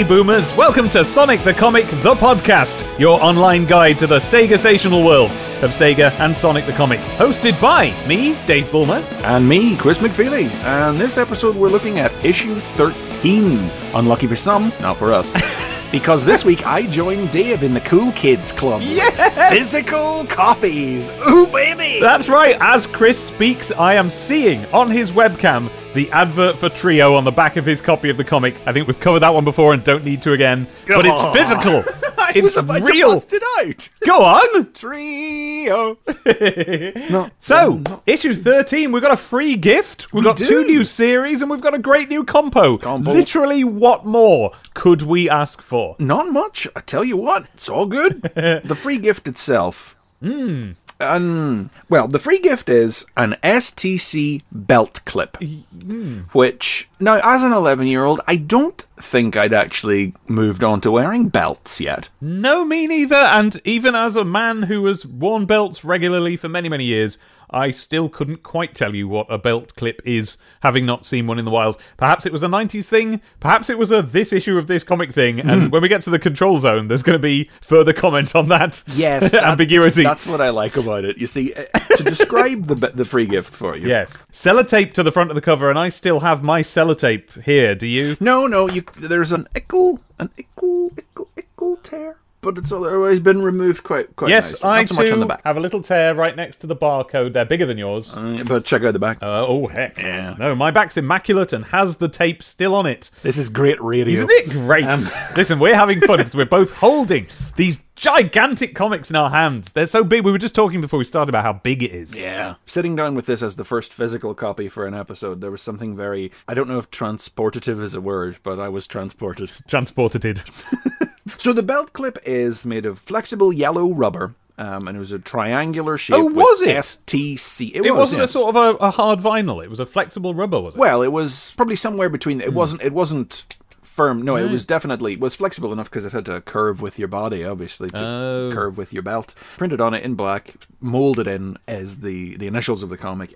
Hey boomers, welcome to Sonic the Comic, the podcast, your online guide to the Sega Sational world of Sega and Sonic the Comic. Hosted by me, Dave Bulmer. And me, Chris McFeely. And this episode we're looking at issue 13. Unlucky for some, not for us. because this week I joined Dave in the Cool Kids Club. Yes! Physical copies. Ooh, baby! That's right, as Chris speaks, I am seeing on his webcam the advert for Trio on the back of his copy of the comic. I think we've covered that one before and don't need to again. But it's physical. I it's was about real. to bust it out. Go on. Trio. no, So, issue 13, we've got a free gift. We've got do. two new series and we've got a great new compo. Compo. Literally, what more could we ask for? Not much. I tell you what, it's all good. the free gift itself. Hmm. Um, well, the free gift is an STC belt clip, hmm. which now, as an 11 year old, I don't think I'd actually moved on to wearing belts yet. No, me neither. And even as a man who has worn belts regularly for many, many years, I still couldn't quite tell you what a belt clip is, having not seen one in the wild. Perhaps it was a 90s thing, perhaps it was a this issue of this comic thing, and when we get to the control zone, there's going to be further comment on that Yes, that- ambiguity. That's what I like about it. You see, uh, to describe the the free gift for you. Yes. Sellotape to the front of the cover, and I still have my sellotape here. Do you? No, no, you. There's an ickle, an ickle, ickle, ickle tear, but it's otherwise been removed quite, quite Yes, nice. I Not so much on too the back. have a little tear right next to the barcode. They're bigger than yours. Uh, but check out the back. Uh, oh heck! Yeah. No, my back's immaculate and has the tape still on it. This is great radio. Isn't it great? Listen, we're having fun because we're both holding these gigantic comics in our hands. They're so big. We were just talking before we started about how big it is. Yeah. Sitting down with this as the first physical copy for an episode, there was something very. I don't know if transportative is a word, but I was transported. Transported it. So the belt clip is made of flexible yellow rubber. Um, and it was a triangular shape. Oh, was it? STC. It was, wasn't yes. a sort of a, a hard vinyl. It was a flexible rubber, was it? Well, it was probably somewhere between. It wasn't. It wasn't firm. No, it was definitely it was flexible enough because it had to curve with your body, obviously, to Oh. curve with your belt. Printed on it in black, molded in as the the initials of the comic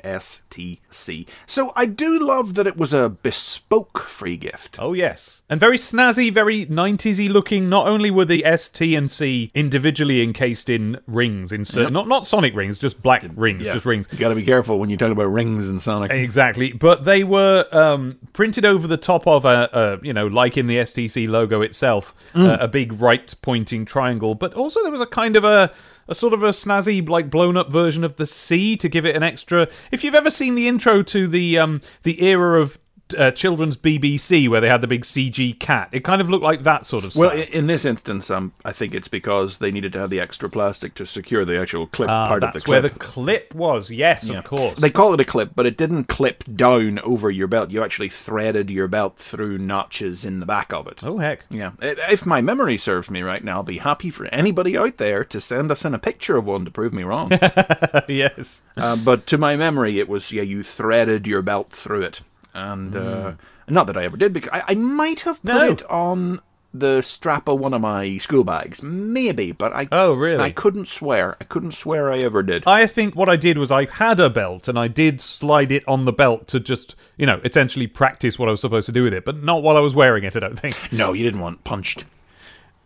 STC. So I do love that it was a bespoke free gift. Oh yes, and very snazzy, very 90s-y looking. Not only were the S, T, and C individually encased in rings, in certain, not not Sonic rings, just black rings, just rings. You got to be careful when you talk about rings and Sonic. Exactly, but they were um, printed over the top of a, a, you know, like in the STC logo itself, Mm. a, a big right-pointing triangle. But also there was a kind of a, a sort of a snazzy, like blown-up version of the C to give it an extra. If you've ever seen the intro to the um, the era of uh, children's BBC where they had the big CG cat, it kind of looked like that sort of stuff. Well, in this instance, um, I think it's because they needed to have the extra plastic to secure the actual clip Ah, part of the that's clip. where the clip was. Yes, of course. They call it a clip, but it didn't clip down over your belt. You actually threaded your belt through notches in the back of it. oh heck. Yeah. If my memory serves me right now, I'll be happy for anybody out there to send us in a picture of one to prove me wrong. yes. uh, but to my memory, it was, yeah, you threaded your belt through it. And uh, not that I ever did, because I, I might have put Hmm. No. it on the strap of one of my school bags. Maybe, but I. Oh, really? I couldn't swear. I couldn't swear I ever did. I think what I did was I had a belt and I did slide it on the belt to just, you know, essentially practice what I was supposed to do with it, but not while I was wearing it, I don't think. no, you didn't want punched.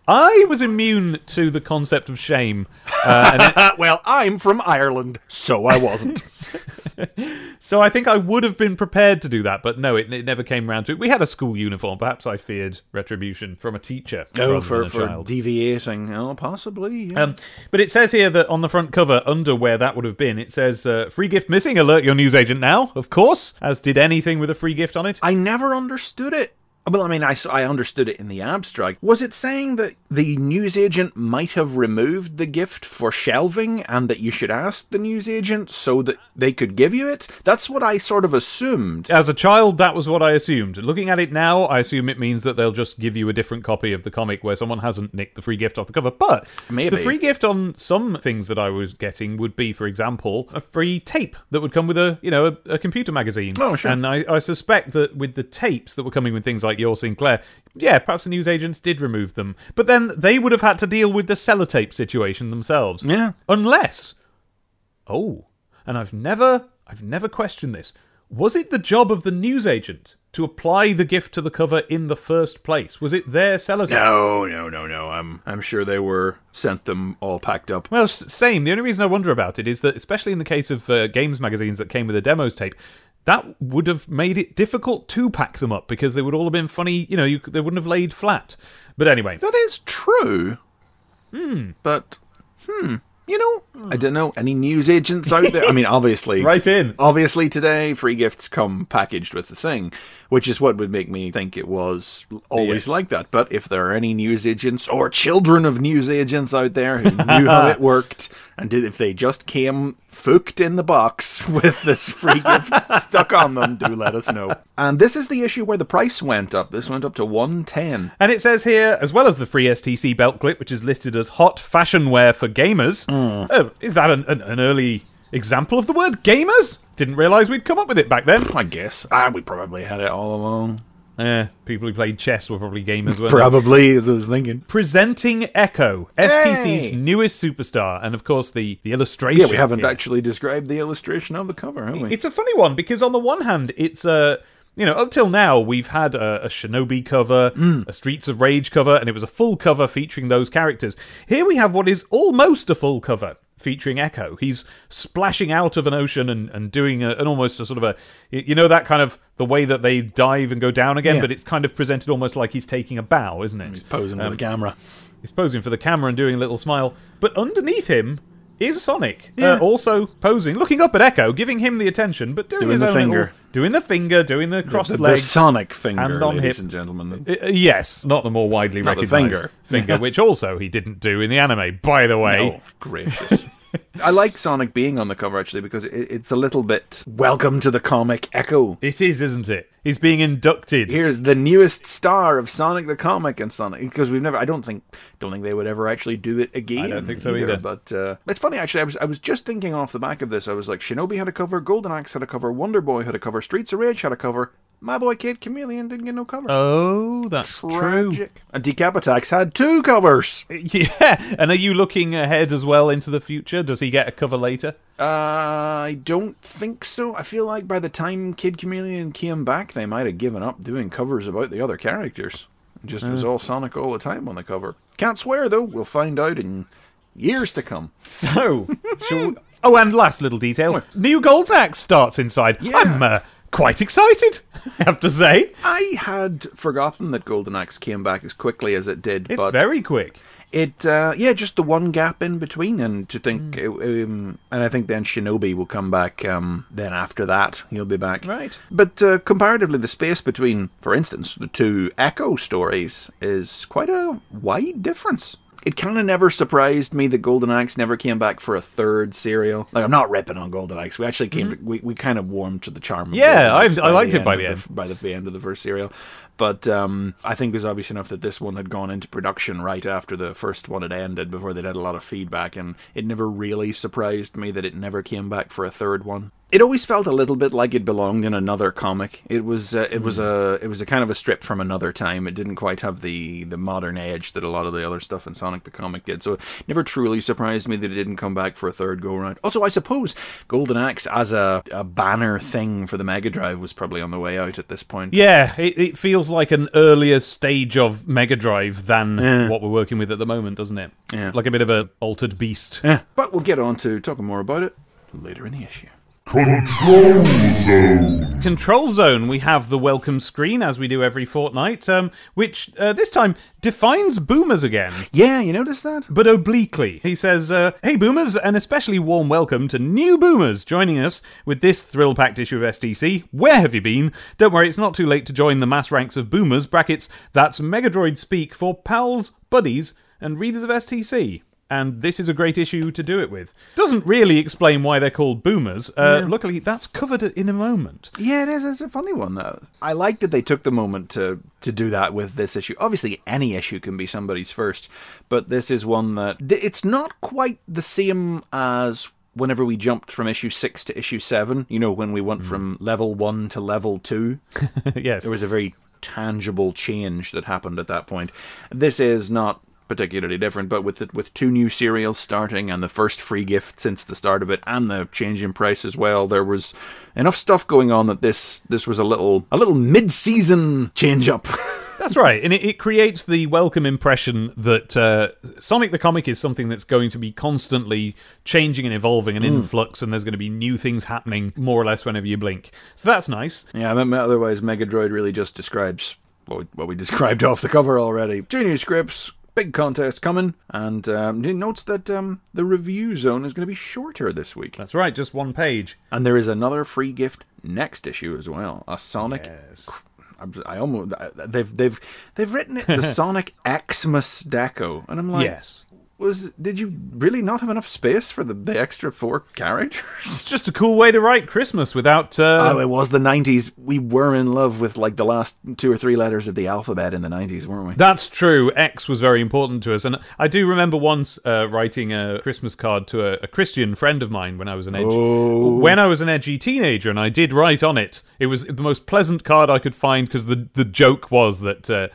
I was immune to the concept of shame. Uh, and it- well, I'm from Ireland, so I wasn't. so I think I would have been prepared to do that, but no, it, it never came round to it. We had a school uniform. Perhaps I feared retribution from a teacher oh, for, for deviating. Oh, possibly. Yeah. Um, but it says here that on the front cover, under where that would have been, it says uh, "free gift missing. Alert your newsagent now." Of course, as did anything with a free gift on it. I never understood it. Well, I mean, I, I understood it in the abstract. Was it saying that the newsagent might have removed the gift for shelving and that you should ask the newsagent so that they could give you it? That's what I sort of assumed. As a child, that was what I assumed. Looking at it now, I assume it means that they'll just give you a different copy of the comic where someone hasn't nicked the free gift off the cover. But Maybe. the free gift on some things that I was getting would be, for example, a free tape that would come with a you know a, a computer magazine. Oh, sure. And I, I suspect that with the tapes that were coming with things like your Sinclair, yeah, perhaps the newsagents did remove them, but then they would have had to deal with the sellotape situation themselves. Yeah. Unless Oh, and I've never, I've never questioned this. Was it the job of the newsagent to apply the gift to the cover in the first place? Was it their sellotape? No, no, no, no. I'm I'm sure they were sent them all packed up. Well, same. The only reason I wonder about it is that, especially in the case of uh, games magazines that came with a demos tape, that would have made it difficult to pack them up because they would all have been funny. You know, you, they wouldn't have laid flat. But anyway, That is true. Hmm. But hmm. You know, I don't know any news agents out there. I mean, obviously, right in. Obviously, today free gifts come packaged with the thing, which is what would make me think it was always Yes. like that. But if there are any news agents or children of news agents out there who knew how it worked, and did, if they just came fooked in the box with this free gift stuck on them, do let us know. And this is the issue where the price went up. This went up to one ten. And it says here, as well as the free STC belt clip, which is listed as hot fashion wear for gamers. Oh, is that an, an, an early example of the word gamers? Didn't realise we'd come up with it back then. I guess. Ah, we probably had it all along. Yeah, people who played chess were probably gamers, they? Probably, as I was thinking. Presenting Echo, STC's Hey! newest superstar, and of course the, the illustration. Yeah, we haven't here. actually described the illustration of the cover, have we? It's a funny one because on the one hand, it's a you know up till now we've had a, a Shinobi cover, mm. a Streets of Rage cover, and it was a full cover featuring those characters. Here we have what is almost a full cover featuring Echo. He's splashing out of an ocean and, and doing a, an almost a sort of a you know that kind of the way that they dive and go down again, Yeah. but it's kind of presented almost like he's taking a bow, isn't it? He's posing for the um, camera. He's posing for the camera and doing a little smile. But underneath him is Sonic, Yeah. uh, also posing, looking up at Echo, giving him the attention, but doing, Doing his the own finger. little- doing the finger, doing the crossed the, the legs. Sonic finger, hand on ladies hip. and gentlemen. Uh, uh, yes, not the more widely Not the recognized finger. finger, which also he didn't do in the anime, by the way. Oh, gracious. I like Sonic being on the cover actually because it, it's a little bit welcome to the comic Echo. It is, isn't it? He's being inducted. Here's the newest star of Sonic the comic and Sonic because we've never I don't think don't think they would ever actually do it again. I don't think so either. But uh, it's funny actually. I was I was just thinking off the back of this. I was like, Shinobi had a cover, Golden Axe had a cover, Wonder Boy had a cover, Streets of Rage had a cover. My boy Kid Chameleon didn't get no cover. Oh, that's true. Tragic. And Decap Attack had two covers. Yeah, and are you looking ahead as well into the future? Does he get a cover later? Uh, I don't think so. I feel like by the time Kid Chameleon came back, they might have given up doing covers about the other characters. It just was all Sonic all the time on the cover. Can't swear though. We'll find out in years to come. So, we- oh, and last little detail: new Golden Axe starts inside. Yeah. I'm uh, quite excited. I have to say, I had forgotten that Golden Axe came back as quickly as it did, it's but very quick. it, uh, yeah, just the one gap in between, and to think, um, and I think then Shinobi will come back. Um, then after that, he'll be back. Right. But uh, comparatively, the space between, for instance, the two Echo stories is quite a wide difference. It kind of never surprised me that Golden Axe never came back for a third serial. Like I'm not ripping on Golden Axe. We actually came, to, we, we kind of warmed to the charm. Of Mm-hmm. Yeah, I- I liked it by the end. by the end of the first serial. But um, I think it was obvious enough that this one had gone into production right after the first one had ended, before they'd had a lot of feedback, and it never really surprised me that it never came back for a third one. It always felt a little bit like it belonged in another comic. It was uh, it was a it was a kind of a strip from another time. It didn't quite have the the modern edge that a lot of the other stuff in Sonic the comic did. So it never truly surprised me that it didn't come back for a third go round. Also, I suppose Golden Axe as a, a banner thing for the Mega Drive was probably on the way out at this point. Yeah, it, it feels like an earlier stage of Mega Drive than Yeah. what we're working with at the moment, doesn't it? Yeah. Like a bit of a altered beast. Eh, but we'll get on to talking more about it later in the issue. Control Zone. Control Zone, we have the welcome screen as we do every fortnight, um, which uh, this time defines boomers again. Yeah, you notice that? but obliquely. He says, uh, Hey boomers, an especially warm welcome to new boomers joining us with this thrill packed issue of STC. Where have you been? Don't worry, it's not too late to join the mass ranks of boomers, brackets, that's Megadroid speak for pals, buddies, and readers of STC. And this is a great issue to do it with. Doesn't really explain why they're called boomers. Uh, Luckily, that's covered in a moment. Yeah, it is. It's a funny one though. I like that they took the moment to to do that with this issue. Obviously, any issue can be somebody's first, but this is one that it's not quite the same as whenever we jumped from issue 6 to issue 7, you know, when we went from level 1 to level 2. yes. there was a very tangible change that happened at that point. This is not particularly different, but with the, with two new serials starting and the first free gift since the start of it, and the change in price as well, there was enough stuff going on that this this was a little a little mid season change up. That's right, and it, it creates the welcome impression that uh, Sonic the Comic is something that's going to be constantly changing and evolving and in flux, and there's going to be new things happening more or less whenever you blink. So that's nice. Yeah, I mean, otherwise, Megadroid really just describes what we, what we described off the cover already. Two new scripts, big contest coming, and um, he notes that um, the review zone is going to be shorter this week. That's right, just one page. And there is another free gift next issue as well. A Sonic. Yes. I almost they've they've they've written it the Sonic Xmas Deco, and I'm like, yes. Was did you really not have enough space for the, the extra four characters? It's just a cool way to write Christmas without. Uh, Oh, it was the '90s. We were in love with like the last two or three letters of the alphabet in the '90s, weren't we? That's true. X was very important to us, and I do remember once uh, writing a Christmas card to a, a Christian friend of mine when I was an edgy, when I was an edgy teenager, and I did write on it. It was the most pleasant card I could find because the the joke was that. Uh,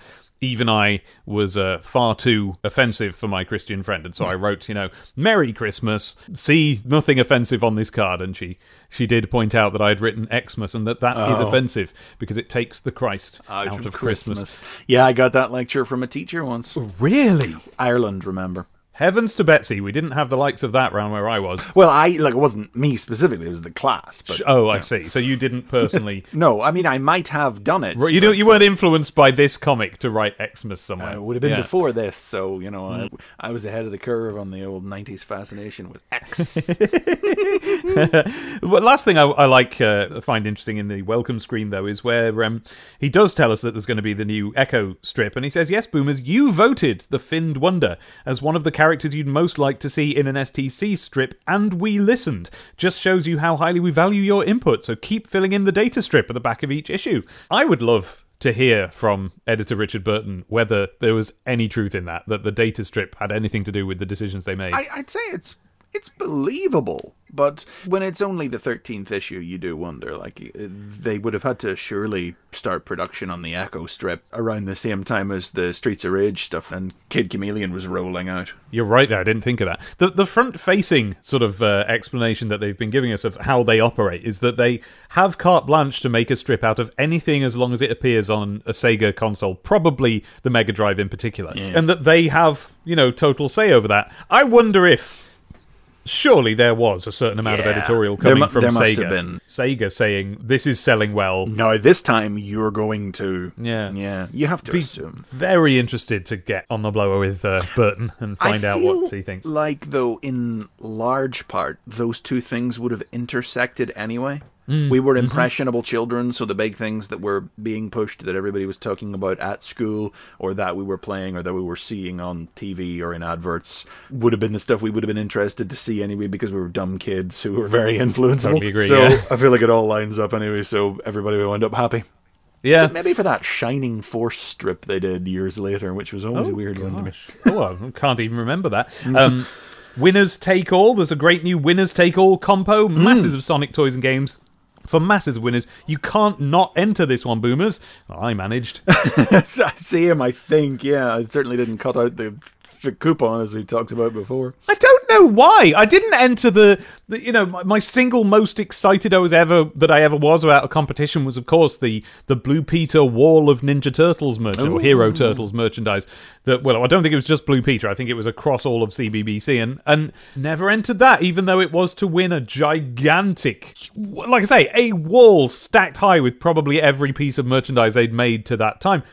even I was uh, far too offensive for my Christian friend, and so I wrote, you know, "Merry Christmas." See nothing offensive on this card, and she she did point out that I had written Xmas, and that that is Oh. offensive because it takes the Christ out, of, Christmas. Yeah, I got that lecture from a teacher once. Really? Ireland, remember? Heavens to Betsy, we didn't have the likes of that round where I was. Well, I like it wasn't me specifically; it was the class. But Oh, I see. So you didn't personally. no, I mean, I might have done it. you don't, you weren't influenced by this comic to write Xmas somewhere. Uh, it would have been Yeah. before this, so you know, I, I was ahead of the curve on the old '90s fascination with X. Well, last thing I, I like uh, find interesting in the welcome screen though is where um, he does tell us that there's going to be the new Echo strip, and he says, "Yes, Boomers, you voted the Finned Wonder as one of the characters you'd most like to see in an STC strip, and we listened. Just shows you how highly we value your input. So keep filling in the data strip at the back of each issue. I would love." To hear from editor Richard Burton whether there was any truth in that, that the data strip had anything to do with the decisions they made. I, I'd say it's it's believable, but when it's only the thirteenth issue, you do wonder. Like they would have had to surely start production on the Echo strip around the same time as the Streets of Rage stuff, and Kid Chameleon was rolling out. You're right there. I didn't think of that. The the front facing sort of uh, explanation that they've been giving us of how they operate is that they have carte blanche to make a strip out of anything as long as it appears on a Sega console, probably the Mega Drive in particular, and that they have you know total say over that. I wonder if. Surely there was a certain amount of Yeah. editorial There coming mu- from there must Sega. have been. Sega saying this is selling well. No, this time you're going to, Yeah. yeah, you have to Be assume. very interested to get on the blower with uh, Burton and find I out feel what he thinks. Like though, in large part, those two things would have intersected anyway. Mm, we were mm-hmm. impressionable children, so the big things that were being pushed that everybody was talking about at school, or that we were playing, or that we were seeing on TV or in adverts, would have been the stuff we would have been interested to see anyway, because we were dumb kids who were very influenceable. Totally agree, so yeah. I feel like it all lines up anyway. So everybody will end up happy. Yeah, Maybe for that Shining Force strip they did years later, which was always a weird one to me. oh, I can't even remember that. Um, winners take all. There's a great new winners take all compo. Masses of Sonic toys and games. For masses of winners, you can't not enter this one, boomers. Well, I managed. I see him, I think. Yeah, I certainly didn't cut out the, the coupon as we've talked about before. I don't know why. I didn't enter the, the you know, my, my single most excited I was ever that I ever was about a competition was, of course, the the Blue Peter Wall of Ninja Turtles merchandise or Hero Turtles merchandise. That well, I don't think it was just Blue Peter. I think it was across all of CBBC, and and never entered that, even though it was to win a gigantic, like I say, a wall stacked high with probably every piece of merchandise they'd made to that time.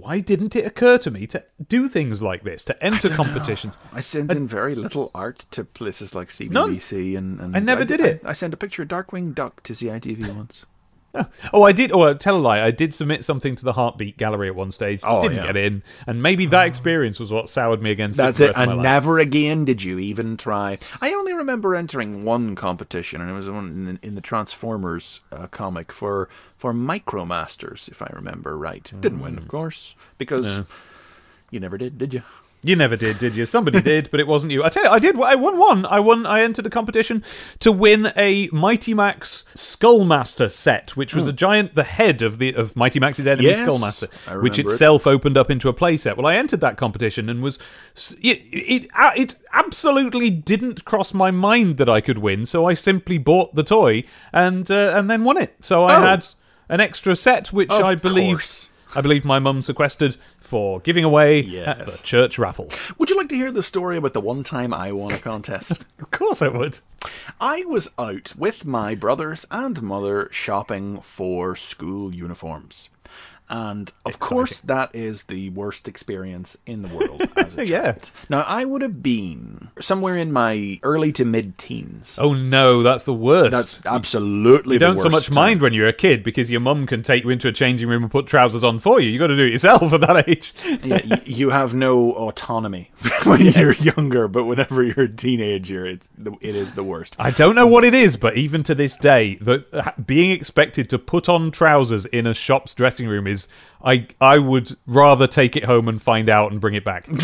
Why didn't it occur to me to do things like this, to enter competitions? I sent in very little art to places like CBBC, and, and I never did it. I, sent a picture of Darkwing Duck to CITV once. Oh, I did. Oh, tell a lie. I did submit something to the Hartbeat Gallery at one stage. Oh, didn't yeah. get in, and maybe that experience was what soured me against. That's it. for it. the rest of my And never again did you even try. I only remember entering one competition, and it was one in, in the Transformers uh, comic for for Micromasters, if I remember right. Didn't win, of course, because you never did, did you? You never did, did you? Somebody did, but it wasn't you. I tell you, I did. I won one. I won. I entered a competition to win a Mighty Max Skullmaster set, which was a giant, the head of the of Mighty Max's enemy Yes, Skullmaster, which remember it. itself opened up into a playset. Well, I entered that competition and was it, it it absolutely didn't cross my mind that I could win, so I simply bought the toy and uh, and then won it. So I Oh. had an extra set, which Of I believe. course. I believe my mum sequestered for giving away at the church raffle. Would you like to hear the story about the one time I won a contest? Of course I would. I was out with my brothers and mother shopping for school uniforms. And of course, that is the worst experience in the world as a Yeah. child. Now, I would have been somewhere in my early to mid teens. Oh no, that's the worst. That's absolutely you the don't so much mind when you're a kid because your mum can take you into a changing room and put trousers on for you. You've got to do it yourself at that age. yeah, you have no autonomy when you're younger, but whenever you're a teenager, it's the, it is the worst. I don't know what it is, but even to this day, that uh, being expected to put on trousers in a shop's dressing room is, I I would rather take it home and find out and bring it back.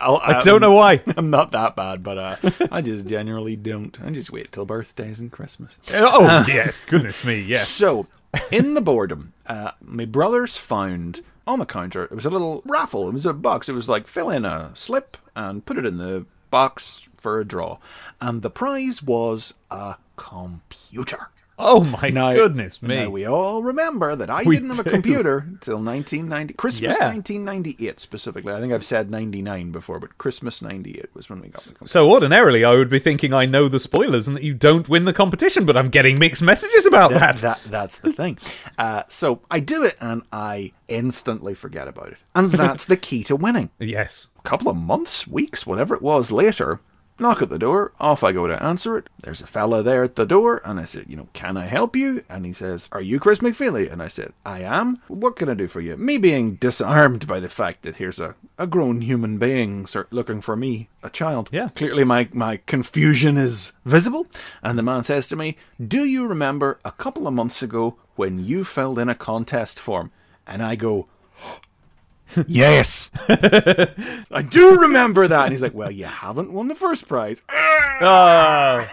I'll, don't know why. I'm not that bad, but uh, I just generally don't. I just wait till birthdays and Christmas. oh yes, goodness me, yes. So, in the boredom, uh, my brothers found on the counter, it was a little raffle. It was a box. It was like fill in a slip and put it in the box for a draw. And the prize was a computer. Oh my Now, goodness me. Now we all remember that I We didn't have do. a computer until 1990, Christmas Yeah. 1998 specifically. I think I've said 99 before, but Christmas 98 was when we got the computer. So ordinarily, I would be thinking I know the spoilers and that you don't win the competition, but I'm getting mixed messages about that. that that's the thing. Uh, so I do it and I instantly forget about it, and that's the key to winning. Yes. A couple of months, weeks, whatever it was later. Knock at the door. Off I go to answer it. There's a fella there at the door, and I said, "You know, can I help you?" And he says, "Are you Chris McFeely?" And I said, "I am. What can I do for you?" Me being disarmed by the fact that here's a, a grown human being sir, looking for me, a child. Yeah. Clearly, my my confusion is visible. And the man says to me, "Do you remember a couple of months ago when you filled in a contest form?" And I go, Yes. I do remember that. And he's like, Well, you haven't won the first prize. Oh,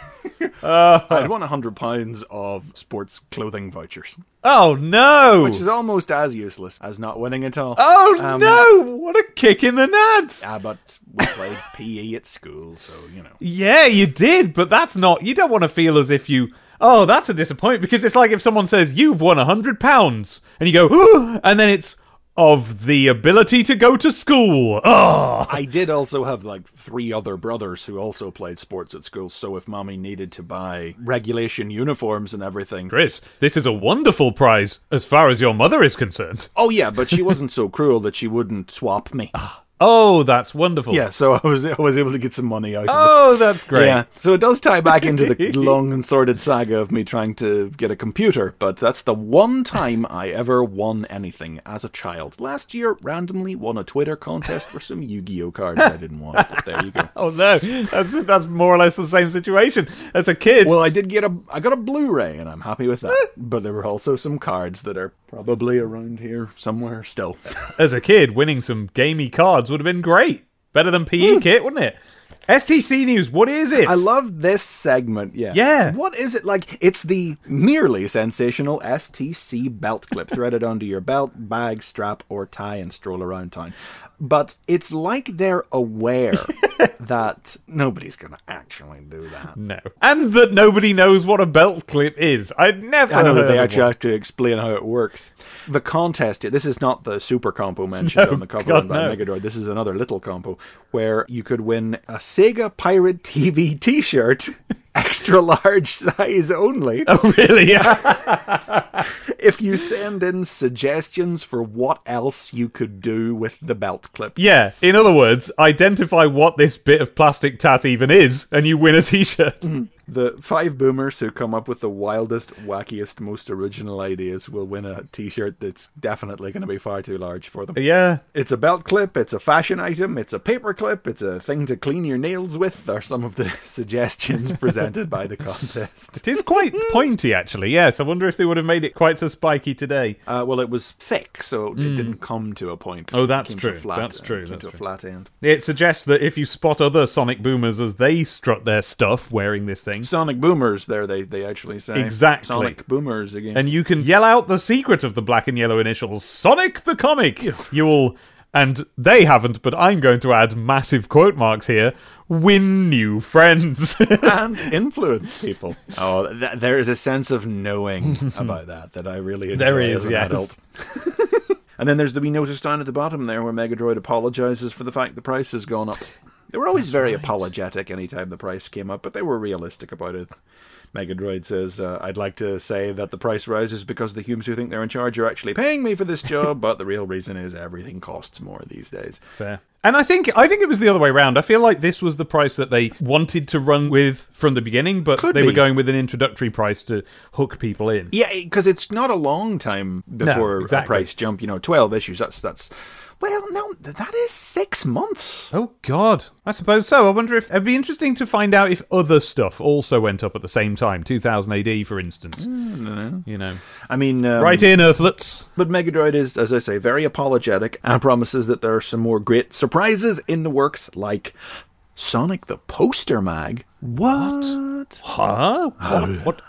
I'd won a hundred pounds of sports clothing vouchers, oh no! which is almost as useless as not winning at all. oh Um, no! What a kick in the nuts! Ah, but we played PE at school, so you know. Yeah, you did, but that's not. You don't want to feel as if you. Oh, that's a disappointment because it's like if someone says you've won a hundred pounds and you go, and then it's of the ability to go to school. Oh, I did also have like three other brothers who also played sports at school, so if mommy needed to buy regulation uniforms and everything. Chris, this is a wonderful prize as far as your mother is concerned. Oh yeah, but she wasn't so cruel that she wouldn't swap me. Ah. Oh, that's wonderful. Yeah, so I was I was able to get some money out of it. Oh, that's great. Yeah, so it does tie back into the long and sordid saga of me trying to get a computer, but that's the one time I ever won anything as a child. Last year, randomly won a Twitter contest for some Yu-Gi-Oh cards I didn't want, but there you go. Oh no, that's that's more or less the same situation as a kid. Well, I did get a I got a Blu-ray, and I'm happy with that. Eh. But there were also some cards that are probably around here somewhere still. as a kid, winning some gamey cards would have been great. Better than PE hmm. kit, wouldn't it? STC news. What is it? I love this segment. Yeah. Yeah. What is it like? It's the merely sensational STC belt clip threaded onto your belt, bag, strap, or tie and stroll around town. But it's like they're aware that nobody's going to actually do that. no, and that nobody knows what a belt clip is. I'd never. I know that they actually one. have to explain how it works. The contest, this is not the super compo mentioned No, oh, on the cover God, by no. Megadroid. This is another little compo where you could win a Sega Pirate TV t shirt, extra large size only. Oh, really? if you send in suggestions for what else you could do with the belt clip. yeah. In other words, identify what this bit of plastic tat even is, and you win a T-shirt. Mm. The five boomers who come up with the wildest, wackiest, most original ideas will win a T-shirt that's definitely going to be far too large for them. Yeah. It's a belt clip, it's a fashion item, it's a paper clip, it's a thing to clean your nails with, are some of the suggestions presented by the contest. It is quite pointy, actually. Yes, I wonder if they would have made it quite so spiky today. Uh, well, it was thick, so it didn't come to a point. Oh, that's It came to a true. flat- That's uh, true, came that's to a true. flat end. It suggests that if you spot other Sonic boomers as they strut their stuff wearing this thing, Sonic boomers, there they they actually say Exactly. Sonic boomers again. and you can yell out the secret of the black and yellow initials Sonic the Comic, you will, and they haven't, but I'm going to add massive quote marks here win new friends. and influence people. Oh, th- there is a sense of knowing about that that I really enjoy There is, as an yes. adult. and then there's the we notice down at the bottom there where Megadroid apologizes for the fact the price has gone up. They were always very apologetic anytime the price came up, but they were realistic about it. Megadroid says, uh, I'd like to say that the price rises because the humans who think they're in charge are actually paying me for this job, but the real reason is everything costs more these days. Fair. And I think I think it was the other way around. I feel like this was the price that they wanted to run with from the beginning, but Could they were going with an introductory price to hook people in. Yeah, because it's not a long time before exactly. a price jump. You know, twelve issues. That's that's. Well, no, that is six months. Oh God, I suppose so. I wonder if it'd be interesting to find out if other stuff also went up at the same time, 2000 AD, for instance. You know, I mean, um, write in Earthlets. But Megadroid is, as I say, very apologetic and promises that there are some more great surprises in the works, like Sonic the Poster Mag. What? Huh? What? What?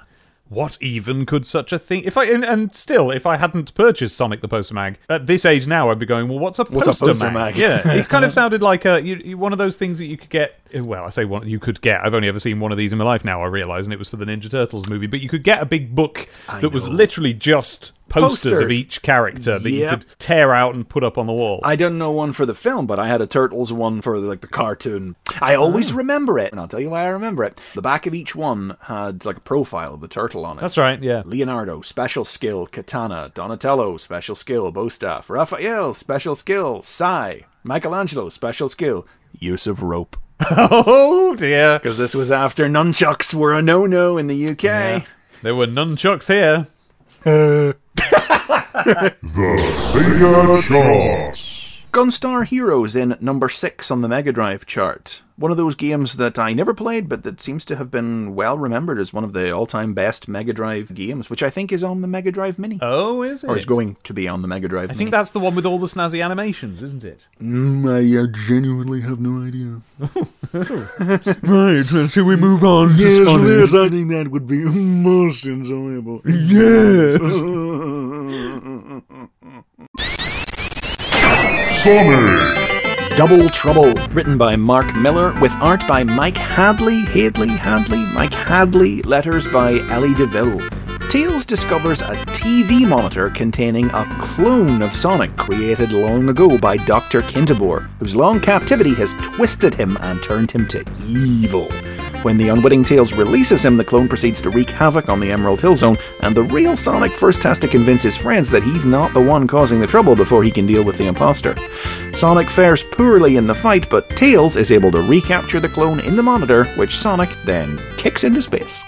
What even could such a thing? If I and, and still, if I hadn't purchased Sonic the Poster Mag at this age now, I'd be going, well, what's a What's a poster, poster mag? mag? Yeah, it kind of sounded like a you, you- one of those things that you could get. Well, I say one you could get. I've only ever seen one of these in my life now. I realise, and it was for the Ninja Turtles movie. But you could get a big book that was literally just posters, of each character that you could tear out and put up on the wall. I don't know one for the film, but I had a Turtles one for like the cartoon. I always Ah. remember it, and I'll tell you why I remember it. The back of each one had like a profile of the turtle on it. That's right. Yeah. Leonardo, special skill, katana. Donatello, special skill, bow staff. Raphael, special skill, sai. Michelangelo, special skill, use of rope. Oh dear. Because this was after nunchucks were a no-no in the UK. There were nunchucks here. The Sega Charts. Gunstar Heroes in number six on the Mega Drive chart. One of those games that I never played, but that seems to have been well remembered as one of the all-time best Mega Drive games, which I think is on the Mega Drive Mini. Oh, is it? or is going to be on the Mega Drive I think that's the one with all the snazzy animations, isn't it? Mm, I uh, genuinely have no idea. Right, should we move on Yes, yes, I think that would be most enjoyable. Sonic. Double Trouble, written by Mark Millar, with art by Mike Hadley, Hadley, Hadley, Mike Hadley, letters by Ellie DeVille. Tails discovers a TV monitor containing a clone of Sonic created long ago by Dr. Kintobor, whose long captivity has twisted him and turned him to evil. When the unwitting Tails releases him, the clone proceeds to wreak havoc on the Emerald Hill Zone, and the real Sonic first has to convince his friends that he's not the one causing the trouble before he can deal with the imposter. Sonic fares poorly in the fight, but Tails is able to recapture the clone in the monitor, which Sonic then kicks into space.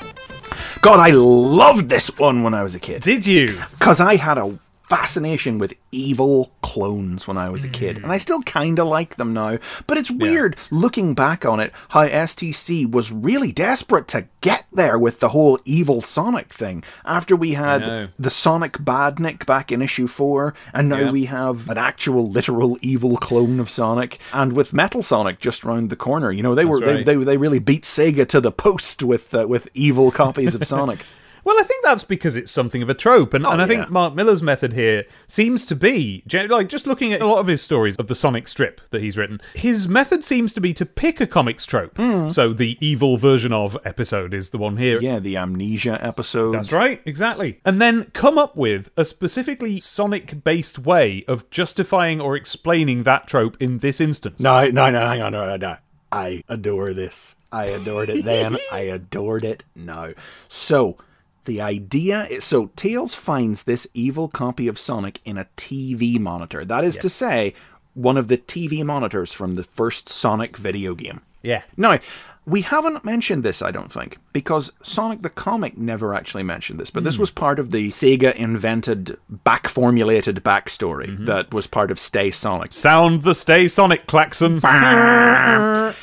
God, I loved this one when I was a kid. Did you? Because I had a fascination with evil clones when I was a kid, and I still kind of like them now. But it's weird looking back on it how STC was really desperate to get there with the whole evil Sonic thing. After we had the Sonic Badnik back in issue four, and now Yeah. we have an actual literal evil clone of Sonic, and with Metal Sonic just round the corner. You know, they were right. they, they they really beat Sega to the post with uh, with evil copies of Sonic. Well, I think that's because it's something of a trope, and, oh, and I Oh, yeah. think Mark Millar's method here seems to be like just looking at a lot of his stories of the Sonic strip that he's written. His method seems to be to pick a comics trope. Hmm. So the evil version of episode is the one here. Yeah, the Amnesia episode. That's right, exactly. And then come up with a specifically Sonic based way of justifying or explaining that trope in this instance. No, no, no, hang on, no, no, no. I adore this. I adored it then. I adored it now. So, the idea is so Tails finds this evil copy of Sonic in a TV monitor. That is to say, one of the TV monitors from the first Sonic video game. Yeah. Now, We haven't mentioned this, I don't think, because Sonic the Comic never actually mentioned this, but Hmm. this was part of the Sega invented back formulated backstory Mm-hmm. that was part of Stay Sonic. Sound the Stay Sonic klaxon.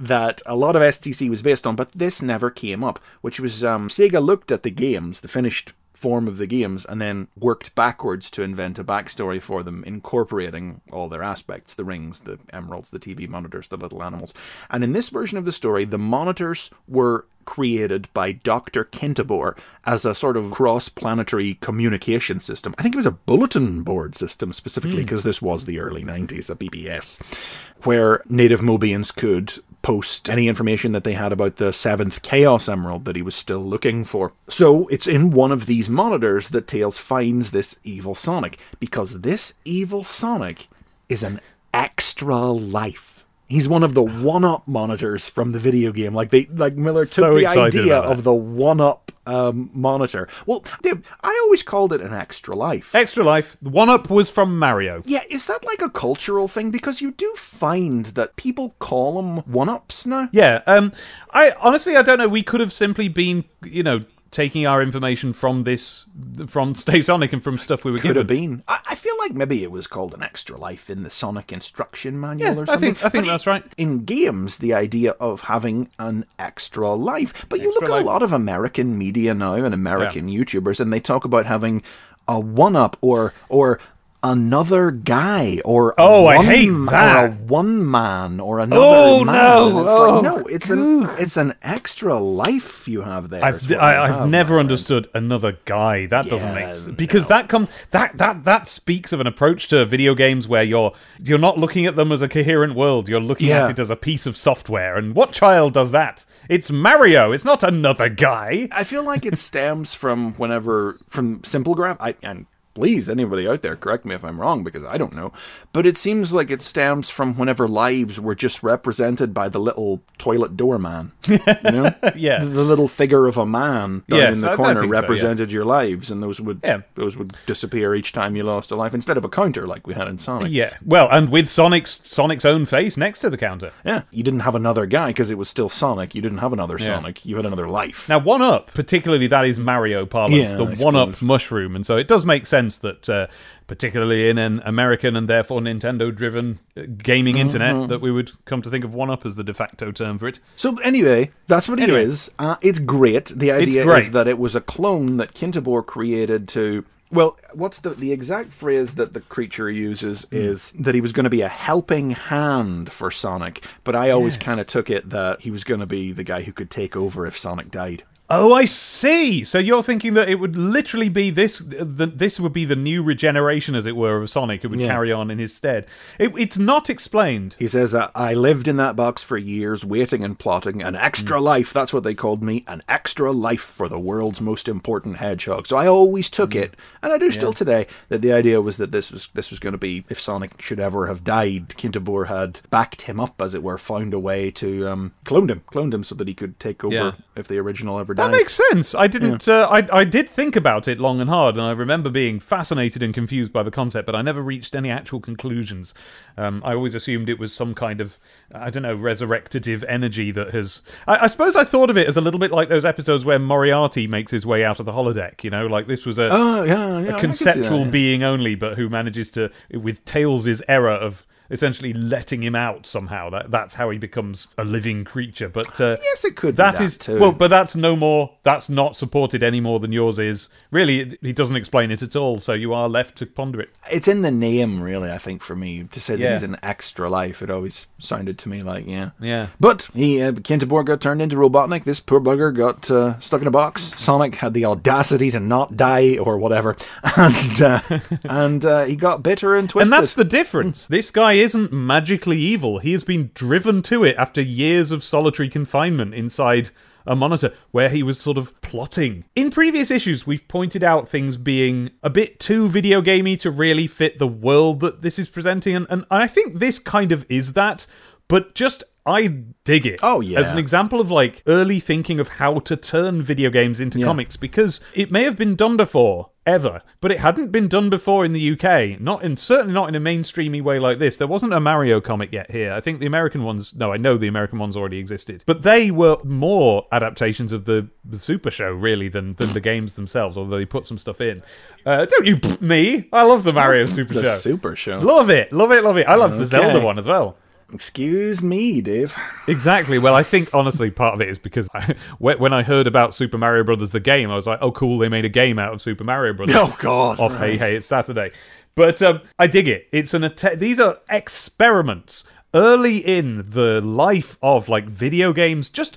that a lot of STC was based on, but this never came up, which was um, Sega looked at the games, the finished form of the games, and then worked backwards to invent a backstory for them, incorporating all their aspects the rings, the emeralds, the TV monitors, the little animals. And in this version of the story, the monitors were created by Dr. Kintobor as a sort of cross planetary communication system. I think it was a bulletin board system specifically because this was the early 90s, a BBS, where native Mobians could post any information that they had about the seventh Chaos Emerald that he was still looking for. So it's in one of these monitors that Tails finds this evil Sonic, because this evil Sonic is an extra life. He's one of the one-up monitors from the video game. Like they, like Millar took So the idea of the one-up um, monitor. Well, I always called it an extra life. Extra Life. The one Up was from Mario. Yeah, is that like a cultural thing? Because you do find that people call them one-ups now. Yeah. Um. I honestly, I don't know. We could have simply been, you know, taking our information from this, from Stay Sonic and from stuff we were Could given. have been. I, I feel like maybe it was called an extra life in the Sonic instruction manual Yeah, or I something. think- I think that's right. In games, the idea of having an extra life. But you Extra look at life. a lot of American media now and American YouTubers, and they talk about having a one-up or or another guy or Oh, I one, hate or a one man or another Oh, man. no. It's Oh, like no, oh, it's an it's an extra life you have there. I've, what you I, I've have, never my friend. understood another guy. That doesn't make sense because no. that come that that that speaks of an approach to video games where you're you're not looking at them as a coherent world. You're looking Yeah. at it as a piece of software. And what child does that? It's Mario. It's not another guy. I feel like it stems from whenever from simple graph. I and please anybody out there correct me if I'm wrong because I don't know. But it seems like it stems from whenever lives were just represented by the little toilet doorman. You know, Yeah. the little figure of a man down in the corner think so, yeah. represented your lives, and those would Yeah. those would disappear each time you lost a life instead of a counter like we had in Sonic. Yeah. Well, and with Sonic's Sonic's own face next to the counter. Yeah, you didn't have another guy because it was still Sonic. You didn't have another. Sonic. You had another life. Now, one up, particularly that is Mario parlance, the one up mushroom, and so it does make sense that, uh, particularly in an American and therefore Nintendo-driven uh, gaming Mm-hmm. internet, that we would come to think of one up as the de facto term for it. So anyway, that's what Anyway. he is. Uh, it's great. The idea is that it was a clone that Kintobor created to. Well, what's the the exact phrase that the creature uses Hmm. is that he was going to be a helping hand for Sonic, but I always kind of took it that he was going to be the guy who could take over if Sonic died. Oh, I see. So you're thinking that it would literally be this. The, this would be the new regeneration, as it were, of Sonic. It would Yeah. carry on in his stead. It, it's not explained. He says, uh, I lived in that box for years, waiting and plotting. An extra Hmm. life, that's what they called me. An extra life for the world's most important hedgehog. So I always took Hmm. it, and I do still today, that the idea was that this was this was going to be, if Sonic should ever have died, Kintobor had backed him up, as it were, found a way to um, cloned him, cloned him so that he could take over Yeah. if the original ever That makes sense. I didn't. Uh, I I did think about it long and hard, and I remember being fascinated and confused by the concept, but I never reached any actual conclusions. Um, I always assumed it was some kind of I don't know resurrectative energy that has. I, I suppose I thought of it as a little bit like those episodes where Moriarty makes his way out of the holodeck. You know, like this was a. Oh, yeah, yeah. A conceptual that, yeah. being only, but who manages to, with Tails' error of essentially letting him out somehow. That that's how he becomes a living creature. But uh, Yes, it could be that that is too. well, but that's no more. That's not supported any more than yours is. Really, he doesn't explain it at all. So you are left to ponder it. It's in the name, really, I think, for me. To say that Yeah. he's an extra life, it always sounded to me like, yeah. Yeah. But he, uh, got turned into Robotnik. This poor bugger got uh, stuck in a box. Sonic had the audacity to not die or whatever, and uh, and uh, he got bitter and twisted. And that's the difference. this guy isn't magically evil. He has been driven to it after years of solitary confinement inside a monitor where he was sort of plotting. In previous issues, we've pointed out things being a bit too video gamey to really fit the world that this is presenting, and, and I think this kind of is that, but just I dig it. Oh, yeah. As an example of like early thinking of how to turn video games into Yeah. comics because it may have been done before. Ever, but it hadn't been done before in the UK. Not in certainly not in a mainstreamy way like this. There wasn't a Mario comic yet here. I think the American ones. No, I know the American ones already existed, but they were more adaptations of the, the Super Show really than than the games themselves. Although they put some stuff in. Uh, don't you me? I love the Mario Super The Show. Super Show. Love it, love it, love it. I love the. Zelda one as well. Excuse me, Dave. Exactly. Well, I think honestly, part of it is because I, when I heard about Super Mario Brothers the game, I was like, "Oh, cool! They made a game out of Super Mario Brothers." Oh, God, Off Hey. Hey, it's Saturday. But um, I dig it. It's an att- these are experiments early in the life of like video games, just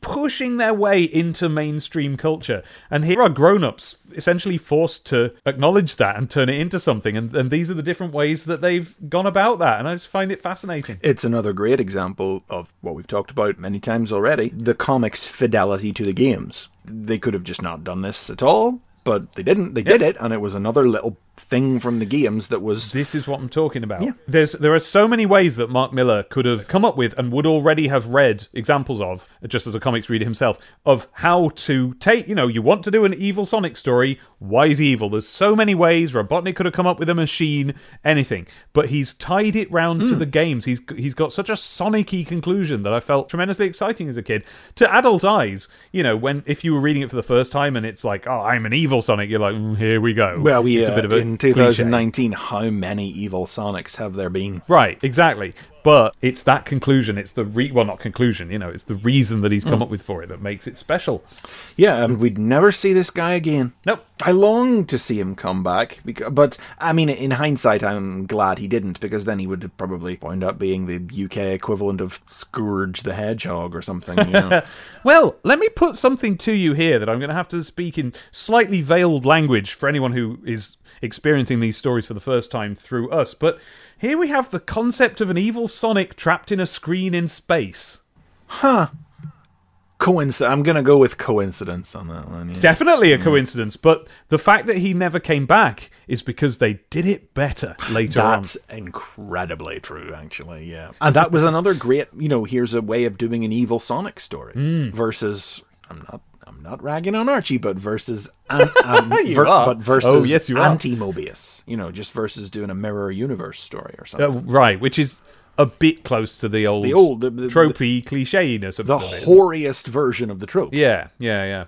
pushing their way into mainstream culture. And here are grown-ups essentially forced to acknowledge that and turn it into something. And, and these are the different ways that they've gone about that. And I just find it fascinating. It's another great example of what we've talked about many times already the comics' fidelity to the games. They could have just not done this at all, but they didn't. They did it, and it was another little thing from the games that was. This is what I'm talking about. There's there are so many ways that Mark Millar could have come up with and would already have read examples of, just as a comics reader himself, of how to take. You know, you want to do an evil Sonic story. Why is he evil? There's so many ways. Robotnik could have come up with a machine, anything, but he's tied it round to the games. He's he's got such a Sonic-y conclusion that I felt tremendously exciting as a kid. To adult eyes, you know, when if you were reading it for the first time and it's like, oh, I'm an evil Sonic, you're like, mm, here we go. Well, we it's a bit of a in cliche. 2019, how many evil Sonics have there been? Right, exactly. But it's that conclusion. It's the re- well, not conclusion. You know, it's the reason that he's come hmm. up with for it that makes it special. Yeah, and we'd never see this guy again. Nope. I long to see him come back, because, but I mean, in hindsight, I'm glad he didn't, because then he would have probably wound up being the UK equivalent of Scourge the Hedgehog or something. You know? Well, let me put something to you here that I'm going to have to speak in slightly veiled language for anyone who is experiencing these stories for the first time through us. But here we have the concept of an evil Sonic trapped in a screen in space. Huh. Coincidence. I'm gonna go with coincidence on that one. yeah. Definitely a coincidence, but the fact that he never came back is because they did it better later on. That's incredibly true, actually. Yeah, and that was another great. You know, here's a way of doing an evil Sonic story Hmm. versus. I'm not. I'm not ragging on Archie, but versus. An, um, ver-. But versus. Oh, yes, you. Anti Mobius. You know, just versus doing a mirror universe story or Uh, something. right, which is a bit close to the old, The old- the- the- tropey clichéness of the it. hoariest version of the trope. Yeah, yeah, yeah.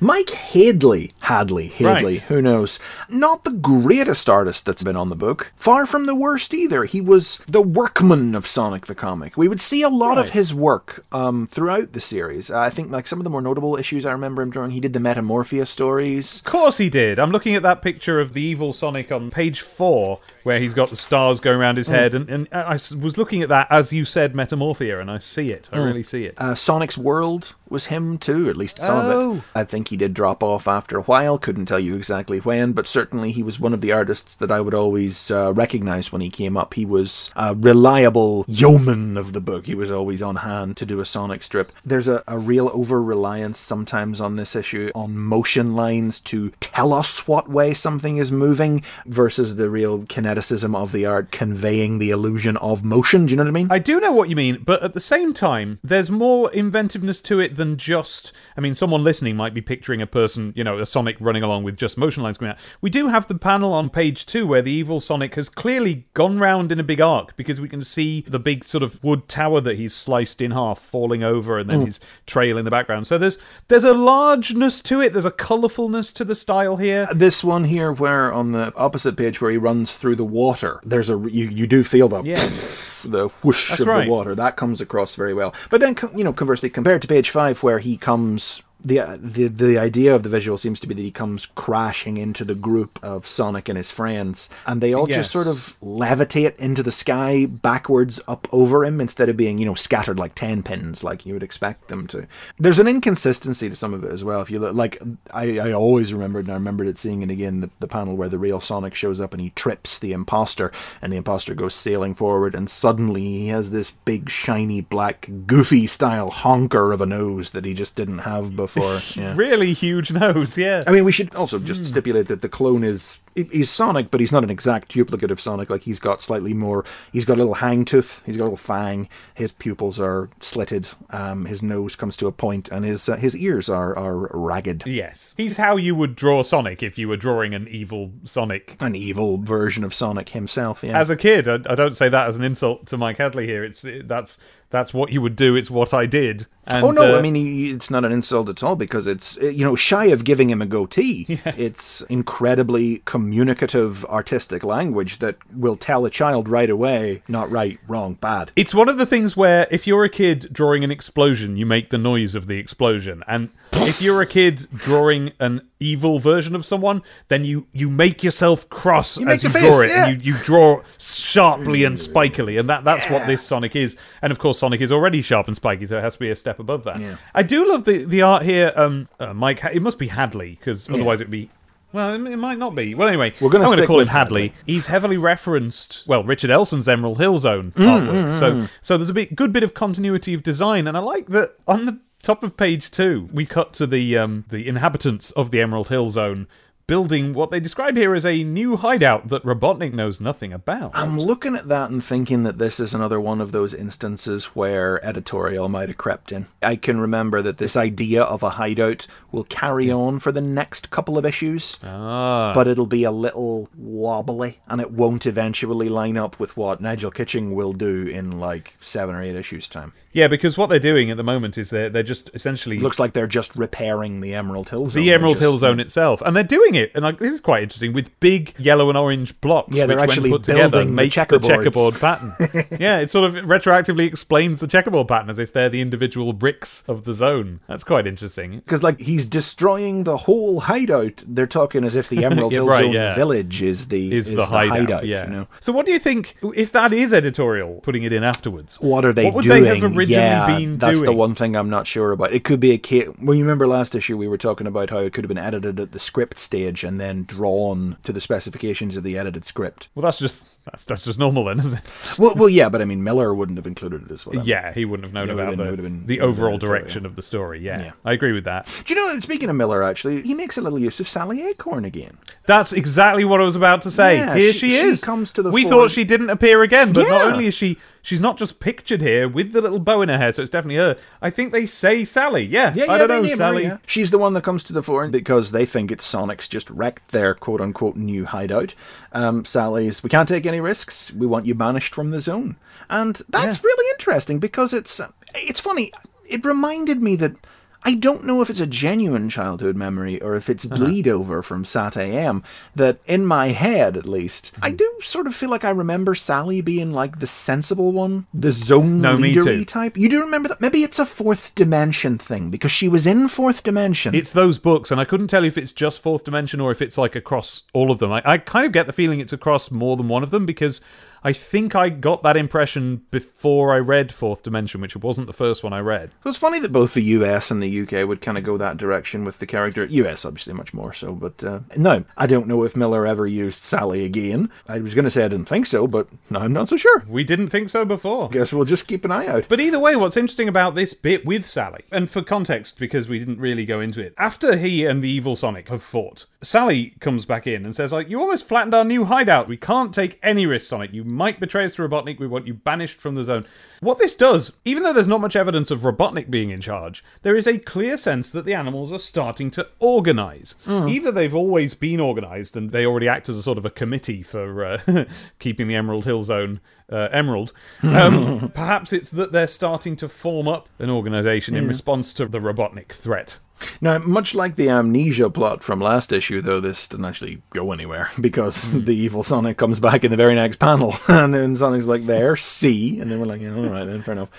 Mike Hadley, Hadley, Hadley, Right. who knows? Not the greatest artist that's been on the book. Far from the worst either. He was the workman of Sonic the Comic. We would see a lot of his work um, throughout the series. I think like some of the more notable issues I remember him drawing. He did the Metamorphia stories. Of course he did. I'm looking at that picture of the evil Sonic on page four, where he's got the stars going around his head, and, and I was looking at that as you said, Metamorphia, and I see it. I really see it. Uh, Sonic's World was him too, at least some of Oh. it. I think he did drop off after a while, couldn't tell you exactly when, but certainly he was one of the artists that I would always uh, recognize when he came up. He was a reliable yeoman of the book. He was always on hand to do a Sonic strip. There's a, a real over reliance sometimes on this issue on motion lines to tell us what way something is moving versus the real kineticism of the art conveying the illusion of motion. Do you know what I mean? I do know what you mean, but at the same time, there's more inventiveness to it than just. I mean, someone listening might be picturing a person, you know, a Sonic running along with just motion lines going out. We do have the panel on page two where the evil Sonic has clearly gone round in a big arc because we can see the big sort of wood tower that he's sliced in half falling over and then hmm. his trail in the background. So there's there's a largeness to it, there's a colourfulness to the style here. this one here where on the opposite page where he runs through the water there's a you, you do feel the Yes. The whoosh That's of right. the water that comes across very well but then you know conversely compared to page 5 where he comes the, the the idea of the visual seems to be that he comes crashing into the group of Sonic and his friends, and they all Yes. just sort of levitate into the sky backwards up over him instead of being you know scattered like ten pins like you would expect them to. There's an inconsistency to some of it as well. If you look, like I, I always remembered, and I remembered it seeing it again the, the panel where the real Sonic shows up and he trips the imposter, and the imposter goes sailing forward, and suddenly he has this big shiny black goofy style honker of a nose that he just didn't have before. Yeah. Really huge nose, yeah. I mean, we should also just hmm. stipulate that the clone is he- he's Sonic, but he's not an exact duplicate of Sonic. Like he's got slightly more. He's got a little hang tooth. He's got a little fang. His pupils are slitted. Um, his nose comes to a point, and his uh, his ears are are ragged. Yes. He's how you would draw Sonic if you were drawing an evil Sonic. An evil version of Sonic himself. Yeah. As a kid, I, I don't say that as an insult to Mike Hadley here. It's that's that's what you would do. It's what I did. And, Oh no! uh, I mean, he, it's not an insult at all because it's uh, you know shy of giving him a goatee. It's incredibly communicative, artistic language that will tell a child right away, not right, wrong, bad. It's one of the things where if you're a kid drawing an explosion, you make the noise of the explosion. And if you're a kid drawing an evil version of someone, then you, you make yourself cross make as you the draw face, it. yeah. And you, you draw sharply and spikily. And that, that's what this Sonic is. And of course, Sonic is already sharp and spiky, so it has to be a step above that. Yeah. I do love the, the art here. Um, uh, Mike, it must be Hadley, because otherwise it'd be. Well, it it might not be. Well, anyway, We're going to call him Hadley. Hadley. He's heavily referenced. Well, Richard Elson's Emerald Hill Zone Mm, artwork. So, so there's a bit, good bit of continuity of design, and I like that on the top of page two, we cut to the um, the inhabitants of the Emerald Hill Zone building what they describe here as a new hideout that Robotnik knows nothing about. I'm looking at that and thinking that this is another one of those instances where editorial might have crept in. I can remember that this idea of a hideout will carry on for the next couple of issues. ah, but it'll be a little wobbly and it won't eventually line up with what Nigel Kitching will do in like seven or eight issues time. yeah, because what they're doing at the moment is they're they're just essentially Looks like they're just repairing the Emerald Hill Zone. the Emerald just- Hill Zone itself, and they're doing it, and like, this is quite interesting with big yellow and orange blocks. Yeah, they're which, actually when put together, building the make checkerboards. checkerboard pattern. yeah, it sort of retroactively explains the checkerboard pattern as if they're the individual bricks of the zone. That's quite interesting. Because like he's destroying the whole hideout. They're talking as if the Emerald Yeah, Hill right, Zone yeah. village is the Is, the, hideout? yeah. You know? So, what do you think if that is editorial, putting it in afterwards? What are they What would doing? they have originally yeah, been that's doing? the one thing I'm not sure about. It could be a case. Well, you remember last issue we were talking about how it could have been edited at the script stage and then drawn to the specifications of the edited script. Well, that's just that's, that's just normal then, isn't it? Well, well, yeah, but I mean Millar wouldn't have included it as well. Yeah, he wouldn't have known about been- the, been- the overall direction of the story. Yeah, Yeah. I agree with that. Do you know? Speaking of Millar, actually, he makes a little use of Sally Acorn again. That's exactly what I was about to say. Yeah, here she- she, she is. comes to the we fore. thought she didn't appear again, but not only is she she's not just pictured here with the little bow in her hair, so it's definitely her. I think they say Sally. Yeah, Yeah, I don't know name her, Sally. yeah. She's the one that comes to the fore because they think it's Sonic's just wrecked their quote unquote new hideout. Um, Sally's, we can't take any risks. We want you banished from the zone, and that's Yeah. really interesting because it's it's funny. It reminded me that. I don't know if it's a genuine childhood memory or if it's Uh-huh. bleed over from SatAM. That in my head, at least, Mm-hmm. I do sort of feel like I remember Sally being like the sensible one, the zone No, leadery type. You do remember that? Maybe it's a fourth dimension thing because she was in fourth dimension. It's those books, and I couldn't tell you if it's just fourth dimension or if it's like across all of them. I, I kind of get the feeling it's across more than one of them because I think I got that impression before I read fourth dimension, which wasn't the first one I read. So it's funny that both the US and the UK would kind of go that direction with the character. US, obviously, much more so. But uh, no, I don't know if Millar ever used Sally again. I was going to say I didn't think so, but I'm not so sure. We didn't think so before. Guess we'll just keep an eye out. But either way, what's interesting about this bit with Sally, and for context, because we didn't really go into it, after he and the evil Sonic have fought, Sally comes back in and says, like, you almost flattened our new hideout. We can't take any risks, on it. You might betray us to Robotnik. We want you banished from the zone. What this does, even though there's not much evidence of Robotnik being in charge, there is a clear sense that the animals are starting to organize. Either they've always been organized and they already act as a sort of a committee for uh, keeping the Emerald Hill Zone uh, emerald. Um, perhaps it's that they're starting to form up an organization in response to the Robotnik threat. Now, much like the amnesia plot from last issue, though, this didn't actually go anywhere because the evil Sonic comes back in the very next panel, and then Sonic's like, "There, see," and then we're like, "All right, then, fair enough."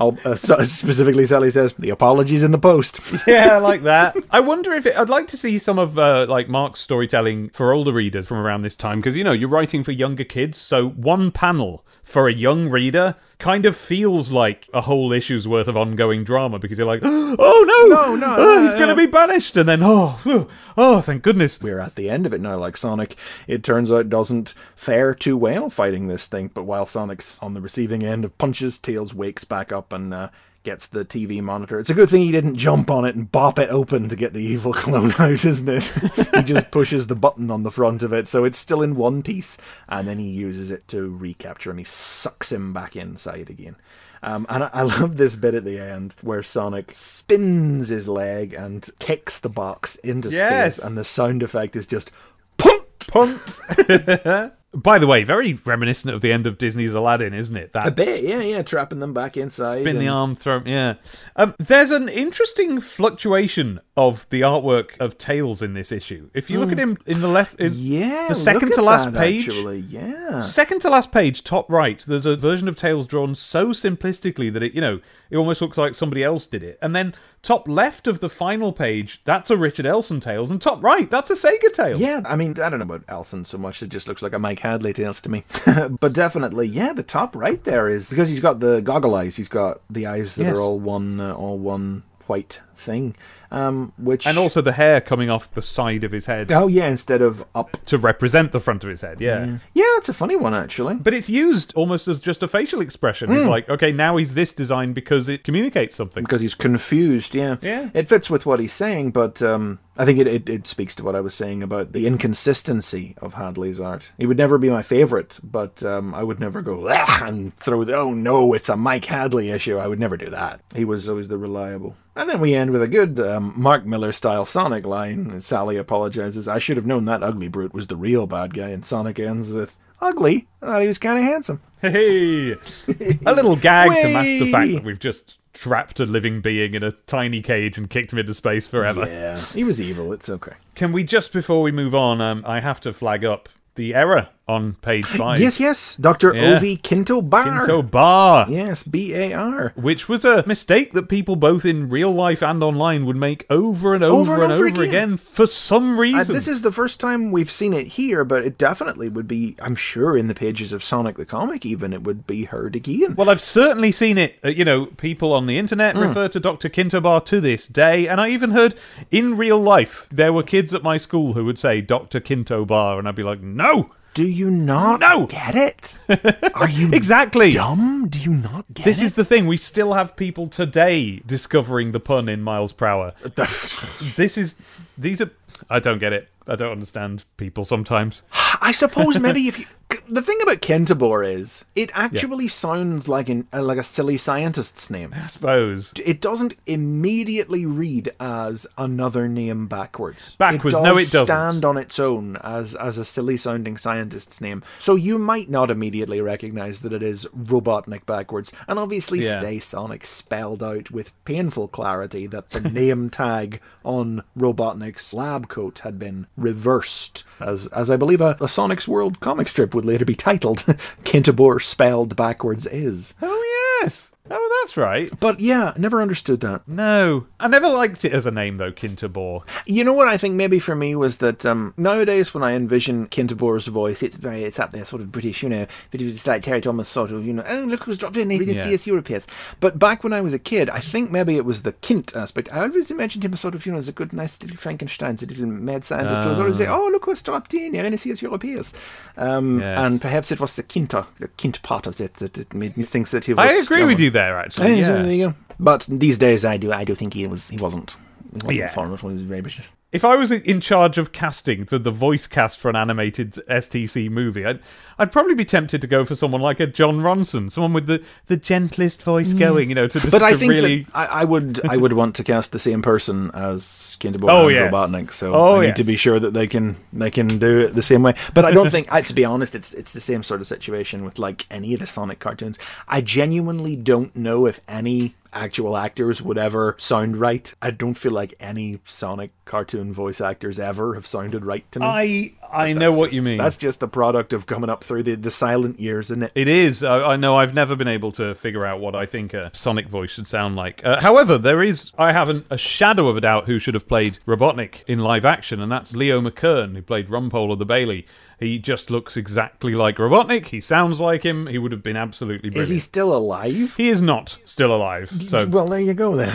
I'll, uh, so specifically, Sally says, "The apologies in the post." Yeah, I like that. I wonder if it, I'd like to see some of uh, like Mark's storytelling for older readers from around this time because you know you're writing for younger kids, so one panel for a young reader kind of feels like a whole issue's worth of ongoing drama because you're like, oh no, No, no, oh, uh, he's going to be banished, and then oh, oh, thank goodness. We're at the end of it now. Like Sonic, it turns out doesn't fare too well fighting this thing. But while Sonic's on the receiving end of punches, Tails wakes back up and uh, gets the TV monitor. It's a good thing he didn't jump on it and bop it open to get the evil clone out, isn't it? he just pushes the button on the front of it, so it's still in one piece, and then he uses it to recapture him. He sucks him back inside again. Um, and I, I love this bit at the end where Sonic spins his leg and kicks the box into Yes. space, and the sound effect is just punt, punt. By the way, very reminiscent of the end of Disney's Aladdin, isn't it? That A bit, yeah, yeah, trapping them back inside. spin the arm, throw. Yeah. Um, there's an interesting fluctuation of the artwork of Tails in this issue. If you look at him in the left, in Hmm. Yeah, the second to last that, page. Actually, yeah. Second to last page, top right, there's a version of Tails drawn so simplistically that it, you know, it almost looks like somebody else did it. And then top left of the final page, that's a Richard Elson Tails, and top right, that's a Sega Tails. Yeah, I mean, I don't know about Elson so much. It just looks like a Mike Hadley tales to me. but definitely, yeah, the top right there is because he's got the goggle eyes. He's got the eyes that Yes. are all one, uh, all one white thing. Um, which And also the hair coming off the side of his head oh yeah, instead of up. to represent the front of his head. Yeah. Yeah, it's a funny one actually. But it's used almost as just a facial expression. It's like, okay, now he's this design because it communicates something. because he's confused. Yeah, Yeah. It fits with what he's saying, but um, I think it, it it speaks to what I was saying about the inconsistency of Hadley's art. He would never be my favorite, but um, I would never go and throw the oh no, it's a Mike Hadley issue. I would never do that. He was always the reliable. And then we end with a good um, Mark Millar style Sonic line. Sally apologizes. I should have known that ugly brute was the real bad guy. And Sonic ends with ugly. I thought he was kind of handsome. Hey, a little gag to mask the fact that we've just trapped a living being in a tiny cage and kicked him into space forever. Yeah, he was evil. It's okay. Can we just before we move on? Um, I have to flag up the error on page five. Yes, yes. Dr. Yeah. Ovi Kinto Bar. Kinto Bar. Yes, B A R. Which was a mistake that people both in real life and online would make over and over, Over and over over again. again for some Uh, reason. this is the first time we've seen it here, but it definitely would be, I'm sure, in the pages of Sonic the Comic, even, it would be heard again. Well, I've certainly seen it. Uh, you know, people on the internet Hmm. refer to Dr. Kintobar to this day, and I even heard in real life there were kids at my school who would say Dr. Kintobar, and I'd be like, no, Do you not No! get it? Are you exactly. dumb? Do you not get This is the thing. We still have people today discovering the pun in miles per hour. This is these are. I don't get it. I don't understand people sometimes. I suppose maybe if you. The thing about Kintobor is, it actually sounds like an uh, like a silly scientist's name. I suppose. It doesn't immediately read as another name backwards. Backwards, It does no, it doesn't. stand on its own as as a silly sounding scientist's name. So you might not immediately recognize that it is Robotnik backwards. And obviously Yeah. Stay Sonic spelled out with painful clarity that the name tag on Robotnik's lab coat had been reversed. As as I believe a, a Sonic's World comic strip would later be titled Kintobor spelled backwards is. Oh yes. Oh, that's right. But yeah, never understood that. No, I never liked it as a name though. Kintobor. You know what I think maybe for me was that um, nowadays when I envision Kintobor's voice, it's very it's up there, sort of British, you know, bit of it's like Terry Thomas sort of, you know, oh look who's dropped in, he's Yeah. DS Europeans. But back when I was a kid, I think maybe it was the Kint aspect. I always imagined him sort of, you know, as a good, nice little Frankenstein, a little mad scientist who was always say, oh look who's dropped in, in CS Europeans. Um, Yes. And perhaps it was the Kinter, the Kint part of it that it made me think that he was. I agree German. with you there. Actually, Yeah, yeah. there you go. But these days, I do, I do think he was, he wasn't. He wasn't Yeah. foreign at all. He was very British. If I was in charge of casting for the voice cast for an animated STC movie, I'd I'd probably be tempted to go for someone like a John Ronson, someone with the, the gentlest voice mm. going, you know, to just But I to think really. I, I would I would want to cast the same person as Kintobor Oh, and yes. Robotnik, so Oh, I need yes. to be sure that they can they can do it the same way. But I don't think, I, to be honest, it's it's the same sort of situation with like any of the Sonic cartoons. I genuinely don't know if any actual actors would ever sound right. I don't feel like any Sonic cartoon voice actors ever have sounded right to me. I I know what just- you mean. That's just the product of coming up through the, the silent years, isn't it? It is. I, I know. I've never been able to figure out what I think a Sonic voice should sound like. Uh, however, there is. I haven't a shadow of a doubt who should have played Robotnik in live action, and that's Leo McKern, who played Rumpole of the Bailey. He just looks exactly like Robotnik. He sounds like him. He would have been absolutely Is he still alive? He is not still alive. So Well, there you go then.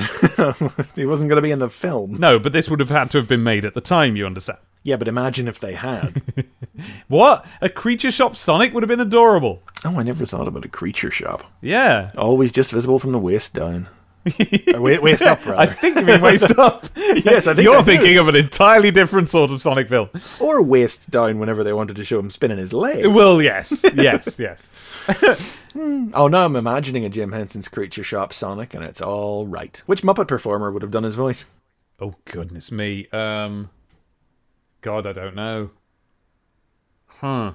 he wasn't going to be in the film. no, but this would have had to have been made at the time. You understand? Yeah, but imagine if they had. What a creature shop Sonic would have been adorable. oh, I never thought about a creature shop. Yeah. Always just visible from the waist down. Or wa- waist up, right? I think you mean waist up. Yes, I think You're I do. thinking of an entirely different sort of Sonic film. or waist down whenever they wanted to show him spinning his leg. Well, yes, yes, yes. Oh, now I'm imagining a Jim Henson's Creature Shop Sonic, and it's all right. Which Muppet performer would have done his voice? Oh goodness me. Um, God, I don't know. Huh.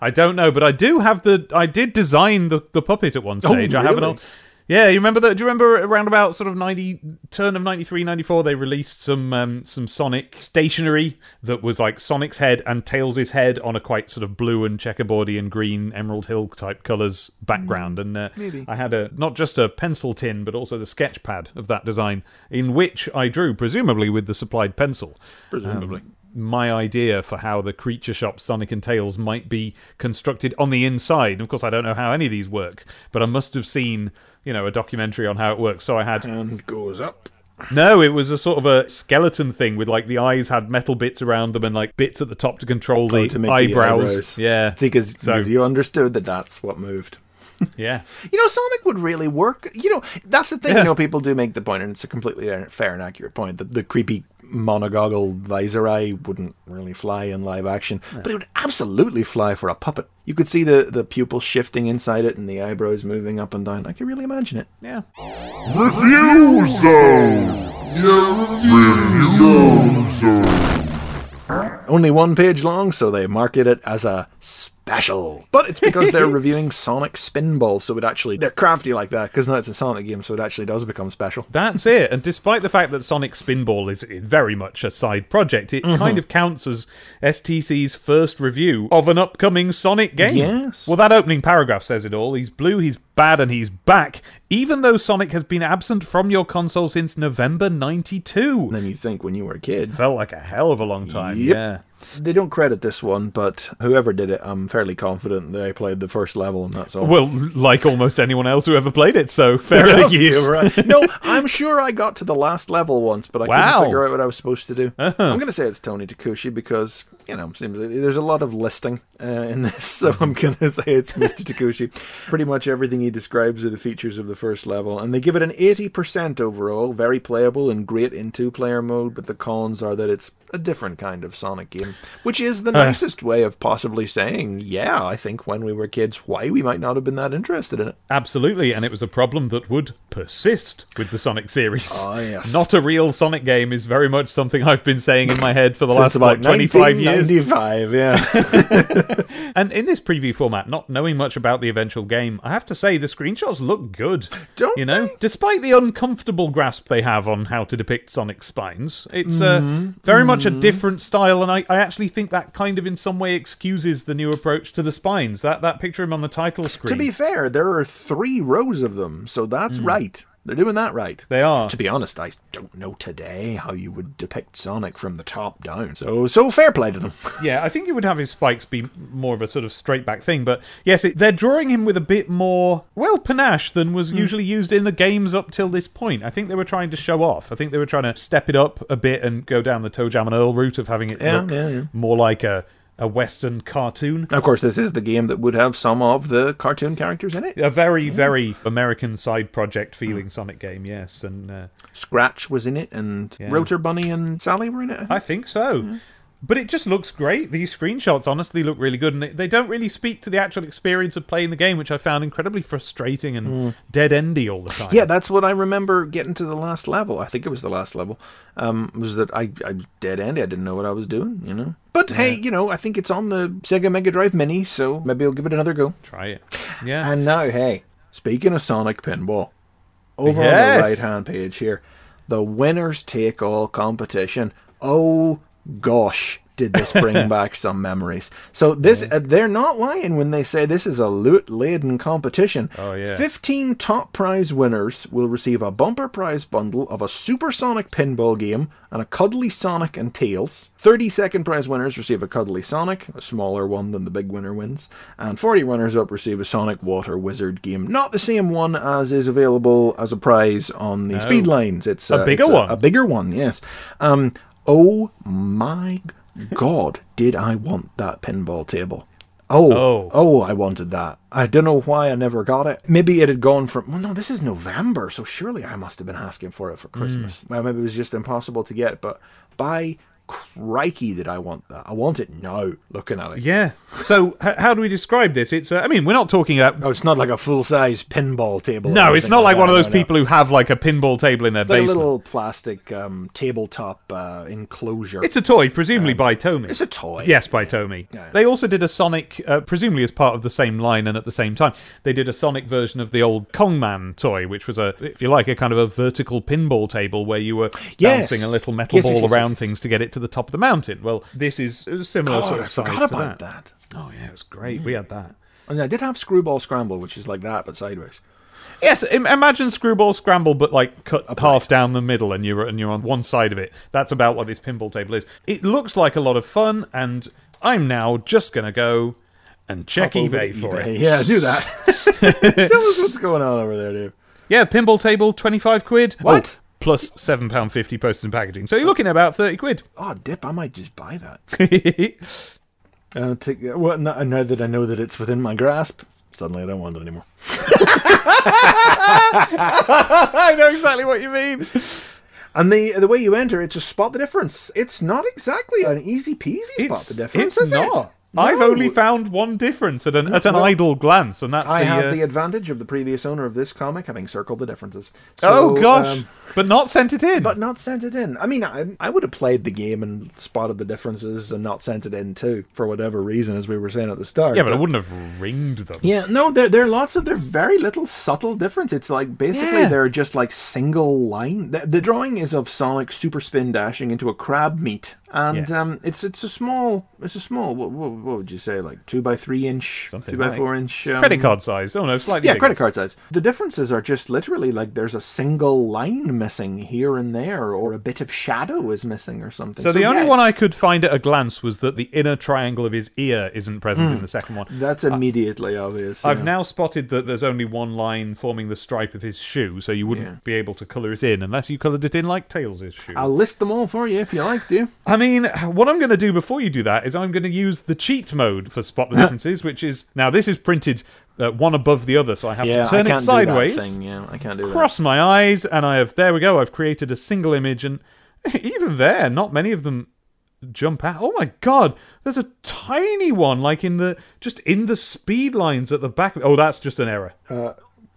I don't know, but I do have the. I did design the the puppet at one stage. I have an really? old. Yeah, you remember that? Do you remember around about sort of ninety turn of 93, 94, They released some um, some Sonic stationery that was like Sonic's head and Tails' head on a quite sort of blue and checkerboardy and green Emerald Hill type colours background, and uh. I had a not just a pencil tin but also the sketch pad of that design, in which I drew, presumably with the supplied pencil Presumably. My idea for how the creature shop Sonic and Tails might be constructed on the inside. Of course, I don't know how any of these work, but I must have seen, you know, a documentary on how it works. So I had and goes up. no, it was a sort of a skeleton thing with like the eyes had metal bits around them and like bits at the top to control the, to make the eyebrows. eyebrows. Yeah, because So- you understood that that's what moved. yeah. You know, Sonic would really work. You know, that's the thing. Yeah. You know, people do make the point, and it's a completely fair and accurate point that the creepy monogoggle visor eye wouldn't really fly in live action, but it would absolutely fly for a puppet. You could see the the pupils shifting inside it and the eyebrows moving up and down. I can really imagine it. Yeah. Review Zone! Review Zone! Only one page long, so they market it as a special. But it's because they're reviewing Sonic Spinball, so it actually they're crafty like that because now it's a Sonic game, so it actually does become special. That's it. And despite the fact that Sonic Spinball is very much a side project, it Mm-hmm. kind of counts as STC's first review of an upcoming Sonic game. Yes. Well, that opening paragraph says it all. He's blue, he's bad, and he's back, even though Sonic has been absent from your console since November 92. And then you think when you were a kid, Felt like a hell of a long time. Yep. Yeah. They don't credit this one, but whoever did it, I'm fairly confident they played the first level, and that's all. Well, like almost anyone else who ever played it, so fair enough. yeah, right. No, I'm sure I got to the last level once, but I Wow. couldn't figure out what I was supposed to do. Uh-huh. I'm going to say it's Tony Takoushi because you know seems there's a lot of listing uh, in this, so I'm going to say it's Mr. Takoushi. Pretty much everything he describes are the features of the first level, and they give it an 80% overall. Very playable and great in two-player mode, but the cons are that it's a different kind of Sonic game, which is the nicest way of possibly saying, yeah, I think when we were kids, why we might not have been that interested in it. Absolutely, and it was a problem that would persist with the Sonic series. Ah, yes. Not a real Sonic game is very much something I've been saying in my head for the last about what, 25 years. 1995, yeah. And in this preview format, not knowing much about the eventual game, I have to say the screenshots look good. Don't you know? they? Despite the uncomfortable grasp they have on how to depict Sonic spines, it's uh, Mm-hmm. very much a different style, and I, I actually think that kind of in some way excuses the new approach to the spines. That that picture of him on the title screen. To be fair, there are three rows of them, so that's right. They're doing that right. they are. To be honest, I don't know today how you would depict Sonic from the top down. So, so fair play to them. Yeah, I think you would have his spikes be more of a sort of straight back thing, but yes, it, they're drawing him with a bit more, well, panache than was hmm. usually used in the games up till this point. I think they were trying to show off. I think they were trying to step it up a bit and go down the ToeJam and Earl route of having it Yeah, look yeah, yeah. more like a, a Western cartoon. Of course, this is the game that would have some of the cartoon characters in it. A very, very American side project feeling Sonic game, yes, and uh, Scratch was in it, and Yeah. Rotor Bunnie and Sally were in it. I think. I think so. But it just looks great. These screenshots honestly look really good, and they, they don't really speak to the actual experience of playing the game, which I found incredibly frustrating and dead endy all the time. Yeah, that's what I remember getting to the last level. I think it was the last level. Um, was that I I dead endy. I didn't know what I was doing. You know. But hey, you know, I think it's on the Sega Mega Drive Mini, so maybe I'll give it another go. try it. Yeah, And now, hey, speaking of Sonic Pinball, over on the right hand page here, the winners take all competition. Oh gosh, did this bring back some memories? So this uh, they're not lying when they say this is a loot laden competition. Oh, yeah. 15 top prize winners will receive a bumper prize bundle of a supersonic pinball game and a cuddly Sonic and Tails. 30 second prize winners receive a cuddly Sonic, a smaller one than the big winner wins, and 40 runners up receive a Sonic Water Wizard game. Not the same one as is available as a prize on the speed lines. It's A uh, bigger it's one. A bigger one, yes. Um, oh my god, did I want that pinball table? Oh, Oh. oh, I wanted that. I don't know why I never got it. Maybe it had gone from. Well, no, this is November, so surely I must have been asking for it for hmm. Christmas. Well, maybe it was just impossible to get. But by crikey, did I want that? I want it now. Looking at it. Yeah. So h- how do we describe this? It's. Uh, I mean, we're not talking about. Oh, it's not like a full size pinball table. No, it's not like one of those no, no. people who have like a pinball table in their basement. Like a little plastic um, tabletop uh, enclosure. It's a toy, presumably by Tomy. It's a toy. Yes, by Tomy. Yeah. They also did a Sonic, uh, presumably as part of the same line and at the same time. They did a Sonic version of the old Kongman toy, which was a, if you like, a kind of a vertical pinball table where you were Yes. bouncing a little metal Yes, ball yes, around things to get it to the top of the mountain. Well, this is a similar God, sort I of size forgot to about that. that. Oh yeah, it was great. We had that. And I did have Screwball Scramble, which is like that but sideways. Yes, imagine Screwball Scramble, but like cut a half down the middle, and you're and you're on one side of it. That's about what this pinball table is. It looks like a lot of fun, and I'm now just gonna go and check eBay for eBay. it. Yeah, do that. Tell us what's going on over there, dude. Yeah, pinball table, twenty five quid. What? Oh, plus seven pound fifty postage and packaging. So you're looking at about thirty quid. Oh, dip! I might just buy that. Uh, take well, now, that I know that it's within my grasp, suddenly I don't want it anymore. I know exactly what you mean. And the the way you enter it, just spot the difference. It's not exactly an easy peasy spot the difference. it's is it? Not. I've only found one difference at an at an well, idle glance, and that's I the. have uh, the advantage of the previous owner of this comic having circled the differences. oh gosh, um, but not sent it in. but not sent it in. I mean, I, I would have played the game and spotted the differences and not sent it in too, for whatever reason, as we were saying at the start. yeah, but I wouldn't have ringed them. Yeah, no, there, there are lots of, there are very little subtle difference. It's like, basically, Yeah. they're just like single line. The, the drawing is of Sonic super spin dashing into a Crabmeat. And Yes. um, it's it's a small, it's a small, what, what, what would you say, like two by three inch, Something two by like. four inch? Um, Credit card size. Oh no, slightly. Yeah, bigger. credit card size. The differences are just literally like there's a single line missing here and there, or a bit of shadow is missing or something. So the only one I could find at a glance was that the inner triangle of his ear isn't present in the second one. That's immediately obvious. I've yeah. now spotted that there's only one line forming the stripe of his shoe, so you wouldn't Yeah. be able to colour it in unless you coloured it in like Tails' shoe. I'll list them all for you if you like, do. I mean, what I'm going to do before you do that is I'm going to use the cheat mode for spot the differences, which is now this is printed uh, one above the other, so I have Yeah, to turn I it can't sideways. do that thing. Yeah, I can't do that. cross my eyes and I have there we go I've created a single image and even there not many of them jump out oh my god there's a tiny one like in the just in the speed lines at the back oh that's just an error Uh,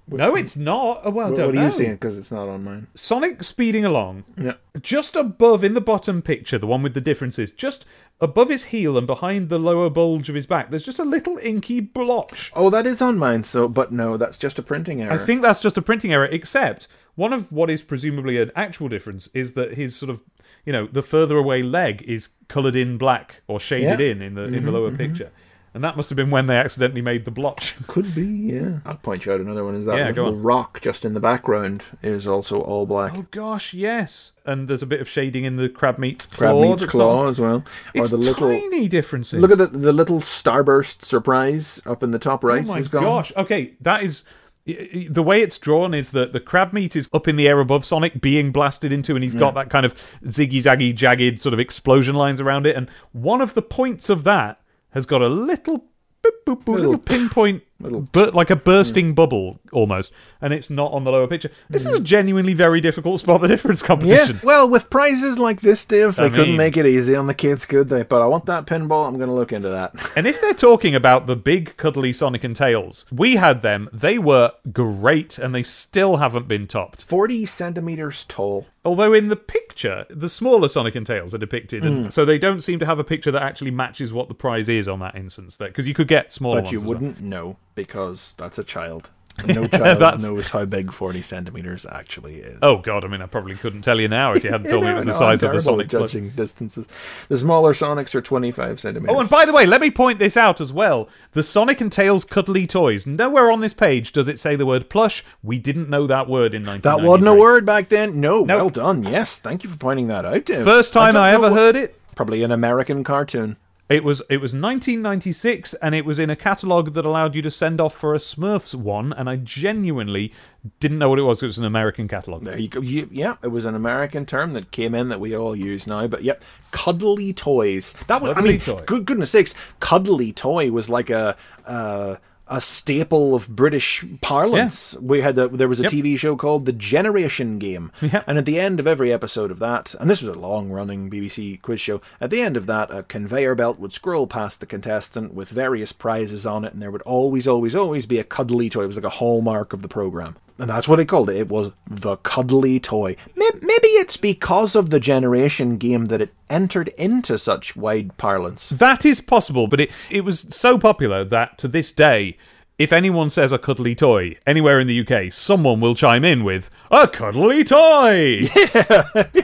no it's not oh, well I What, don't what are know you seeing? Because it's not on mine. Sonic speeding along Yeah. just above in the bottom picture the one with the differences just above his heel and behind the lower bulge of his back there's just a little inky blotch Oh, that is on mine. So, but no, that's just a printing error. I think that's just a printing error, except one of what is presumably an actual difference is that his sort of, you know, the further away leg is coloured in black or shaded Yeah. in in the in the mm-hmm, lower mm-hmm. picture. And that must have been when they accidentally made the blotch. could be. Yeah. I'll point you out another one. Is that Yeah, go little rock just in the background is also all black. Oh gosh, yes. And there's a bit of shading in the Crabmeat's claw. Crab meat's claw not- as well. Or It's the little. tiny differences. Look at the the little starburst surprise up in the top right. Oh my is gone. gosh. Okay, that is y- y- the way it's drawn is that the Crabmeat is up in the air above Sonic being blasted into and he's got that kind of ziggy zaggy jagged sort of explosion lines around it and one of the points of that has got a little boop, boop, boop, little, Little- pinpoint little- but like a bursting bubble almost and it's not on the lower picture. This is a genuinely very difficult spot the difference competition. Yeah. Well, with prizes like this, Dave, they I couldn't mean- make it easy on the kids, could they? But I want that pinball. I'm going to look into that. And if they're talking about the big cuddly Sonic and Tails, we had them. They were great and they still haven't been topped. 40 centimeters tall. Although in the picture, the smaller Sonic and Tails are depicted, Hmm. and so they don't seem to have a picture that actually matches what the prize is on that instance. There, because you could get smaller But ones. you wouldn't know because that's a child. No child knows how big 40 centimeters actually is. Oh god, I mean, I probably couldn't tell you now if you hadn't told me it was the No, size I'm of the Sonic. plush. judging distances. The smaller Sonics are 25 centimeters. Oh, and by the way, let me point this out as well. The Sonic and Tails cuddly toys. Nowhere on this page does it say the word plush. We didn't know that word in that wasn't a word back then. No, No. well done. Yes, thank you for pointing that out. Dave. First time don't I, ever what- heard it. Probably an American cartoon. It was it was 1996, and it was in a catalog that allowed you to send off for a Smurfs one, and I genuinely didn't know what it was. It was an American catalog. There you go. You, yeah, it was an American term that came in that we all use now. But yep, cuddly toys. That was. I Cuddly mean, toy. good goodness sakes, cuddly toy was like a. Uh, a staple of British parlance. We had the, there was a Yep. TV show called The Generation Game, Yep. and at the end of every episode of that, and this was a long-running BBC quiz show. At the end of that, a conveyor belt would scroll past the contestant with various prizes on it, and there would always, always, always be a cuddly toy. It was like a hallmark of the program. And that's what they called it. It was the cuddly toy. Maybe it's because of the generation game that it entered into such wide parlance. That is possible, but it, it was so popular that to this day, if anyone says a cuddly toy anywhere in the UK, someone will chime in with a cuddly toy.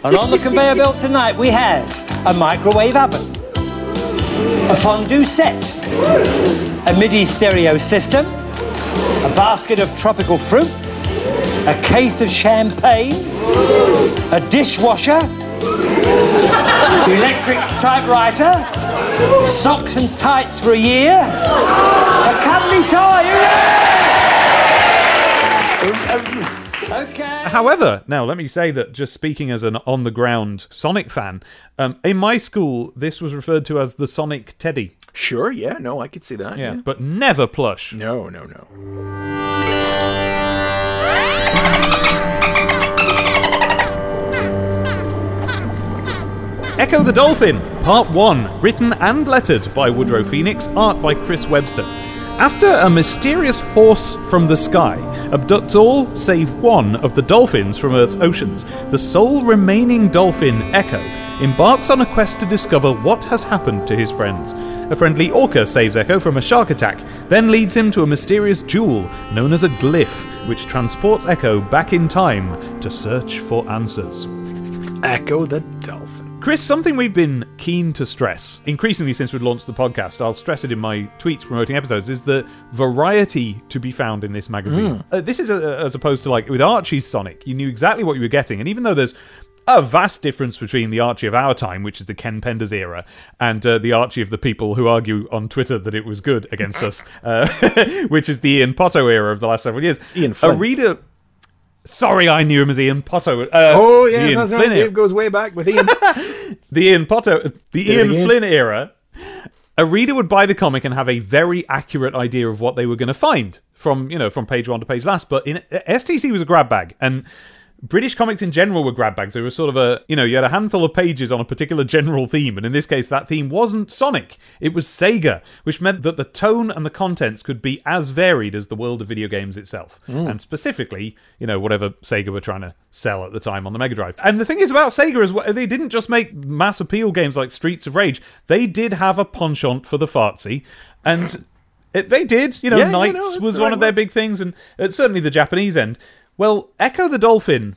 And on the conveyor belt tonight, we have a microwave oven, a fondue set, a MIDI stereo system, a basket of tropical fruits, a case of champagne, a dishwasher, electric typewriter, socks and tights for a year, a toy. hooray! Okay. However, now let me say that just speaking as an on the ground Sonic fan, um, in my school this was referred to as the Sonic Teddy. Sure, yeah, no, I could see that. Yeah, but never plush. No, no, no. Ecco the Dolphin, Part 1, written and lettered by Woodrow Phoenix, art by Chris Webster. After a mysterious force from the sky abducts all save one of the dolphins from Earth's oceans, the sole remaining dolphin, Ecco, embarks on a quest to discover what has happened to his friends. A friendly orca saves Ecco from a shark attack, then leads him to a mysterious jewel known as a glyph, which transports Ecco back in time to search for answers. Ecco the Dolphin. Chris, something we've been keen to stress, increasingly since we've launched the podcast, I'll stress it in my tweets promoting episodes, is the variety to be found in this magazine. Uh, this is uh as opposed to like with Archie's Sonic, you knew exactly what you were getting, and even though there's a vast difference between the Archie of our time, which is the Ken Penders era, and uh, the Archie of the people who argue on Twitter that it was good against us, uh, which is the Ian Potto era of the last several years. Ian a reader. Sorry, I knew him as Ian Potto. Uh, Oh, yes, Ian that's Flynn right. Dave goes way back with Ian. the Ian Potter, the Ian. Flynn era, a reader would buy the comic and have a very accurate idea of what they were going to find from you know from page one to page last. But in STC was a grab bag, and British comics in general were grab bags. They were sort of a you know you had a handful of pages on a particular general theme, and in this case that theme wasn't Sonic, it was Sega, which meant that the tone and the contents could be as varied as the world of video games itself, and specifically you know whatever Sega were trying to sell at the time on the Mega Drive. And the thing is about Sega is well, they didn't just make mass appeal games like Streets of Rage; they did have a penchant for the fartsy, and it, they did. You know, Yeah, yeah, no, NiGHTS was one right of their big things, and uh, certainly the Japanese end. Well, Ecco the Dolphin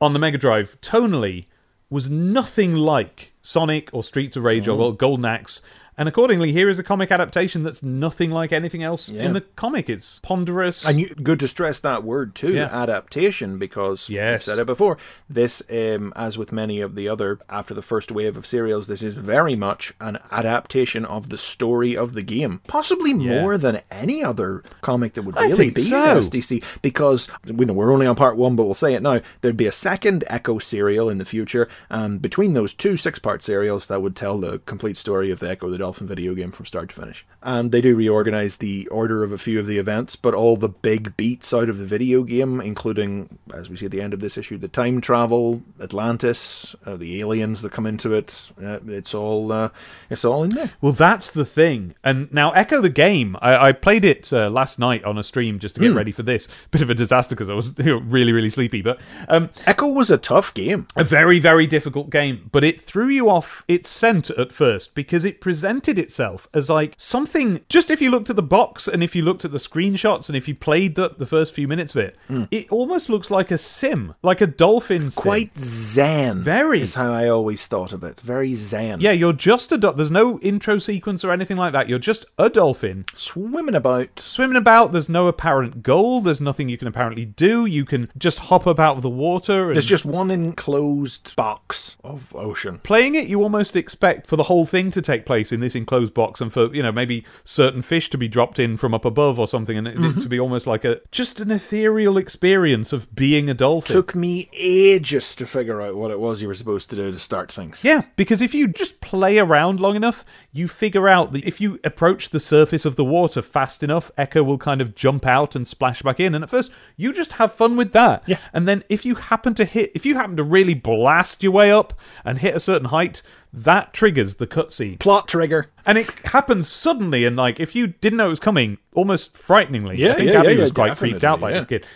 on the Mega Drive tonally was nothing like Sonic or Streets of Rage Mm. or Golden Axe. And accordingly, here is a comic adaptation that's nothing like anything else in the comic. It's ponderous. And you, good to stress that word too, Yeah. adaptation, because Yes. said it before. This, um, as with many of the other after the first wave of serials, this is very much an adaptation of the story of the game, possibly more than any other comic that would I really be so. STC. Because we know we're only on part one, but we'll say it now. There'd be a second Ecco serial in the future, and between those two six-part serials, that would tell the complete story of the Ecco the Dolphin video game from start to finish. And they do reorganize the order of a few of the events, but all the big beats out of the video game, including, as we see at the end of this issue, the time travel, Atlantis, uh, the aliens that come into it, uh, it's all uh, it's all in there. Well, that's the thing. And now, Ecco the game, I, I played it uh, last night on a stream just to get ready for this. Bit of a disaster because I was really, really sleepy. But um, Ecco was a tough game. a very, very difficult game. But it threw you off its scent at first because it presented itself as like something. Just if you looked at the box and if you looked at the screenshots and if you played the, the first few minutes of it, hmm. it almost looks like a sim, like a dolphin sim. Quite zen. Very. is how I always thought of it. Very zen. Yeah, you're just a. Do- There's no intro sequence or anything like that. You're just a dolphin swimming about. swimming about. There's no apparent goal. There's nothing you can apparently do. You can just hop about the water. And There's just one enclosed box of ocean. playing it. You almost expect for the whole thing to take place in this this enclosed box and for, you know, maybe certain fish to be dropped in from up above or something and it, Mm-hmm. to be almost like a just an ethereal experience of being a dolphin. Took me ages to figure out what it was you were supposed to do to start things. Yeah, because if you just play around long enough, you figure out that if you approach the surface of the water fast enough, Ecco will kind of jump out and splash back in. And at first, you just have fun with that. Yeah. And then if you happen to hit, if you happen to really blast your way up and hit a certain height, that triggers the cutscene. Plot trigger. And it happens suddenly, and like if you didn't know it was coming, almost frighteningly. Yeah, I think yeah, Abby yeah, was yeah, quite freaked out by definitely, this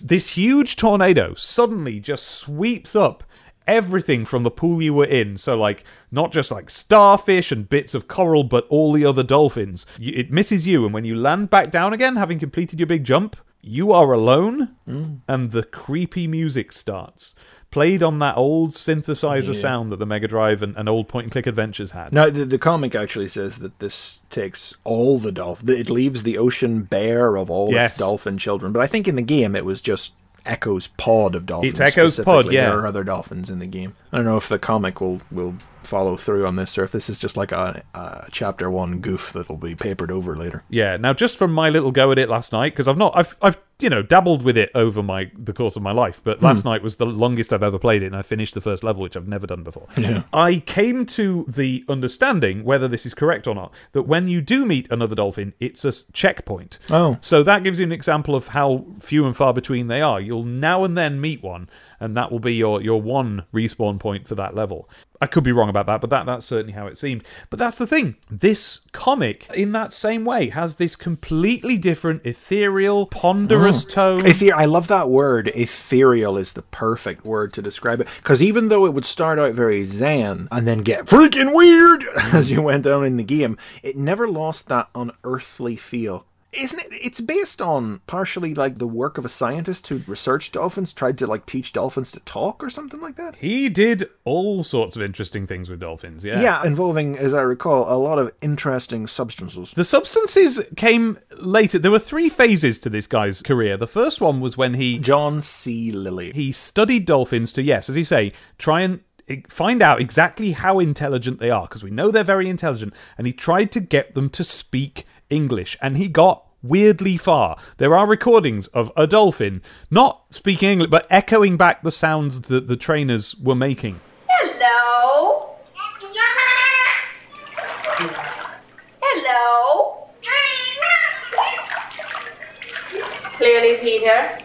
kid. This huge tornado suddenly just sweeps up everything from the pool you were in. So, like, not just like starfish and bits of coral, but all the other dolphins. It misses you, and when you land back down again, having completed your big jump, you are alone, Mm. and the creepy music starts. Played on that old synthesizer sound that the Mega Drive and, and old point and click adventures had. Now, the, the comic actually says that this takes all the dolphin. It leaves the ocean bare of all Yes. its dolphin children. But I think in the game it was just Ecco's pod of dolphins. It's Ecco's pod, yeah. There are other dolphins in the game. I don't know if the comic will will follow through on this or if this is just like a, a chapter one goof that will be papered over later. Yeah. Now, just from my little go at it last night, because I've not, I've, I've, you know, dabbled with it over my the course of my life, but last hmm. night was the longest I've ever played it, and I finished the first level, which I've never done before. I came to the understanding, whether this is correct or not, that when you do meet another dolphin, it's a checkpoint. Oh. So that gives you an example of how few and far between they are. You'll now and then meet one, and that will be your your one respawn point for that level. I could be wrong about that, but that that's certainly how it seemed. But that's the thing. This comic, in that same way, has this completely different, ethereal, Mm. tone. Ether- I love that word. Ethereal is the perfect word to describe it. Because even though it would start out very zen and then get freaking weird as you went down in the game, it never lost that unearthly feel. Isn't it? It's based on partially like the work of a scientist who researched dolphins, tried to like teach dolphins to talk or something like that. he did all sorts of interesting things with dolphins. Yeah. Yeah, involving, as I recall, a lot of interesting substances. The substances came later. There were three phases to this guy's career. The first one was when he John C. Lilly. he studied dolphins to yes as you say try and find out exactly how intelligent they are because we know they're very intelligent and he tried to get them to speak english and he got weirdly far there are recordings of a dolphin not speaking english but echoing back the sounds that the trainers were making Hello? Hello? Clearly, Peter.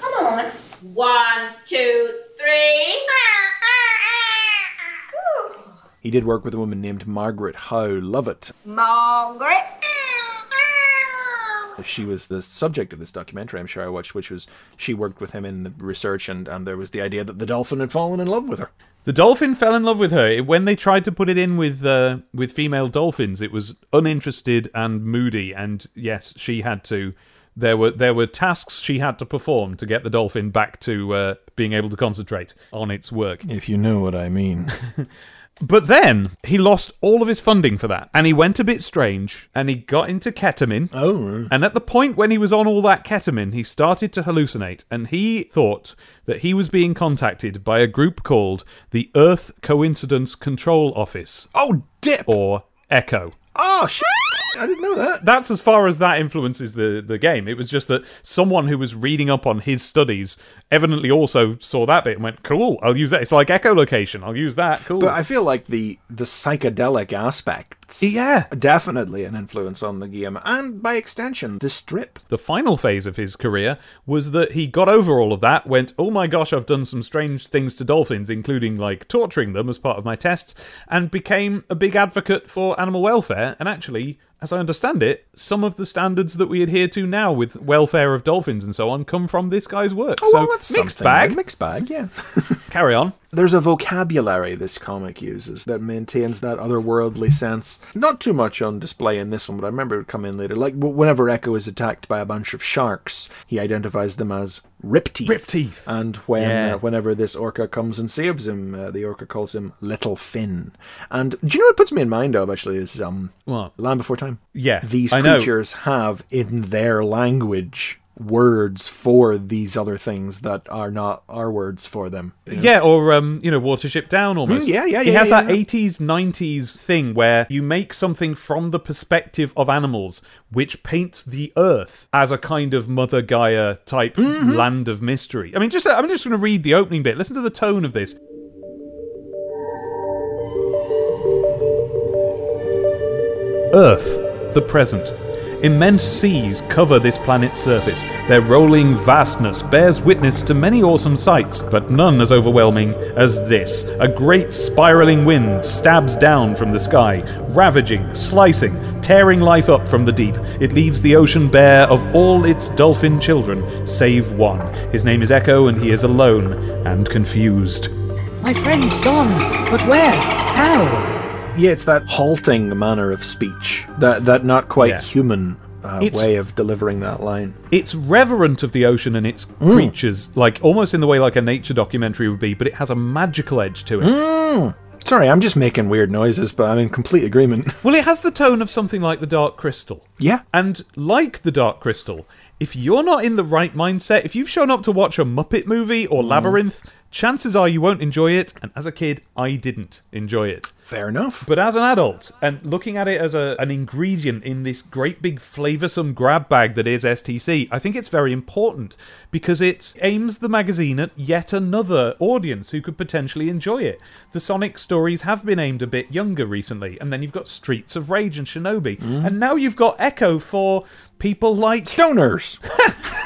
Come on. One, two, three. He did work with a woman named Margaret Howe Lovett. Margaret. She was the subject of this documentary I'm sure I watched, which was she worked with him in the research, and, and there was the idea that the dolphin had fallen in love with her. The dolphin fell in love with her when they tried to put it in with uh, with female dolphins. It was uninterested and moody, and yes, she had to. There were there were tasks she had to perform to get the dolphin back to uh, being able to concentrate on its work. If you know what I mean. But then he lost all of his funding for that, and he went a bit strange, and he got into ketamine. oh, And at the point when he was on all that ketamine, he started to hallucinate, and he thought that he was being contacted by a group called the Earth Coincidence Control Office, oh, dip! or ECCO. Oh, shit! I didn't know that. That's as far as that influences the, the game. It was just that someone who was reading up on his studies evidently also saw that bit and went, cool, I'll use that. It's like echolocation. I'll use that. Cool. But I feel like the the psychedelic aspects, yeah. definitely an influence on the game, and by extension, the strip. The final phase of his career was that he got over all of that, went, oh my gosh, I've done some strange things to dolphins, including like torturing them as part of my tests, and became a big advocate for animal welfare. And actually, as I understand it, some of the standards that we adhere to now with welfare of dolphins and so on come from this guy's work. Oh, so well, that's mixed bag. right? Mixed bag, yeah. Carry on. There's a vocabulary this comic uses that maintains that otherworldly sense. Not too much on display in this one, but I remember it would come in later. Like whenever Ecco is attacked by a bunch of sharks, he identifies them as rip teeth. Rip teeth. And when Yeah. uh, whenever this orca comes and saves him, uh, the orca calls him Little Finn. And do you know what puts me in mind of actually is um What? Land Before Time. Yeah, These I know. creatures have in their language words for these other things that are not our words for them. you know? Yeah, or um, you know, Watership Down almost. Mm, yeah, yeah, He yeah, has yeah, that yeah. eighties, nineties thing where you make something from the perspective of animals, which paints the Earth as a kind of Mother Gaia type Mm-hmm. land of mystery. I mean, just I'm just going to read the opening bit. Listen to the tone of this. Earth, the present. Immense seas cover this planet's surface. Their rolling vastness bears witness to many awesome sights, but none as overwhelming as this. A great spiraling wind stabs down from the sky, ravaging, slicing, tearing life up from the deep. It leaves the ocean bare of all its dolphin children, save one. His name is Ecco, and he is alone and confused. My friend's gone. But where? How? Yeah, it's that halting manner of speech, that that not quite Yeah. human uh, way of delivering that line. it's reverent of the ocean and its Mm. creatures, like almost in the way like a nature documentary would be, but it has a magical edge to it. Mm. Sorry, I'm just making weird noises, but I'm in complete agreement. Well, it has the tone of something like the Dark Crystal. yeah, And like the Dark Crystal, if you're not in the right mindset, if you've shown up to watch a Muppet movie Mm. or Labyrinth, chances are you won't enjoy it. And as a kid, I didn't enjoy it. fair enough. But as an adult, and looking at it as a, an ingredient in this great big flavoursome grab bag that is STC, I think it's very important because it aims the magazine at yet another audience who could potentially enjoy it. The Sonic stories have been aimed a bit younger recently, and then you've got Streets of Rage and Shinobi, mm-hmm. and now you've got Ecco for people like Stoners.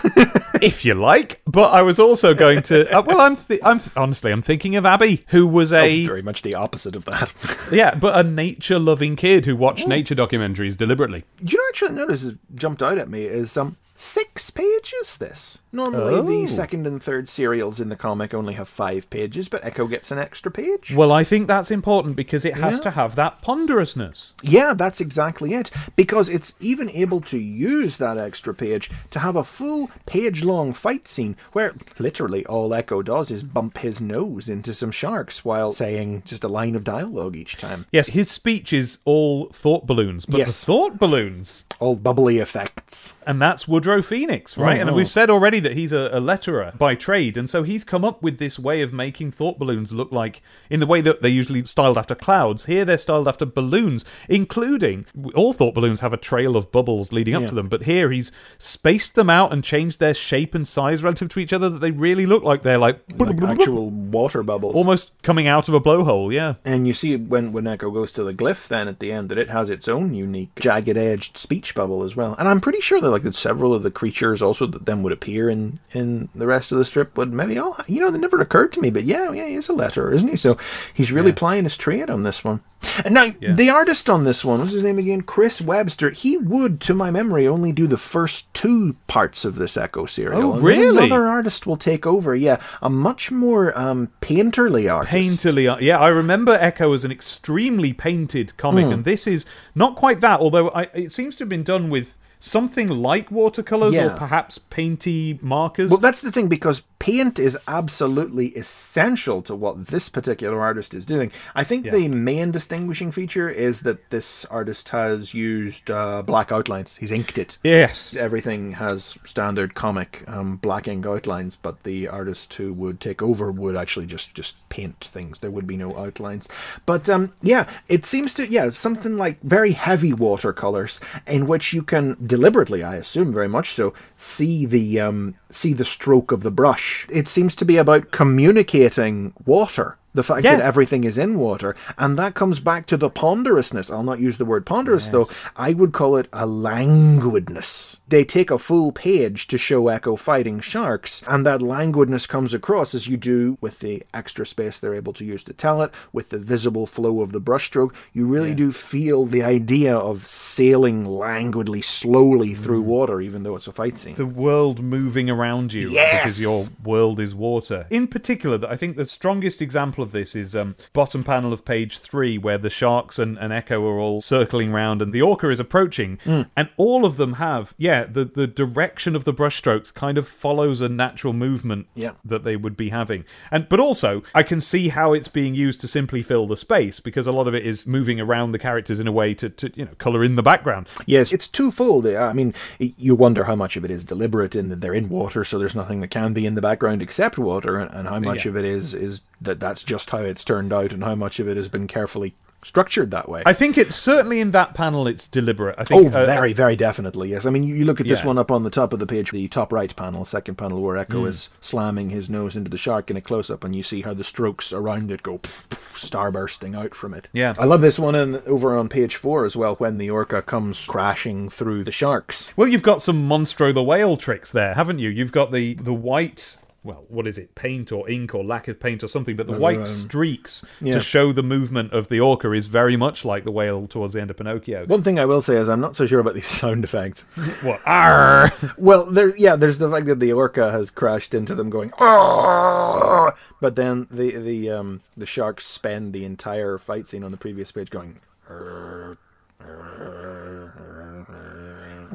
if you like. But I was also going to. Uh, well, I'm. Th- I'm honestly. I'm thinking of Abby, who was a Oh, very much the opposite of that. yeah, but a nature-loving kid who watched nature documentaries deliberately. Do you know actually notice it jumped out at me is um six pages this. Normally the Oh. second and third serials in the comic only have five pages, but Ecco gets an extra page. Well, I think that's important because it has Yeah. to have that ponderousness. Yeah, that's exactly it. Because it's even able to use that extra page to have a full page long fight scene where literally all Ecco does is bump his nose into some sharks while saying just a line of dialogue each time. Yes, his speech is all thought balloons, but Yes. the thought balloons, All bubbly effects. and that's Woodrow Phoenix, right? And uh-huh. we've said already that he's a, a letterer by trade, and so he's come up with this way of making thought balloons look like, in the way that they're usually styled after clouds. Here they're styled after balloons, including all thought balloons have a trail of bubbles leading up Yeah. to them, but here he's spaced them out and changed their shape and size relative to each other that they really look like they're like, Like actual water bubbles. almost coming out of a blowhole. Yeah. And you see when, when Ecco goes to the glyph then at the end that it has its own unique jagged edged speech bubble as well. And I'm pretty sure that like that several of the creatures also that then would appear in, in the rest of the strip would maybe all you know, that never occurred to me, but yeah, yeah, he is a letter, isn't he? So he's really playing his trade on this one. And now the artist on this one, what's his name again? Chris Webster, he would, to my memory, only do the first two parts of this Ecco serial. Oh, And really? Another artist will take over, yeah. A much more um painterly artist. painterly yeah i remember Ecco as an extremely painted comic Hmm. and this is not quite that although I, it seems to have been done with something like watercolors Yeah. or perhaps painty markers Well, that's the thing because paint is absolutely essential to what this particular artist is doing. I think the main distinguishing feature is that this artist has used uh, black outlines. He's inked it. yes Everything has standard comic um, black ink outlines, but the artist who would take over would actually just just paint things. There would be no outlines. But um, yeah, it seems to yeah something like very heavy watercolors in which you can deliberately, I assume, very much so, see the um, see the stroke of the brush. It seems to be about communicating water. The fact Yeah. that everything is in water, and that comes back to the ponderousness. I'll not use the word ponderous though. I would call it a languidness. They take a full page to show Ecco fighting sharks, and that languidness comes across as you do with the extra space they're able to use to tell it, with the visible flow of the brushstroke. You really do feel the idea of sailing languidly, slowly through mm. water, even though it's a fight scene. the world moving around you Yes! because your world is water. In particular, I think the strongest example of this is um, bottom panel of page three, where the sharks and, and Ecco are all circling round, and the orca is approaching, hmm. and all of them have, yeah, the the direction of the brushstrokes kind of follows a natural movement Yeah. that they would be having, and but also I can see how it's being used to simply fill the space because a lot of it is moving around the characters in a way to, to you know color in the background. Yes, it's twofold. Uh, I mean, you wonder how much of it is deliberate in that they're in water, so there's nothing that can be in the background except water, and, and how uh, much Yeah. of it is is that that's just how it's turned out, and how much of it has been carefully structured that way. I think it's certainly in that panel it's deliberate. I Oh, think uh, very, very definitely, yes. I mean, you, you look at this Yeah. one up on the top of the page, the top right panel, second panel, where Ecco is slamming his nose into the shark in a close up, and you see how the strokes around it go pff, pff, starbursting out from it. Yeah. I love this one in, over on page four as well, when the orca comes crashing through the sharks. Well, you've got some Monstro the Whale tricks there, haven't you? You've got the the white. Well, what is it? Paint or ink or lack of paint or something, but the white streaks yeah. to show the movement of the orca is very much like the whale towards the end of Pinocchio. One thing I will say is I'm not so sure about these sound effects. What? Arr! well, there, yeah, there's the fact that the orca has crashed into them, going, "Arr!" but then the the um the sharks spend the entire fight scene on the previous page going. "Arr, arr, arr, arr."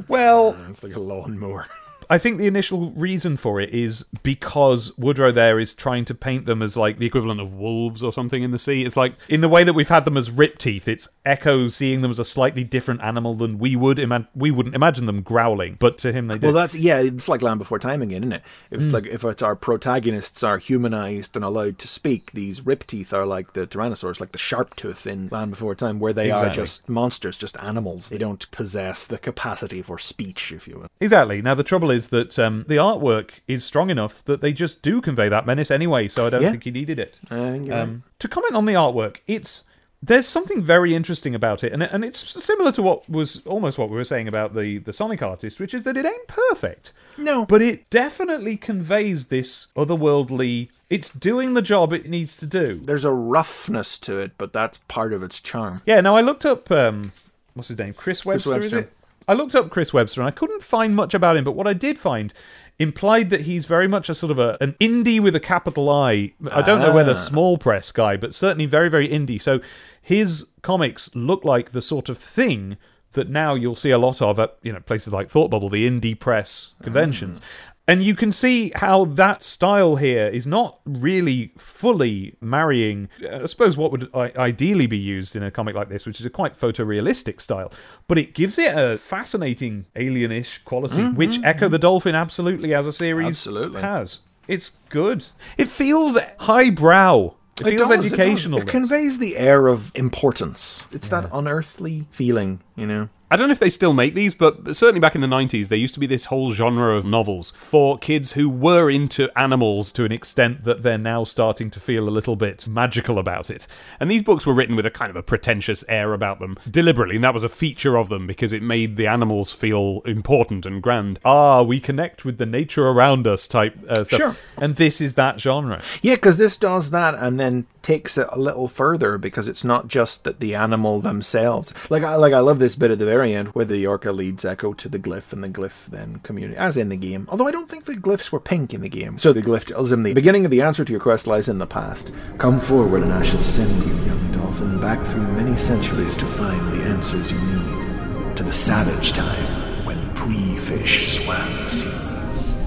Well, It's like a lawnmower. I think the initial reason for it is because Woodrow there is trying to paint them as like the equivalent of wolves or something in the sea. It's like in the way that we've had them as rip teeth. It's Ecco seeing them as a slightly different animal than we would. Ima- we wouldn't imagine them growling, but to him they did. Well, that's yeah, it's like Land Before Time again, isn't it? If mm. like if it's our protagonists are humanized and allowed to speak, these rip teeth are like the Tyrannosaurs, like the sharp tooth in Land Before Time, where they are just monsters, just animals. They don't possess the capacity for speech, if you will. Exactly. Now the trouble is that um, the artwork is strong enough that they just do convey that menace anyway. So I don't Yeah. think he needed it. You're right. Um, to comment on the artwork, it's there's something very interesting about it, and and it's similar to what was almost what we were saying about the the Sonic artist, which is that it ain't perfect. No. but it definitely conveys this otherworldly. It's doing the job it needs to do. There's a roughness to it, but that's part of its charm. Yeah. Now I looked up um, what's his name, Chris Webster, is Webster. I looked up Chris Webster and I couldn't find much about him, but what I did find implied that he's very much a sort of a an indie with a capital I. I don't know whether ah. small press guy, but certainly very very indie. So his comics look like the sort of thing that now you'll see a lot of at you know places like Thought Bubble, the indie press conventions. Mm. And you can see how that style here is not really fully marrying, I suppose, what would ideally be used in a comic like this, which is a quite photorealistic style. But it gives it a fascinating alienish quality, mm-hmm, which mm-hmm. Ecco the Dolphin absolutely, as a series, Absolutely. has. It's good. It feels highbrow. It feels does, it does. educational. It, this. conveys the air of importance. It's that unearthly feeling, you know. I don't know if they still make these, but certainly back in the 90s, there used to be this whole genre of novels for kids who were into animals to an extent that they're now starting to feel a little bit magical about it. And these books were written with a kind of a pretentious air about them, deliberately, and that was a feature of them because it made the animals feel important and grand. Ah, we connect with the nature around us type uh, stuff. Sure. And this is that genre. Yeah, because this does that and then takes it a little further because it's not just that the animal themselves. Like I like I love this bit at the very end where the orca leads Ecco to the glyph and the glyph then community as in the game. Although I don't think the glyphs were pink in the game. So the glyph tells him the beginning of the answer to your quest lies in the past. Come forward and I shall send you, young dolphin, back through many centuries to find the answers you need. To the savage time when pre-fish swam seas.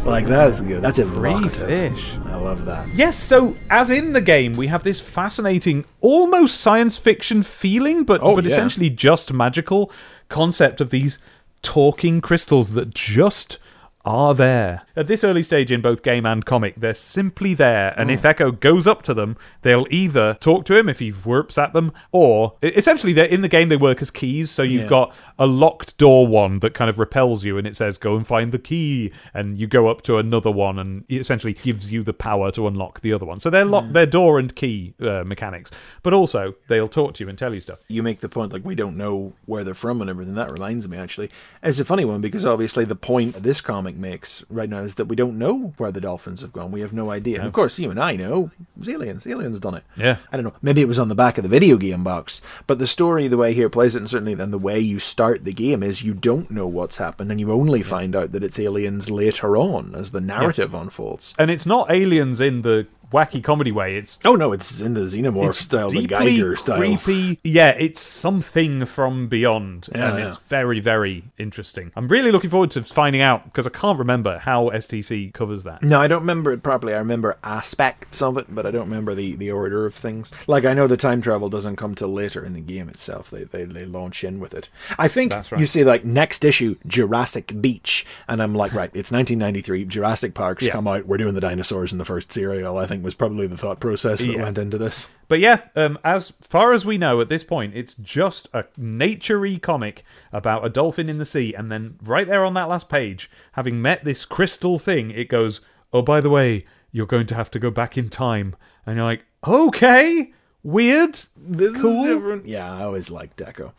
Like that's good. That's evocative. Pre-fish. I love that. Yes, so as in the game, we have this fascinating, almost science fiction feeling, but Oh, but yeah. essentially just magical concept of these talking crystals that just are there. At this early stage in both game and comic, they're simply there, and Oh. if Ecco goes up to them, they'll either talk to him if he warps at them, or essentially they're in the game they work as keys. So you've Yeah. got a locked door one that kind of repels you, and it says go and find the key, and you go up to another one, and it essentially gives you the power to unlock the other one. So they're lock, they're door and key uh, mechanics, but also they'll talk to you and tell you stuff. you make the point like we don't know where they're from and everything. That reminds me actually, it's a funny one because obviously the point of this comic makes right now is that we don't know where the dolphins have gone. We have no idea. And of course, you and I know it was aliens. Aliens done it. Yeah. I don't know. Maybe it was on the back of the video game box, but the story, the way here plays it, and certainly then the way you start the game is you don't know what's happened, and you only find out that it's aliens later on as the narrative unfolds. And it's not aliens in the wacky comedy way. It's Oh no, it's in the xenomorph it's style, the Geiger style. creepy. Yeah, it's something from beyond, Yeah, and yeah. it's very, very interesting. I'm really looking forward to finding out because I can't remember how STC covers that. No, I don't remember it properly. I remember aspects of it, but I don't remember the, the order of things. Like I know the time travel doesn't come till later in the game itself. They they, they launch in with it. I think That's right. you see like next issue Jurassic Beach, and I'm like, right, it's 1993. Jurassic Park's Yeah. come out. We're doing the dinosaurs in the first serial. I think was probably the thought process that Yeah. went into this. But yeah, um, as far as we know at this point, it's just a naturey comic about a dolphin in the sea, and then right there on that last page, having met this crystal thing, it goes, "Oh, by the way, you're going to have to go back in time," and you're like, "Okay, weird." This Cool. is different. Yeah, I always liked Deco.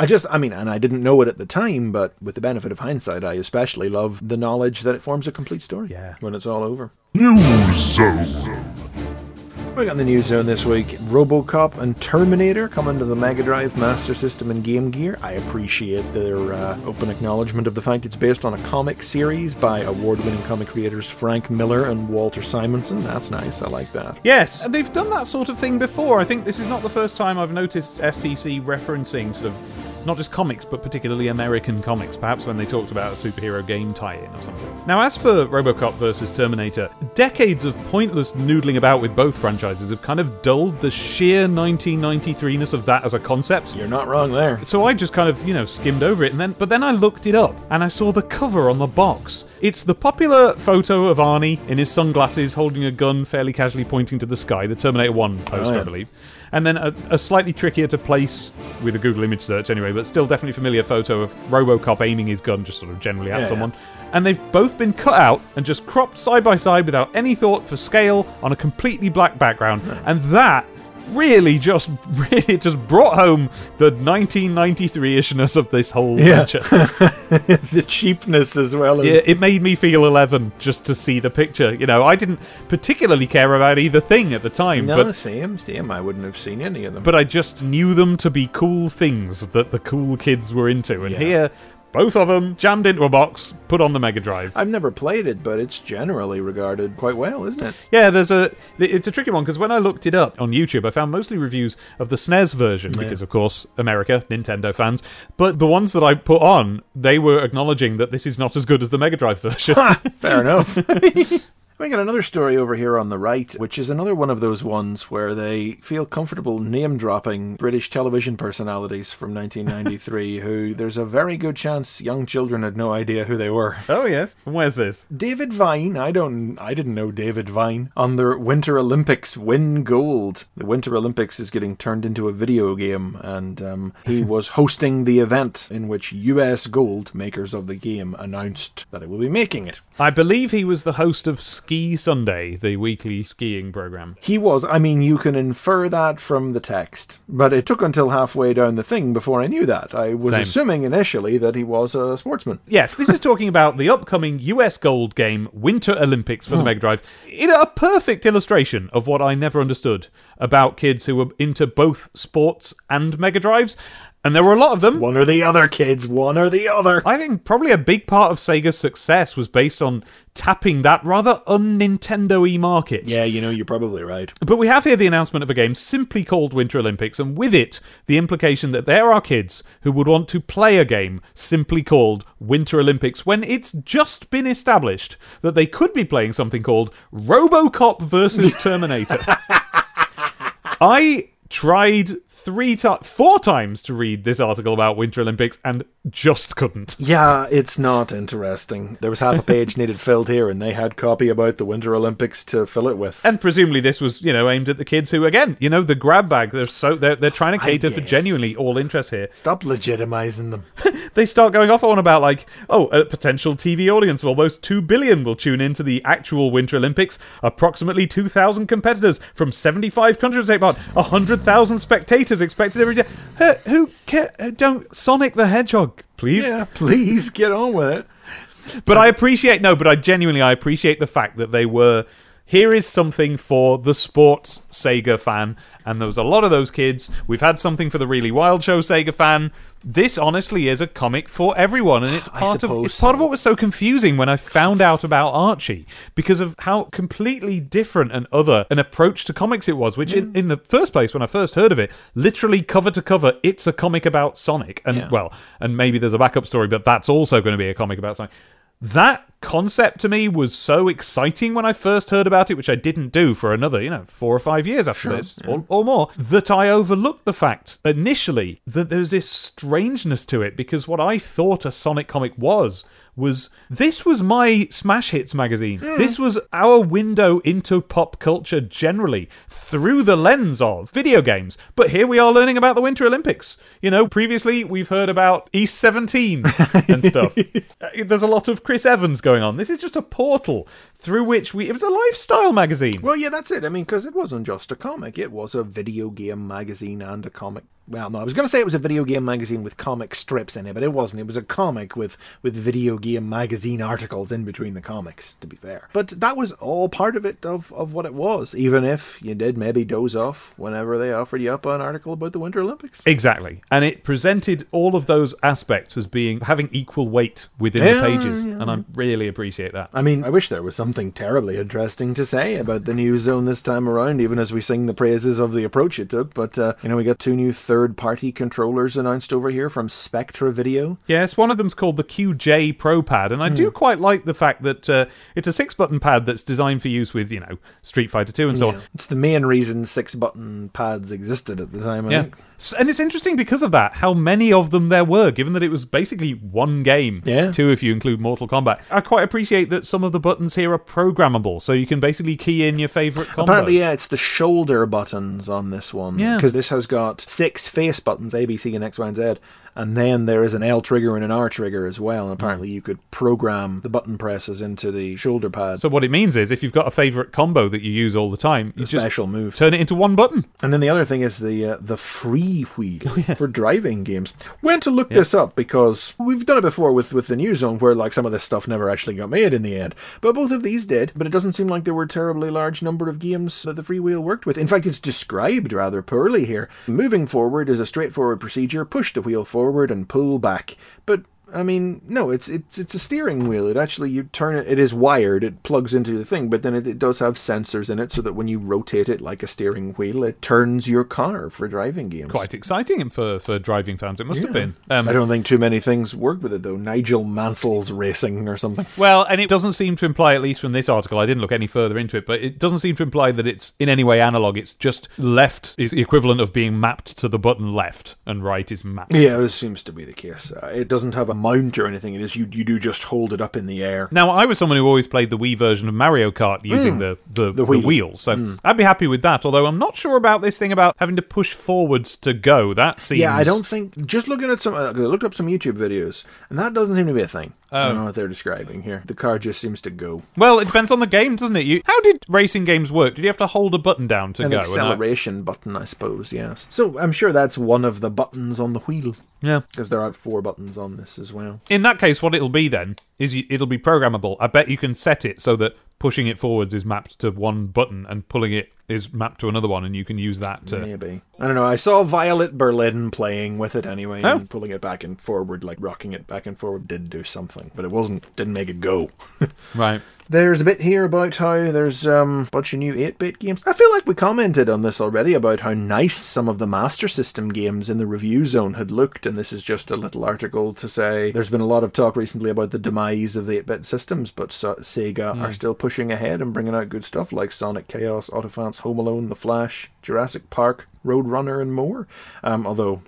I just, I mean, and I didn't know it at the time, but with the benefit of hindsight, I especially love the knowledge that it forms a complete story. Yeah. When it's all over. News Zone. We got the news zone this week Robocop and Terminator coming to the Mega Drive, Master System, and Game Gear. I appreciate their uh, open acknowledgement of the fact it's based on a comic series by award winning comic creators Frank Miller and Walter Simonson. That's nice. I like that. Yes, and they've done that sort of thing before. I think this is not the first time I've noticed STC referencing sort of not just comics, but particularly American comics, perhaps when they talked about a superhero game tie in or something. Now, as for Robocop versus Terminator, decades of pointless noodling about with both franchises have kind of dulled the sheer 1993ness of that as a concept. You're not wrong there. So I just kind of, you know, skimmed over it and then but then I looked it up and I saw the cover on the box. It's the popular photo of Arnie in his sunglasses holding a gun fairly casually pointing to the sky, the Terminator 1 poster, oh, yeah. I believe. And then a, a slightly trickier to place with a Google image search anyway, but still definitely familiar photo of Robocop aiming his gun just sort of generally at Yeah, someone. And they've both been cut out and just cropped side by side without any thought for scale on a completely black background. And that really just really just brought home the 1993ishness of this whole Yeah. venture. the cheapness as well as. Yeah, it made me feel 11 just to see the picture. You know, I didn't particularly care about either thing at the time, no, but same, same. I wouldn't have seen any of them. but I just knew them to be cool things that the cool kids were into. And Yeah. here, both of them jammed into a box, put on the Mega Drive. I've never played it, but it's generally regarded quite well, isn't it? Yeah, there's a. It's a tricky one because when I looked it up on YouTube, I found mostly reviews of the SNES version because, of course, America, Nintendo fans. But the ones that I put on, they were acknowledging that this is not as good as the Mega Drive version. Fair enough. We got another story over here on the right, which is another one of those ones where they feel comfortable name dropping British television personalities from 1993 who there's a very good chance young children had no idea who they were. oh yes, where's this? David Vine, I don't I didn't know David Vine on the Winter Olympics win gold. The Winter Olympics is getting turned into a video game and um, he was hosting the event in which US Gold, makers of the game, announced that it will be making it. I believe he was the host of Ski Sunday, the weekly skiing program. He was. I mean, you can infer that from the text, but it took until halfway down the thing before I knew that. I was Same. assuming initially that he was a sportsman. Yes, this is talking about the upcoming US Gold game Winter Olympics for the hmm. Mega Drive. In a perfect illustration of what I never understood about kids who were into both sports and Mega Drives. And there were a lot of them. One or the other, kids. One or the other. I think probably a big part of Sega's success was based on tapping that rather un-Nintendo y market. Yeah, you know, you're probably right. But we have here the announcement of a game simply called Winter Olympics, and with it, the implication that there are kids who would want to play a game simply called Winter Olympics when it's just been established that they could be playing something called Robocop versus Terminator. I tried three times, four times to read this article about Winter Olympics and just couldn't. Yeah, it's not interesting. There was half a page needed filled here, and they had copy about the Winter Olympics to fill it with. And presumably this was, you know, aimed at the kids who, again, you know, the grab bag. They're so they're they're trying to cater for genuinely all interest here. Stop legitimizing them. they start going off on about like, oh, a potential TV audience of almost two billion will tune into the actual Winter Olympics. Approximately two thousand competitors from seventy-five countries take part. hundred thousand spectators expected every day. Who ca- uh, don't Sonic the Hedgehog, please? Yeah, please get on with it. But I appreciate no, but I genuinely I appreciate the fact that they were here is something for the sports Sega fan, and there was a lot of those kids. We've had something for the really wild show Sega fan. This honestly is a comic for everyone, and it's part of it's part of what was so confusing when I found out about Archie because of how completely different and other an approach to comics it was. Which, in, hmm. in the first place, when I first heard of it, literally cover to cover, it's a comic about Sonic, and Yeah. well, and maybe there's a backup story, but that's also going to be a comic about Sonic. That concept to me was so exciting when I first heard about it, which I didn't do for another, you know, four or five years after this, or, or more, that I overlooked the fact initially that there's this strangeness to it because what I thought a Sonic comic was was this was my smash hits magazine. This was our window into pop culture generally through the lens of video games. But here we are learning about the Winter Olympics. You know, previously we've heard about East 17 and stuff. Uh, There's a lot of Chris Evans going on. This is just a portal through which we it was a lifestyle magazine. Well, yeah, that's it. I mean, because it wasn't just a comic; it was a video game magazine and a comic. Well, no, I was going to say it was a video game magazine with comic strips in it, but it wasn't. It was a comic with with video game magazine articles in between the comics. To be fair, but that was all part of it of of what it was. Even if you did maybe doze off whenever they offered you up an article about the Winter Olympics. Exactly. And it presented all of those aspects as being having equal weight within Yeah, the pages. yeah, and I really appreciate that. I mean, I wish there was something terribly interesting to say about the new zone this time around, even as we sing the praises of the approach it took. But, uh, you know, we got two new third party controllers announced over here from Spectra Video. Yes, one of them's called the QJ Pro Pad, and I Hmm. do quite like the fact that uh, it's a six button pad that's designed for use with, you know, Street Fighter 2 and so on. It's the main reason six button pads existed at the time, I Yeah. think. And it's interesting because of that, how many of them there were, given that it was basically one game. Yeah. Two if you include Mortal Kombat. I quite appreciate that some of the buttons here are programmable, so you can basically key in your favourite combo. Apparently, yeah, it's the shoulder buttons on this one. Yeah. Because this has got six face buttons, A, B, C, and X, Y, and Z. And then there is an L trigger and an R trigger as well. And apparently, you could program the button presses into the shoulder pad. So what it means is, if you've got a favourite combo that you use all the time, you just special move. turn it into one button. And then the other thing is the uh, the free wheel for driving games. Went to look this up because we've done it before with with the new zone where like some of this stuff never actually got made in the end. But both of these did. But it doesn't seem like there were a terribly large number of games that the free wheel worked with. In fact, it's described rather poorly here. Moving forward is a straightforward procedure. Push the wheel forward and pull back. But I mean, no, it's it's it's a steering wheel. It actually you turn it. It is wired. It plugs into the thing, but then it, it does have sensors in it, so that when you rotate it like a steering wheel, it turns your car for driving games. Quite exciting for, for driving fans. It must have been. Um, I don't think too many things worked with it though. Nigel Mansell's racing or something. Well, and it doesn't seem to imply, at least from this article, I didn't look any further into it, but it doesn't seem to imply that it's in any way analog. It's just left is the equivalent of being mapped to the button left, and right is mapped. Yeah, it seems to be the case. Uh, it doesn't have a mount or anything. It is you you do just hold it up in the air. Now, I was someone who always played the Wii version of Mario Kart using the, the, the, wheel. wheels, so I'd be happy with that, although I'm not sure about this thing about having to push forwards to go. That seems. Yeah, I don't think. Just looking at some, uh, I looked up some YouTube videos, and that doesn't seem to be a thing. I don't um, know what they're describing here. The car just seems to go. Well, it depends on the game, doesn't it? You, how did racing games work? Did you have to hold a button down to An go? Acceleration button, I suppose. Yes. So I'm sure that's one of the buttons on the wheel yeah. because there are four buttons on this as well. In that case, what it'll be then is you, it'll be programmable. I bet you can set it so that pushing it forwards is mapped to one button and pulling it is mapped to another one, and you can use that to. Maybe. I don't know. I saw Violet Berlin playing with it anyway, Oh. and pulling it back and forward, like rocking it back and forward, did do something, but it wasn't. Didn't make it go. Right. There's a bit here about how there's um, a bunch of new 8-bit games. I feel like we commented on this already about how nice some of the Master System games in the review zone had looked, and this is just a little article to say there's been a lot of talk recently about the demise of the 8-bit systems, but Sega are still pushing ahead and bringing out good stuff like Sonic Chaos, Ottifants, Home Alone, The Flash, Jurassic Park, Roadrunner, and more. Um, although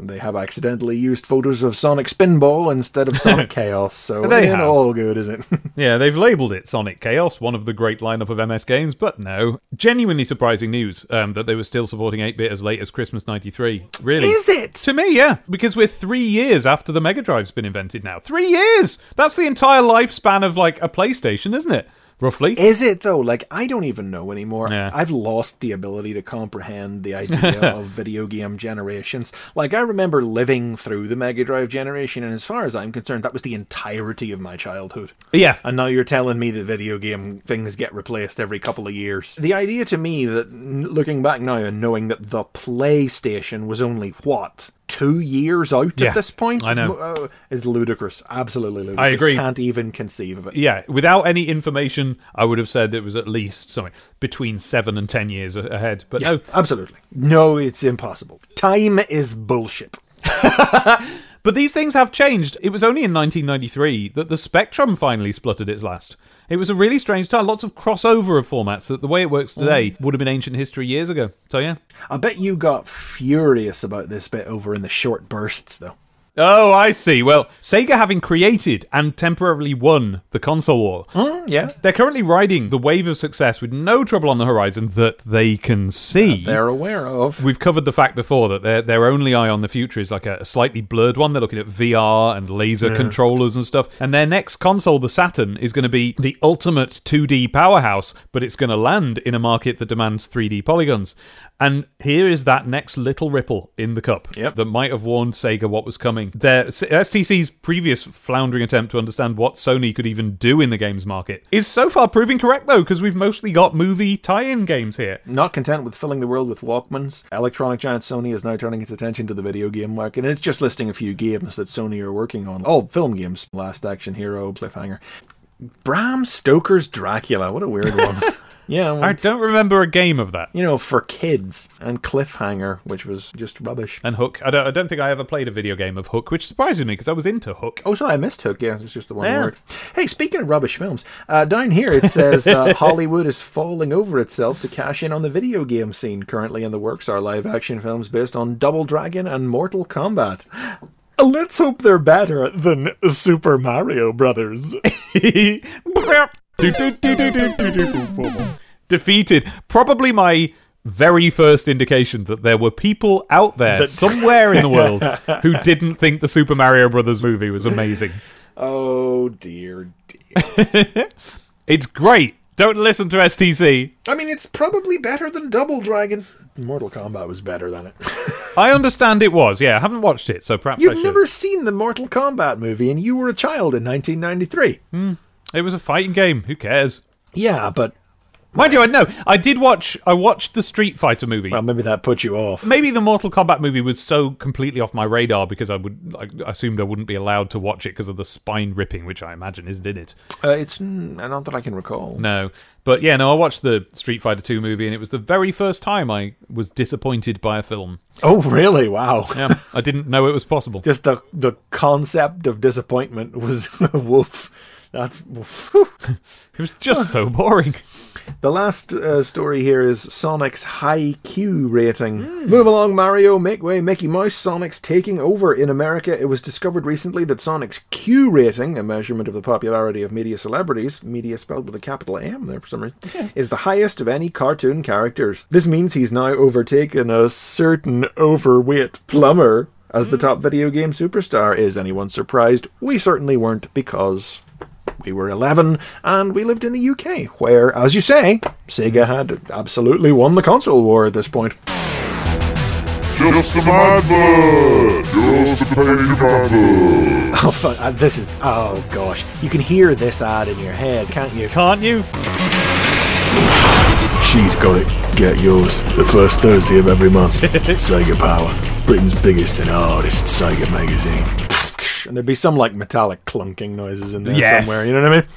they have accidentally used photos of Sonic Spinball instead of Sonic Chaos, so They ain't all good, is it? Yeah, they've labelled it Sonic Chaos, one of the great lineup of MS games, but no. Genuinely surprising news um, that they were still supporting 8 bit as late as Christmas 93. Really? Is it? To me, yeah. Because we're three years after the Mega Drive's been invented now. Three years! That's the entire lifespan of, like, a PlayStation, isn't it? Roughly. Is it though? Like I don't even know anymore. Yeah. I've lost the ability to comprehend the idea of video game generations. Like I remember living through the Mega Drive generation, and as far as I'm concerned, that was the entirety of my childhood. yeah. And now you're telling me that video game things get replaced every couple of years. The idea to me that looking back now and knowing that the PlayStation was only what two years out Yeah, at this point, I know. uh, is ludicrous. Absolutely ludicrous. I agree. Can't even conceive of it. Yeah, without any information, I would have said it was at least something between seven and ten years ahead. But no, Absolutely. No, it's impossible. Time is bullshit. But these things have changed. It was only in 1993 that the Spectrum finally spluttered its last. It was a really strange time. Lots of crossover of formats that the way it works mm. today would have been ancient history years ago. So yeah. I bet you got furious about this bit over in the short bursts, though. Oh, I see. Well, Sega having created and temporarily won the console war, hmm, Yeah. they're currently riding the wave of success with no trouble on the horizon that they can see. They're aware of. We've covered the fact before that their their only eye on the future is like a, a slightly blurred one. They're looking at VR and laser controllers and stuff. And their next console, the Saturn, is going to be the ultimate 2D powerhouse, but it's going to land in a market that demands 3D polygons. And here is that next little ripple in the cup Yep. that might have warned Sega what was coming. Their STC's previous floundering attempt to understand what Sony could even do in the games market is so far proving correct though, because we've mostly got movie tie-in games here. Not content with filling the world with Walkmans, electronic giant Sony is now turning its attention to the video game market, and it's just listing a few games that Sony are working on. All film games. Last Action Hero, Cliffhanger. Bram Stoker's Dracula. What a weird one. yeah, well, I don't remember a game of that. you know, for kids. And Cliffhanger, which was just rubbish. And Hook. I don't, I don't think I ever played a video game of Hook, which surprises me because I was into Hook. Oh, sorry, I missed Hook. Yeah, it's just the one Yeah. word. Hey, speaking of rubbish films, uh, down here it says uh, Hollywood is falling over itself to cash in on the video game scene. Currently in the works are live action films based on Double Dragon and Mortal Kombat. Let's hope they're better than Super Mario Brothers. Defeated. Probably my very first indication that there were people out there That- somewhere in the world who didn't think the Super Mario Brothers movie was amazing. oh dear, dear. It's great. Don't listen to STC. I mean, it's probably better than Double Dragon. Mortal Kombat was better than it. I understand it was. Yeah, I haven't watched it, so perhaps You've never seen the Mortal Kombat movie, and you were a child in 1993. Hmm. It was a fighting game. Who cares? Yeah, but Mind you, I know I did watch. I watched the Street Fighter movie. well, maybe that put you off. Maybe the Mortal Kombat movie was so completely off my radar because I would I assumed I wouldn't be allowed to watch it because of the spine ripping, which I imagine isn't in it. Uh, it's mm, not that I can recall. No, but yeah, no, I watched the Street Fighter Two movie, and it was the very first time I was disappointed by a film. Oh, really? Wow. Yeah, I didn't know it was possible. Just the the concept of disappointment was woof. That's It was just so boring. the last uh, story here is Sonic's high Q rating. Move along, Mario. Make way, Mickey Mouse. Sonic's taking over in America. It was discovered recently that Sonic's Q rating, a measurement of the popularity of media celebrities, media spelled with a capital M there for some reason, is the highest of any cartoon characters. This means he's now overtaken a certain overweight plumber as the top video game superstar. Is anyone surprised? We certainly weren't because we were 11 and we lived in the UK, where, as you say, Sega had absolutely won the console war at this point. Just some advert! Just a page of advert! Oh, fuck, uh, this is. Oh, gosh. You can hear this ad in your head, can't you? Can't you? She's got it. Get yours. The first Thursday of every month. Sega Power. Britain's biggest and hardest Sega magazine. And there'd be some, like, metallic clunking noises in there Yes. somewhere, you know what I mean?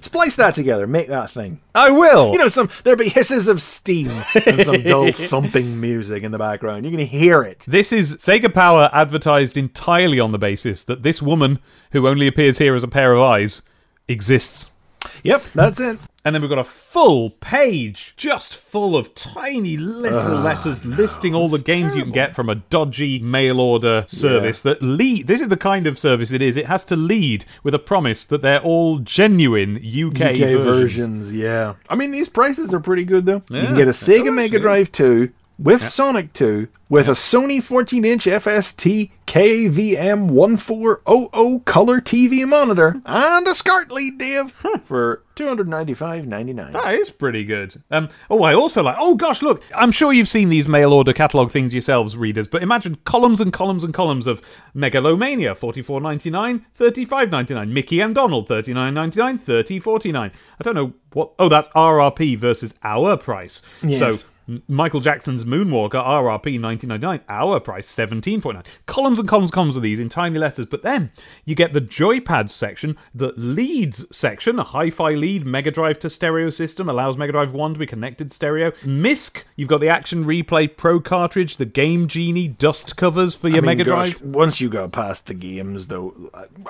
Splice that together, make that thing. I will. You know, some there'd be hisses of steam and some dull thumping music in the background. You can hear it. This is Sega Power advertised entirely on the basis that this woman, who only appears here as a pair of eyes, exists. Yep, that's it. And then we've got a full page just full of tiny little ah, letters listing all the games you can get from a dodgy mail order service that lead. This is the kind of service it is. It has to lead with a promise that they're all genuine UK, UK versions. versions. yeah. I mean, these prices are pretty good though. you can get a Sega Mega. Drive 2 with Sonic 2 with a Sony 14 inch FST KVM 1400 color TV monitor and a SCART lead, Dave, for $295.99. That is pretty good. Um, oh, I also like. Oh gosh, look! I'm sure you've seen these mail order catalog things yourselves, readers. But imagine columns and columns and columns of Megalomania, 44.99, 35.99. Mickey and Donald, 39.99, 30.49. I don't know what. Oh, that's RRP versus our price. Yes. So. Michael Jackson's Moonwalker RRP 1999, our price 17.49. Columns and columns, columns of these in tiny letters, but then you get the joypads section, the leads section, a hi-fi lead, Mega Drive to stereo system allows Mega Drive 1 to be connected stereo. MISC, you've got the Action Replay Pro cartridge, the Game Genie dust covers for your I mean, Mega gosh, Drive. Once you got past the games, though,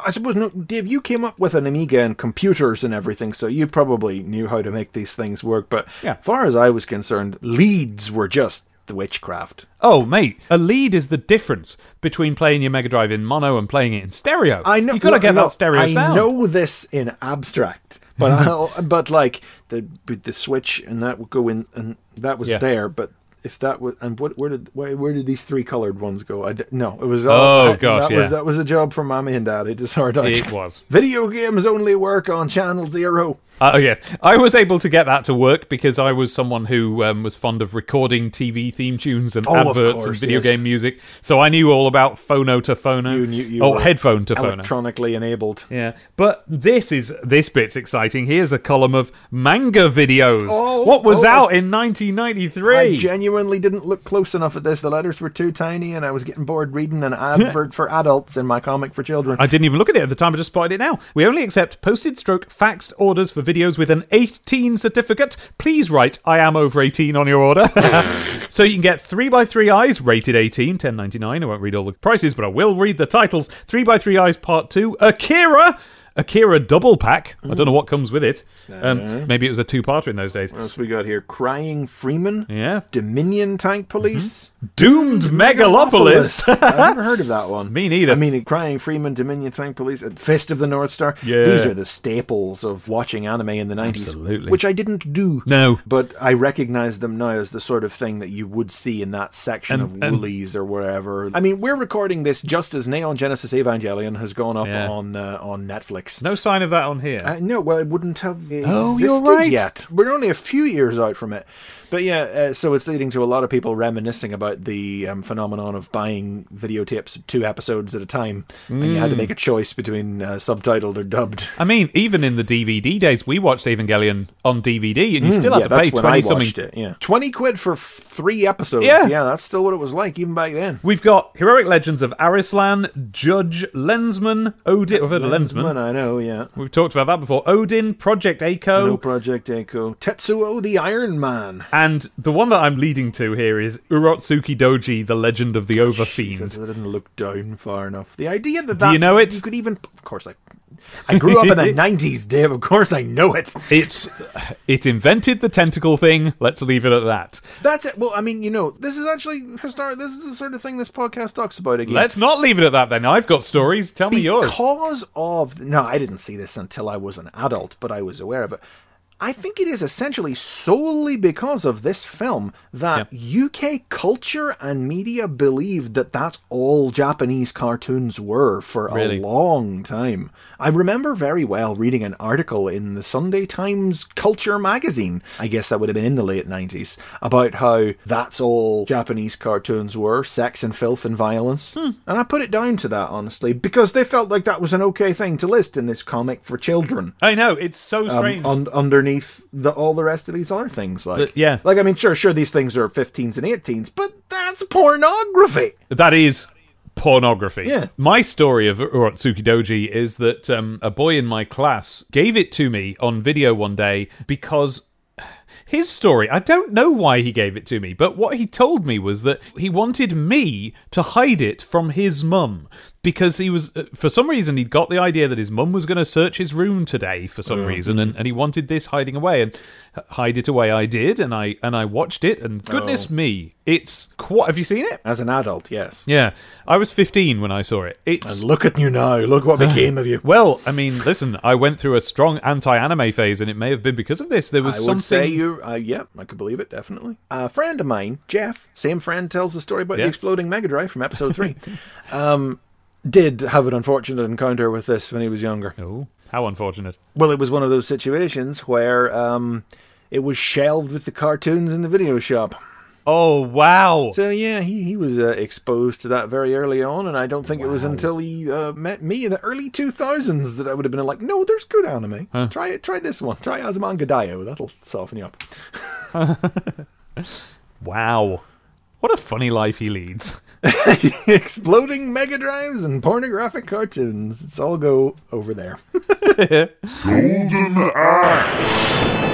I- suppose, no, Dave, you came up with an Amiga and computers and everything, so you probably knew how to make these things work. But Yeah. as far as I was concerned, leads were just the witchcraft. Oh, mate, a lead is the difference between playing your Mega Drive in mono and playing it in stereo. I know. you got to look, get that stereo I sound. know this in abstract, but I, but like the the switch and that would go in, and that was Yeah. there. But if that was and what where did where, where did these three colored ones go? I no, it was. Uh, oh, all, I- gosh, that yeah. was that was a job for mommy and daddy to sort out. It was. Video games only work on channel zero. Uh, oh yes, I was able to get that to work because I was someone who um, was fond of recording TV theme tunes and Oh, adverts and video yes. game music. So I knew all about phono to phono, You, you, you oh headphone to phono. electronically enabled. Yeah, but this is this bit's exciting. Here's a column of manga videos. Oh, what was oh, out I- in 1993? I genuinely didn't look close enough at this. The letters were too tiny, and I was getting bored reading an advert for adults in my comic for children. I didn't even look at it at the time. I just spotted it now. We only accept posted stroke faxed orders for videos with an 18 certificate. Please write I am over 18 on your order. so you can get 3x3 Eyes rated 18, 10.99. I won't read all the prices, but I will read the titles. 3x3 Eyes Part 2, Akira. Akira double pack. I don't know what comes with it. Um, maybe it was a two-parter in those days. What else we got here? Crying Freeman. Yeah. Dominion Tank Police. Doomed Megalopolis. I've never heard of that one. Me neither. I mean, Crying Freeman, Dominion Tank Police, and Fist of the North Star. Yeah. These are the staples of watching anime in the 90s. Absolutely. Which I didn't do. No. But I recognize them now as the sort of thing that you would see in that section And- of Woolies or wherever. I mean, we're recording this just as Neon Genesis Evangelion has gone up Yeah. on uh, on Netflix. no sign of that on here. Uh, no, well, it wouldn't have existed Oh, you're right. yet. We're only a few years out from it. But yeah, uh, so it's leading to a lot of people reminiscing about the um, phenomenon of buying videotapes of two episodes at a time, and you had Mm. to make a choice between uh, subtitled or dubbed. I mean, even in the DVD days, we watched Evangelion on DVD, and you still Mm, had yeah, to pay that's when I twenty something. it. Yeah, twenty quid for f- three episodes. Yeah. Yeah. that's still what it was like even back then. We've got Heroic Legends of Arislan, Judge Lensman, Odin. I've heard of Lensman. I know. Yeah. We've talked about that before. Odin, Project A-ko, No Project A-ko, Tetsuo the Iron Man. and the one that I'm leading to here is Urotsuki Doji, The Legend of the oh, Jesus, Overfiend. I didn't look down far enough. The idea that, that Do you know it? You could even, of course, I, I grew up in the '90s, Dave. Of course, I know it. It's it invented the tentacle thing. Let's leave it at that. That's it. Well, I mean, you know, this is actually historic. This is the sort of thing this podcast talks about again. Let's not leave it at that. Then I've got stories. Tell me yours. because of no, I didn't see this until I was an adult, but I was aware of it. I think it is essentially solely because of this film that UK culture and media believed that that's all Japanese cartoons were for Really? a long time. I remember very well reading an article in the Sunday Times Culture magazine, I guess that would have been in the late 90s, about how that's all Japanese cartoons were sex and filth and violence. Hmm. And I put it down to that, honestly, because they felt like that was an okay thing to list in this comic for children. I know it's so Um, strange. un- underneath the, all the rest of these other things, like The- yeah. like I mean, sure, sure, these things are 15s and 18s, but that's pornography. That is pornography. Yeah. My story of Urotsuki Doji is that um, a boy in my class gave it to me on video one day because his story, I don't know why he gave it to me, but what he told me was that he wanted me to hide it from his mum. Because he was, uh, for some reason, he'd got the idea that his mum was going to search his room today for some reason, and, and he wanted this hiding away, and hide it away. I did, and I and I watched it, and goodness me, it's quite. Have you seen it? As an adult, yes. Yeah, I was 15 when I saw it. It's And look at you now. Look what became of you. well, I mean, listen, I went through a strong anti-anime phase, and it may have been because of this. There was I would something. say you, uh, yeah, I could believe it, definitely. A friend of mine, Jeff, same friend, tells the story about the exploding Mega Drive from episode three. um, did have an unfortunate encounter with this when he was younger. Oh, how unfortunate. Well, it was one of those situations where um, it was shelved with the cartoons in the video shop. Oh wow! So yeah, he he was uh, exposed to that very early on, and I don't think it was until he uh, met me in the early two thousands that I would have been like, no, there's good anime. Try it. Try this one. Try Azumanga Daioh. That'll soften you up. Wow, what a funny life he leads. Exploding Mega Drives and pornographic cartoons. It's all go over there. Golden Axe.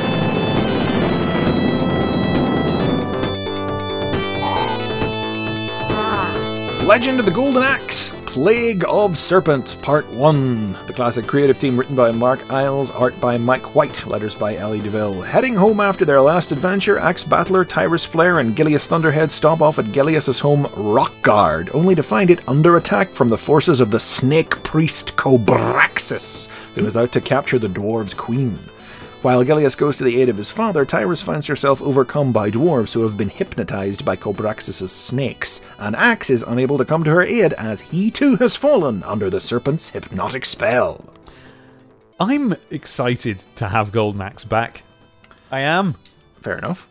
Legend of the Golden Axe, Plague of Serpents, Part 1. The classic creative team written by Mark Eyles, art by Mike White, letters by Ellie DeVille. Heading home after their last adventure, Axe Battler, Tyris Flare, and Gilius Thunderhead stop off at Gilius' home, Rockguard, only to find it under attack from the forces of the snake priest Cobraxis, who is out to capture the dwarves' queen. While Gilius goes to the aid of his father, Tyris finds herself overcome by dwarves who have been hypnotized by Cobraxis' snakes, and Axe is unable to come to her aid as he too has fallen under the serpent's hypnotic spell. I'm excited to have Golden Axe back. I am. Fair enough.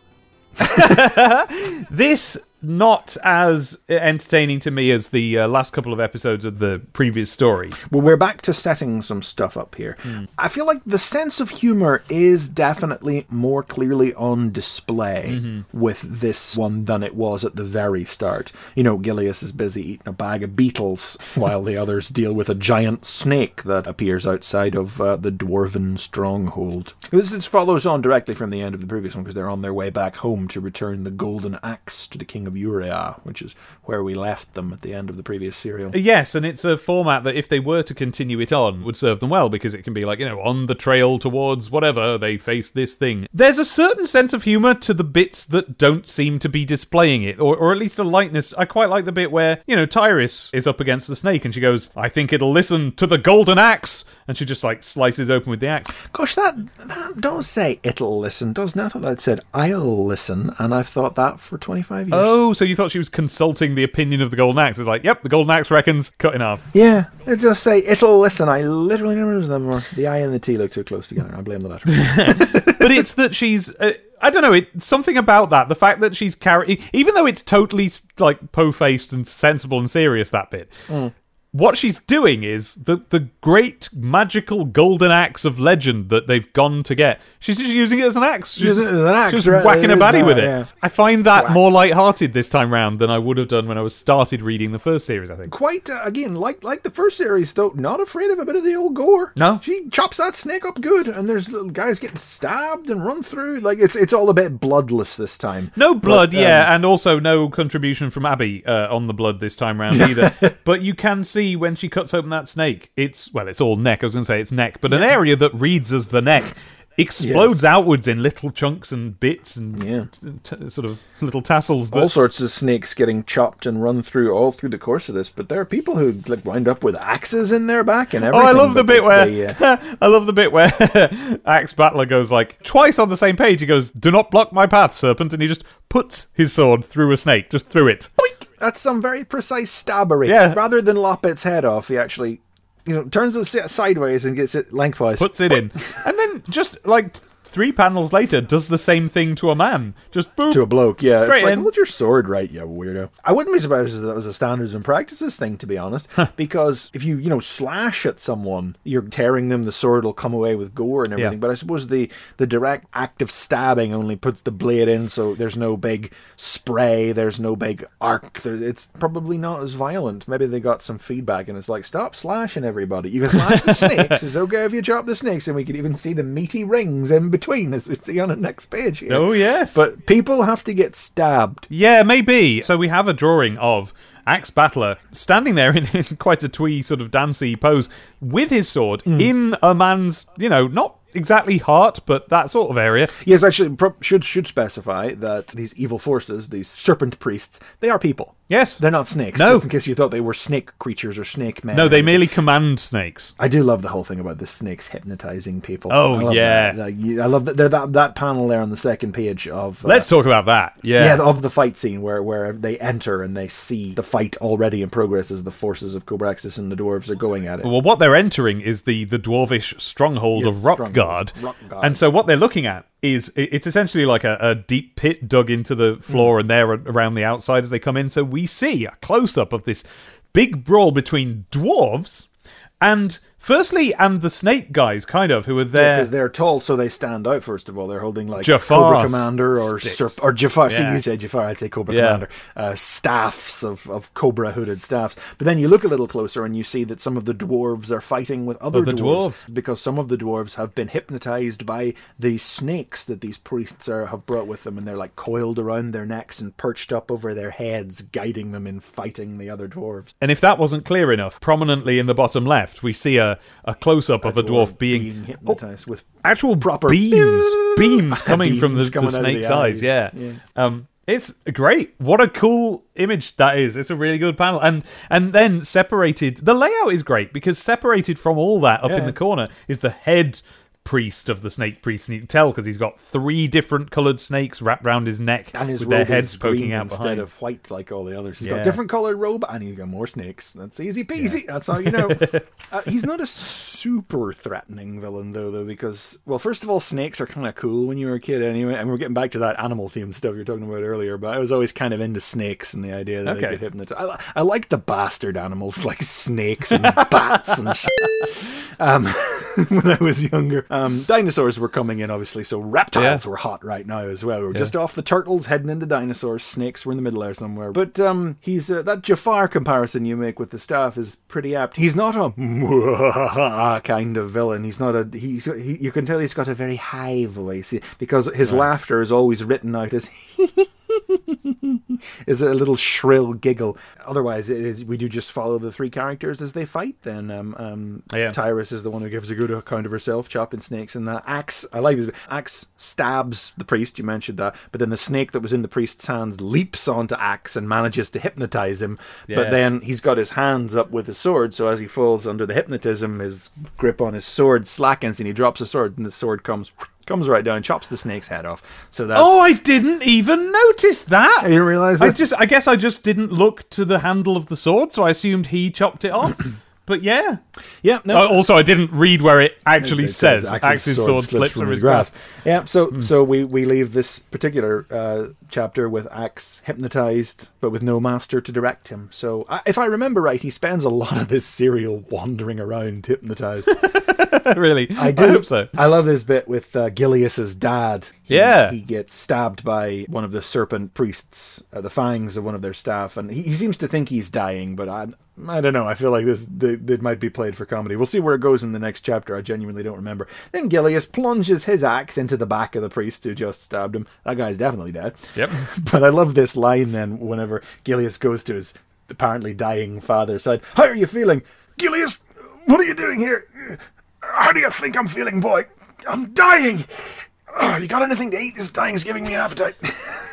This not as entertaining to me as the uh, last couple of episodes of the previous story. Well, we're back to setting some stuff up here. I feel like the sense of humor is definitely more clearly on display with this one than it was at the very start. You know, Gilius is busy eating a bag of beetles while the others deal with a giant snake that appears outside of uh, the dwarven stronghold. This, this follows on directly from the end of the previous one because they're on their way back home to return the golden axe to the king of Yuria, which is where we left them at the end of the previous serial. Yes, and it's a format that if they were to continue it on would serve them well because it can be like, you know, on the trail towards whatever, they face this thing. There's a certain sense of humor to the bits that don't seem to be displaying it, or, or at least a lightness. I quite like the bit where, you know, Tyris is up against the snake and she goes, I think it'll listen to the golden axe. And she just like slices open with the axe. Gosh, that, that don't say it'll listen, doesn't it? I thought that said I'll listen, and I've thought that for 25 years. Oh, so you thought she was consulting the opinion of the golden axe? It's like, yep, the golden axe reckons cut in half. Yeah, it just say it'll listen. I literally never use them more. The I and the T look too close together. I blame the letter. but it's that she's uh, I don't know it something about that the fact that she's carrying even though it's totally like po-faced and sensible and serious that bit what she's doing is the the great magical golden axe of legend that they've gone to get. She's just using it as an axe. She's an axe, just right, whacking it a baddie with it. yeah. I find that Whack. more light-hearted this time round than I would have done when I was started reading the first series. I think. Quite uh, again, like like the first series, though, not afraid of a bit of the old gore. No. she chops that snake up good, and there's little guys getting stabbed and run through. Like it's it's all a bit bloodless this time. No blood, But, um, yeah, and also no contribution from Abby uh, on the blood this time round either. but you can see when she cuts open that snake, it's well, it's all neck. I was going to say it's neck, but an area that reads as the neck explodes Yes. outwards in little chunks and bits and Yeah. t- t- sort of little tassels. That, all sorts of snakes getting chopped and run through all through the course of this. But there are people who like wind up with axes in their back and everything. Oh. I love the bit where they, uh, I love the bit where Axe Battler goes like twice on the same page. He goes, "Do not block my path, serpent," and he just puts his sword through a snake, just through it. boink! That's some very precise stabbery. Yeah. Rather than lop its head off, he actually, you know, turns it sideways and gets it lengthwise. puts it in, and then just like three panels later, does the same thing to a man. Just boop, to a bloke, yeah. straight it's like, in. hold your sword right, you weirdo. I wouldn't be surprised if that was a standards and practices thing, to be honest. because if you, you know, slash at someone, you're tearing them, the sword will come away with gore and everything. Yeah. But I suppose the, the direct act of stabbing only puts the blade in, so there's no big spray, there's no big arc. There, it's probably not as violent. Maybe they got some feedback and it's like, stop slashing everybody. You can slash the snakes. It's okay if you chop the snakes, and we can even see the meaty rings in between, as we see on the next page here. Oh yes, But people have to get stabbed. yeah, maybe. So we have a drawing of Axe Battler standing there in, in quite a twee sort of dancey pose with his sword Hmm. in a man's, you know, not exactly heart, but that sort of area. Yes, actually, should should specify that these evil forces, these serpent priests, they are people. Yes. They're not snakes. No. Just in case you thought they were snake creatures or snake men. No, they merely command snakes. I do love the whole thing about the snakes hypnotizing people. Oh, I yeah. that. I love that. That that panel there on the second page of. uh, Let's talk about that. Yeah. yeah, of the fight scene where where they enter and they see the fight already in progress as the forces of Cobraxis and the dwarves are going at it. Well, what they're entering is the the dwarvish stronghold of Rockguard. and so what they're looking at is it's essentially like a, a deep pit dug into the floor, Hmm. and there around the outside as they come in. So we see a close up of this big brawl between dwarves and firstly and the snake guys, kind of who are there. because they're tall, so they stand out. First of all, they're holding like Jafar Cobra Commander or sticks. Serp- or Jafar. See, you say Jafar, I'd say Cobra Yeah. Commander. Uh, staffs of, of Cobra hooded staffs. But then you look a little closer and you see that some of the dwarves are fighting with other Other dwarves, dwarves. because some of the dwarves have been hypnotized by the snakes that these priests are, have brought with them, and they're like coiled around their necks and perched up over their heads, guiding them in fighting the other dwarves. and if that wasn't clear enough, prominently in the bottom left, we see a, a close up of a dwarf being, hypnotized with actual proper beams, beams coming from the, Beams the coming the snake's eyes. eyes. Yeah. Yeah. Um, it's great. What a cool image that is. It's a really good panel, and and then separated. The layout is great because separated from all that up in the corner is the head priest of the snake priest, and you can tell because he's got three different coloured snakes wrapped round his neck and his with their heads poking out instead behind. of white like all the others. He's Yeah. got different colored robe and he's got more snakes. That's easy peasy. That's all you know. uh, he's not a super threatening villain though, though, because well, first of all, snakes are kind of cool when you were a kid anyway. And we're getting back to that animal themed stuff you were talking about earlier. But I was always kind of into snakes and the idea that they Okay. get hypnotized. I, I like the bastard animals like snakes and bats and. Shit. Um, when I was younger, um, dinosaurs were coming in, obviously, so reptiles Yeah. were hot right now as well. We were Yeah. just off the turtles, heading into dinosaurs. Snakes were in the middle there somewhere. But um, he's uh, that Jafar comparison you make with the staff is pretty apt. He's not a kind of villain. He's not a. He's he, you can tell he's got a very high voice because his laughter is always written out as. is a little shrill giggle. Otherwise, it is we do just follow the three characters as they fight. Then um, um, Yeah. Tyrus is the one who gives a good account of herself, chopping snakes, and that axe. I like this. Axe stabs the priest. You mentioned that, but then the snake that was in the priest's hands leaps onto Axe and manages to hypnotize him. But then he's got his hands up with his sword, so as he falls under the hypnotism, his grip on his sword slackens, and he drops the sword, and the sword comes comes right down, chops the snake's head off. So that's Oh, I didn't even notice that. I didn't realize I just, I guess, I just didn't look to the handle of the sword, so I assumed he chopped it off. but yeah. yeah. No, Oh, also, I didn't read where it actually It says, Axe's Axe's sword, slips from his grasp. Yeah, so so we we leave this particular uh, chapter with Axe hypnotized, but with no master to direct him. So I, if I remember right, he spends a lot of this serial wandering around hypnotized. really, I do. hope so. I love this bit with uh, Gilius's dad. He, Yeah. he gets stabbed by one of the serpent priests, uh, the fangs of one of their staff, and he, he seems to think he's dying, but I, I don't know. I feel like this they, it might be played for comedy. We'll see where it goes in the next chapter. I genuinely don't remember. Then Gilius plunges his axe into the back of the priest who just stabbed him. That guy's definitely dead. Yep. But I love this line then whenever Gilius goes to his apparently dying father's side. How are you feeling? Gilius, what are you doing here? How do you think I'm feeling, boy? I'm dying. Oh, you got anything to eat? This dying's giving me an appetite.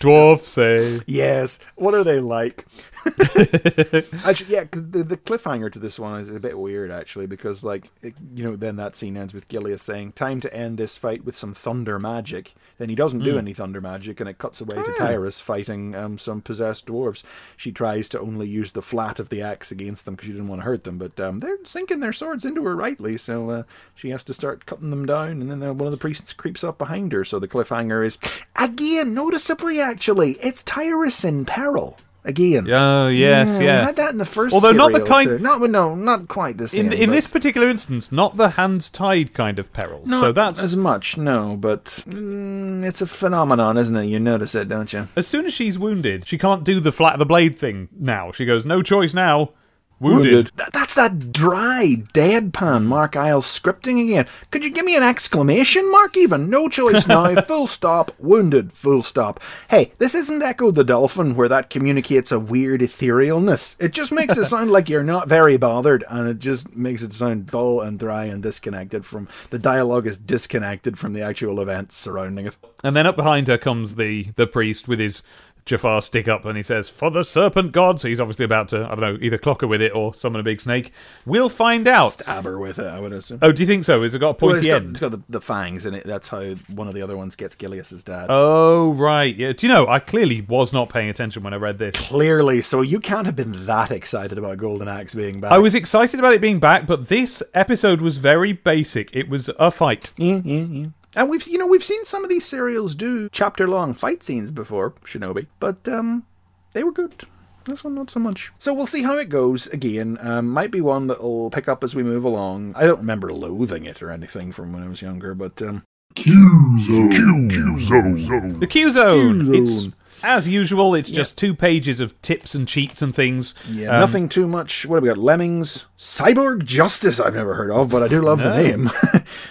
Dwarf say. Yes. What are they like? actually, yeah, 'cause the, the cliffhanger to this one is a bit weird, actually, because, like, it- you know, then that scene ends with Gilius saying, Time to end this fight with some thunder magic. Then he doesn't do any thunder magic, and it cuts away to Tyris fighting um, some possessed dwarves. She tries to only use the flat of the axe against them because she didn't want to hurt them, but um, they're sinking their swords into her rightly, so uh, she has to start cutting them down, and then uh, one of the priests creeps up behind her, so the cliffhanger is, again, noticeably, actually, it's Tyris in peril. Again. Oh, yes, We yeah. had that in the first. Although not the kind- too. Not no, not quite the same. In, in this particular instance, not the hands tied kind of peril. not so that's as much, no. But mm, it's a phenomenon, isn't it? You notice it, don't you? as soon as she's wounded, she can't do the flat of the blade thing now. She goes, no choice now. Wounded. Th- that's that dry, deadpan Mark Eyles scripting again. Could you give me an exclamation mark even? No choice now. full stop. Wounded. Full stop. Hey, this isn't Ecco the Dolphin where that communicates a weird etherealness. It just makes it sound like you're not very bothered and it just makes it sound dull and dry and disconnected from the dialogue is disconnected from the actual events surrounding it. And then up behind her comes the the priest with his Jafar stick up, and he says, "For the serpent god." So he's obviously about to, I don't know, either clock her with it or summon a big snake. We'll find out. Stab her with it, I would assume. Oh, do you think so? Has it got a Well, pointy it's got, end? it's got the, the fangs in it. That's how one of the other ones gets Gilius's dad. Oh right, yeah. Do you know? I clearly was not paying attention when I read this. Clearly, so you can't have been that excited about Golden Axe being back. I was excited about it being back, but this episode was very basic. It was a fight. Yeah, yeah, yeah. And we've you know we've seen some of these serials do chapter long fight scenes before Shinobi, but um, they were good. This one not so much. So we'll see how it goes. Again, um, might be one that will pick up as we move along. I don't remember loathing it or anything from when I was younger, but um, Q-Zone. The Q Zone. Q-Zone. It's as usual. It's just two pages of tips and cheats and things. yeah, Um, nothing too much. What have we got? Lemmings, Cyborg Justice. I've never heard of, but I do love the name.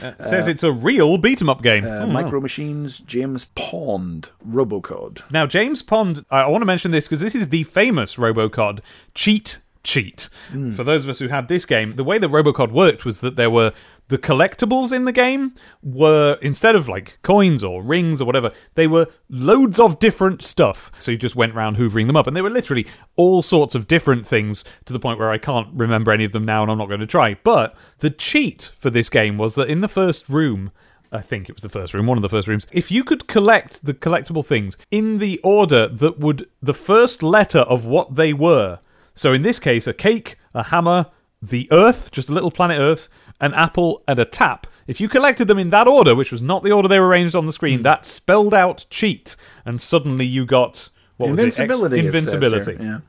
It says it's a real beat 'em up game. uh, Oh, wow. Micro Machines, James Pond, Robocod. Now, James Pond, I want to mention this because this is the famous Robocod cheat cheat. For those of us who had this game, the way that Robocod worked was that there were the collectibles in the game were instead of like coins or rings or whatever, they were loads of different stuff. So you just went around hoovering them up, and they were literally all sorts of different things to the point where I can't remember any of them now, and I'm not going to try. But the cheat for this game was that in the first room. I think it was the first room, one of the first rooms. If you could collect the collectible things in the order that would the first letter of what they were. So in this case, a cake, a hammer, the Earth, just a little planet Earth, an apple, and a tap. If you collected them in that order, which was not the order they were arranged on the screen, hmm. that spelled out cheat, and suddenly you got what was it? Ex- Invincibility. it Invincibility. Yeah.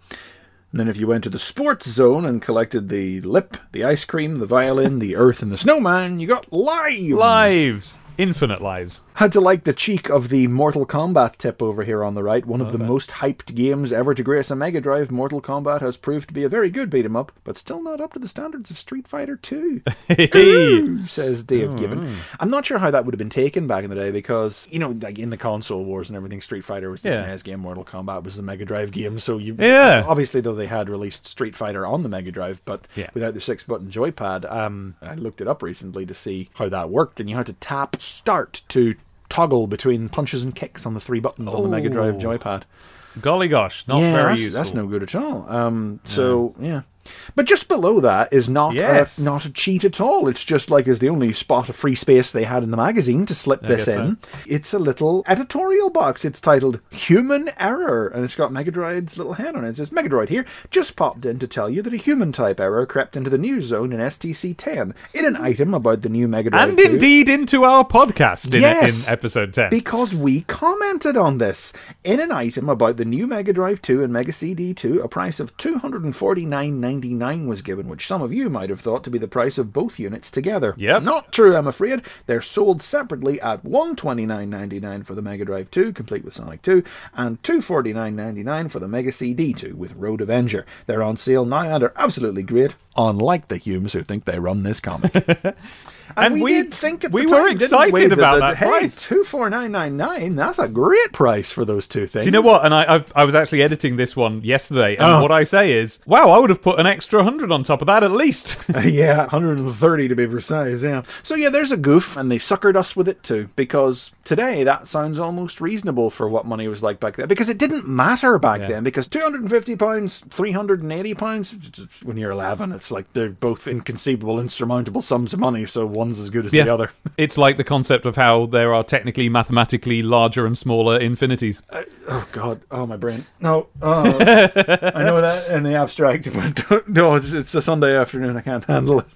And then if you went to the sports zone and collected the lip, the ice cream, the violin, the earth, and the snowman, you got lives. Lives, infinite lives. Had to like the cheek of the Mortal Kombat tip over here on the right. One of the most hyped games ever to grace a Mega Drive. Mortal Kombat has proved to be a very good beat 'em up, but still not up to the standards of Street Fighter 2. Ooh, says Dave Gibbon. I'm not sure how that would have been taken back in the day because, you know, like in the console wars and everything, Street Fighter was the Yeah. SNES game, Mortal Kombat was the Mega Drive game. So you, Yeah. obviously, though they had released Street Fighter on the Mega Drive, but Yeah. without the six button joypad, um, I looked it up recently to see how that worked, and you had to tap start to toggle between punches and kicks on the three buttons on the Mega Drive Oh. joypad Golly gosh, not yeah, very that's, useful. that's no good at all. Um, so yeah. But just below that is not Yes. a, not a cheat at all. It's just like is the only spot of free space they had in the magazine to slip this guess so. in. It's a little editorial box. It's titled "Human Error" and it's got Megadroid's little head on it. It says Megadroid here just popped in to tell you that a human type error crept into the news zone in STC 10 in an item about the new Mega Drive and 2. indeed into our podcast in, Yes. in episode 10. Because we commented on this in an item about the new Mega Drive 2 and Mega CD 2. A price of $249.99 was given, which some of you might have thought to be the price of both units together. Yep. Not true, I'm afraid. They're sold separately at $129.99 for the Mega Drive 2, complete with Sonic 2, and $249.99 for the Mega CD 2 with Road Avenger. They're on sale now and are absolutely great, unlike the Humes who think they run this comic. And, And we, we- did think at we the were time, didn't excited we, about that hey, price. two four nine nine nine. That's a great price for those two things. Do you know what? And I I've, I was actually editing this one yesterday, and Oh. what I say is, wow, I would have put an extra hundred on top of that at least. yeah, 130 to be precise. Yeah. So yeah, there's a goof, and they suckered us with it too. Because today that sounds almost reasonable for what money was like back then. Because it didn't matter back Yeah. then. Because 250 pounds, 380 pounds. When you're 11, it's like they're both inconceivable, insurmountable sums of money. So one's as good as the other. it's like the concept of how there are technically mathematically larger and smaller infinities. Uh, oh God! Oh my brain! No, oh, I know that in the abstract, but no, it's, it's a Sunday afternoon. I can't handle it.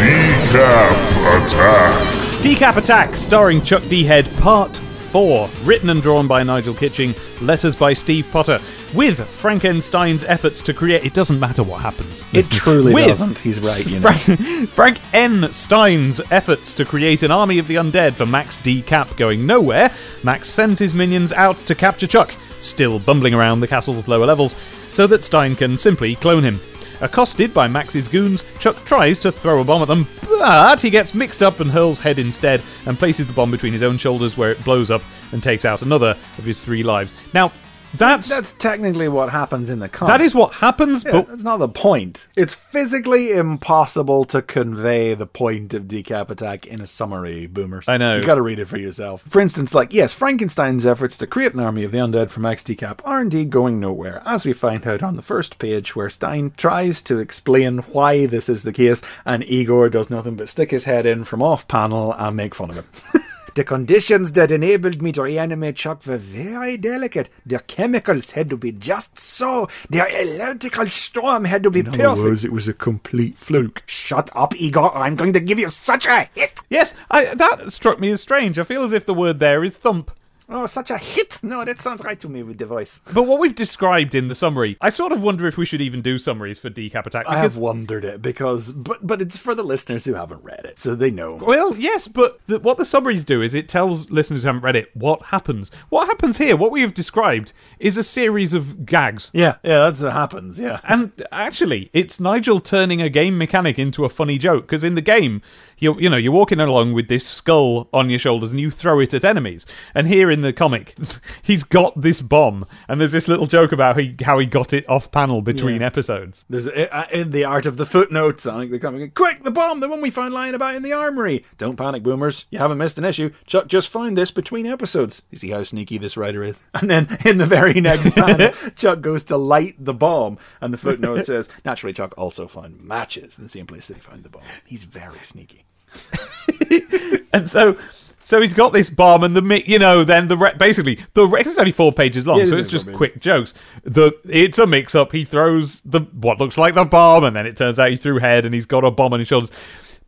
Decap Attack. Decap Attack, starring Chuck D. Head, Part 4. Written and drawn by Nigel Kitching, letters by Steve Potter. With Frankenstein's efforts to create. It doesn't matter what happens. It truly With doesn't. He's right. You know. Frank, Frank N. Stein's efforts to create an army of the undead for Max D. Cap going nowhere, Max sends his minions out to capture Chuck. still bumbling around the castle's lower levels, so that Stein can simply clone him. Accosted by Max's goons, Chuck tries to throw a bomb at them, but he gets mixed up and hurls head instead and places the bomb between his own shoulders where it blows up and takes out another of his three lives. Now, that's That's technically what happens in the comic. that is what happens, Yeah, but that's not the point. It's physically impossible to convey the point of Decap Attack in a summary, boomers. I know. You gotta read it for yourself. For instance, like, yes, Frankenstein's efforts to create an army of the undead from Max Decap are indeed going nowhere, as we find out on the first page, where Stein tries to explain why this is the case, and Igor does nothing but stick his head in from off panel and make fun of him. The conditions that enabled me to reanimate Chuck were very delicate. Their chemicals had to be just so. Their electrical storm had to be In perfect. other words, it was a complete fluke. Shut up, Igor. I'm going to give you such a hit. yes, I, that struck me as strange. I feel as if the word there is thump. Oh, such a hit. No, that sounds right to me with the voice. But what we've described in the summary, I sort of wonder if we should even do summaries for Decap Attack. I have wondered it because, but but it's for the listeners who haven't read it, so they know. well, yes, but the, what the summaries do is it tells listeners who haven't read it what happens. What happens here, what we have described, is a series of gags. Yeah, yeah, that's what happens. Yeah. And actually, it's Nigel turning a game mechanic into a funny joke because in the game, you you know you're walking along with this skull on your shoulders and you throw it at enemies. And here in the comic, he's got this bomb, and there's this little joke about he, how he got it off panel between Yeah. episodes. There's uh, in the art of the footnote, Sonic the Comic. Quick, the bomb, the one we found lying about in the armory. Don't panic, boomers. You haven't missed an issue. Chuck just found this between episodes. You see how sneaky this writer is. And then in the very next panel, Chuck goes to light the bomb, and the footnote says, "Naturally, Chuck also found matches in the same place that he found the bomb. He's very sneaky." And so. So he's got this bomb, and the you know then the re- basically the re- it's only four pages long, Yeah, so it's just quick jokes. The it's a mix up. He throws the what looks like the bomb, and then it turns out he threw head, and he's got a bomb on his shoulders.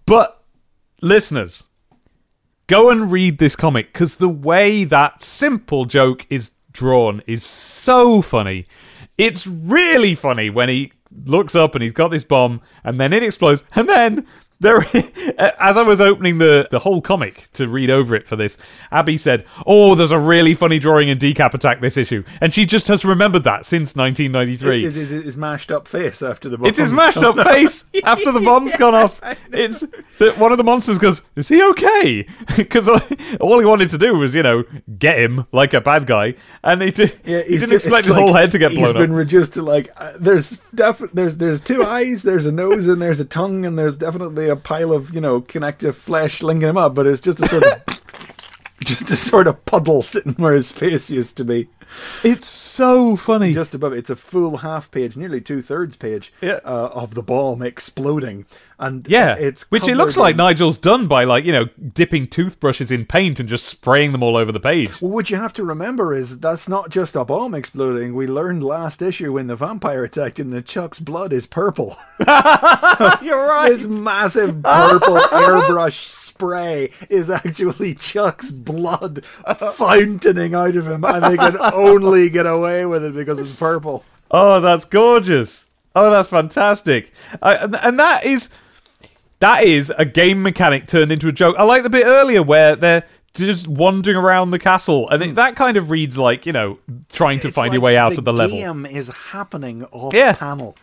But listeners, go and read this comic because the way that simple joke is drawn is so funny. It's really funny when he looks up and he's got this bomb, and then it explodes, and then there. as I was opening the the whole comic to read over it for this, Abby said, "Oh, there's a really funny drawing in Decap Attack this issue," and she just has remembered that since 1993. It is his mashed up face after the bomb. It's his mashed up face after the bomb's gone off. It's that one of the monsters goes, "Is he okay?" Because all he wanted to do was, you know, get him like a bad guy, and he, did, yeah, he didn't expect his whole head to get blown He's blown been up. reduced to like uh, there's def- there's there's two eyes, there's a nose, and there's a tongue, and there's definitely a pile of you know connective flesh linking him up, but it's just a sort of just a sort of puddle sitting where his face used to be. It's so funny. Just above it, it's a full half page, nearly two thirds page Yeah. uh, of the bomb exploding, and yeah, it's which it looks covered like Nigel's done by like you know dipping toothbrushes in paint and just spraying them all over the page. Well, what you have to remember is that's not just a bomb exploding. We learned last issue when the vampire attacked and the Chuck's blood is purple. You're right. This massive purple airbrush spray is actually Chuck's blood fountaining out of him, and they can only get away with it because it's purple. Oh, that's gorgeous. Oh, that's fantastic. I, and, and that is that is a game mechanic turned into a joke. I like the bit earlier where they're just wandering around the castle, and it, hmm. that kind of reads like you know trying to It's find your way out of the level. game is happening off Yeah. panel.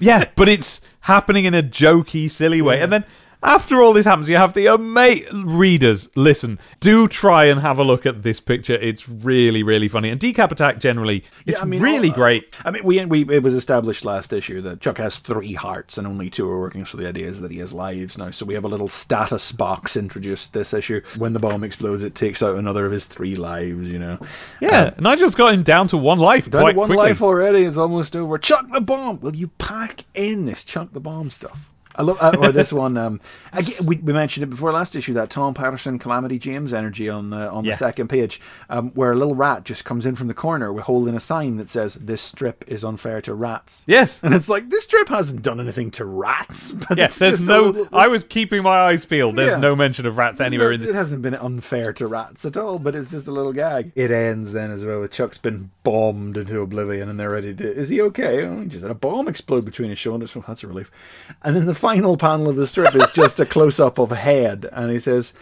Yeah, but it's happening in a jokey, silly way. And then after all this happens, you have the amazing readers. Listen, do try and have a look at this picture. It's really, really funny. And Decap Attack generally, it's Yeah, I mean, really uh, great. I mean, we, we it was established last issue that Chuck has three hearts and only two are working. So the idea is that he has lives now. So we have a little status box introduced this issue. When the bomb explodes, it takes out another of his three lives. You know, Yeah, Nigel's got him down to one life down to one quickly. life already. It's almost over. Chuck the bomb. Will you pack in this Chuck the bomb stuff? I love, uh, or this one. Um, again, we, we mentioned it before last issue. That Tom Paterson, Calamity James energy on the on Yeah. the second page, um, where a little rat just comes in from the corner with holding a sign that says "This strip is unfair to rats." Yes. and it's like this strip hasn't done anything to rats. But Yes, there's no. little- I was keeping my eyes peeled. There's Yeah. no mention of rats anywhere in this. it hasn't been unfair to rats at all, but it's just a little gag. It ends then as well with Chuck's been bombed into oblivion and they're ready to. Is he okay? Oh, he just had a bomb explode between his shoulders. Oh, that's a relief. And then the final panel of the strip is just a close up of a head, and he says,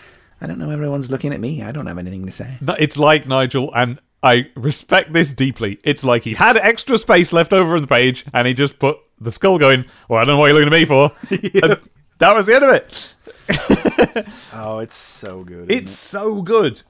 I don't know, everyone's looking at me. I don't have anything to say. It's like Nigel, and I respect this deeply. It's like he had extra space left over on the page, and he just put the skull going. Well, I don't know what you're looking at me for. And that was the end of it. Oh, it's so good. It's so good.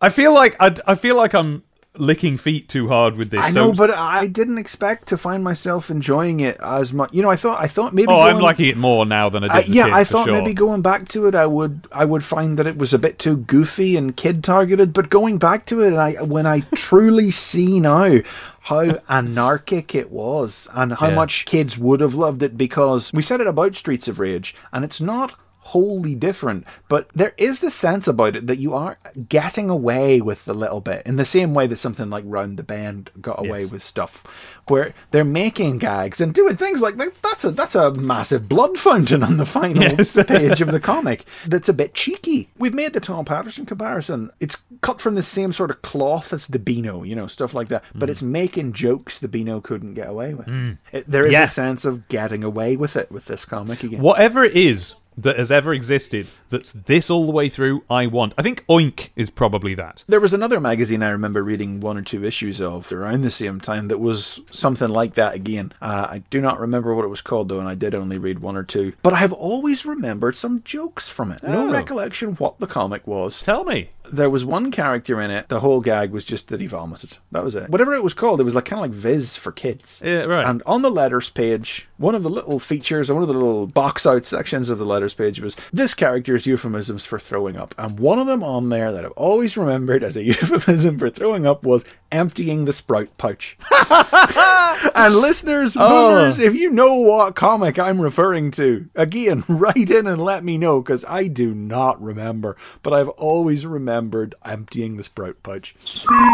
I feel like I, I feel like I'm licking feet too hard with this. I so- know, but I didn't expect to find myself enjoying it as much. You know, I thought I thought maybe. oh, I'm liking it more now than I did. Uh, a yeah, I thought sure. maybe going back to it, I would I would find that it was a bit too goofy and kid targeted. But going back to it, and I when I truly see now how anarchic it was and how Yeah. much kids would have loved it because we said it about Streets of Rage, and it's not wholly different but there is the sense about it that you are getting away with a little bit in the same way that something like round the bend got away Yes. with stuff where they're making gags and doing things like that. That's a that's a massive blood fountain on the final Yes. page of the comic. That's a bit cheeky. We've made the Tom Paterson comparison. It's cut from the same sort of cloth as the Beano, you know, stuff like that. Mm. But it's making jokes the Beano couldn't get away with. It, there is Yeah. a sense of getting away with it with this comic again. Whatever it is that has ever existed that's this all the way through, I want. I think Oink is probably that. There was another magazine I remember reading one or two issues of around the same time that was something like that again. Uh, I do not remember what it was called though, and I did only read one or two. But I have always remembered some jokes from it. No Oh. recollection what the comic was. Tell me. There was one character in it. The whole gag was just that he vomited. That was it. Whatever it was called, it was like kind of like Viz for kids. Yeah, right. And on the letters page, one of the little features, or one of the little box out sections of the letters page was this character's euphemisms for throwing up. And one of them on there that I've always remembered as a euphemism for throwing up was emptying the sprout pouch. and listeners, Oh. boomers, if you know what comic I'm referring to, again, write in and let me know because I do not remember. But I've always remembered emptying the sprout pouch.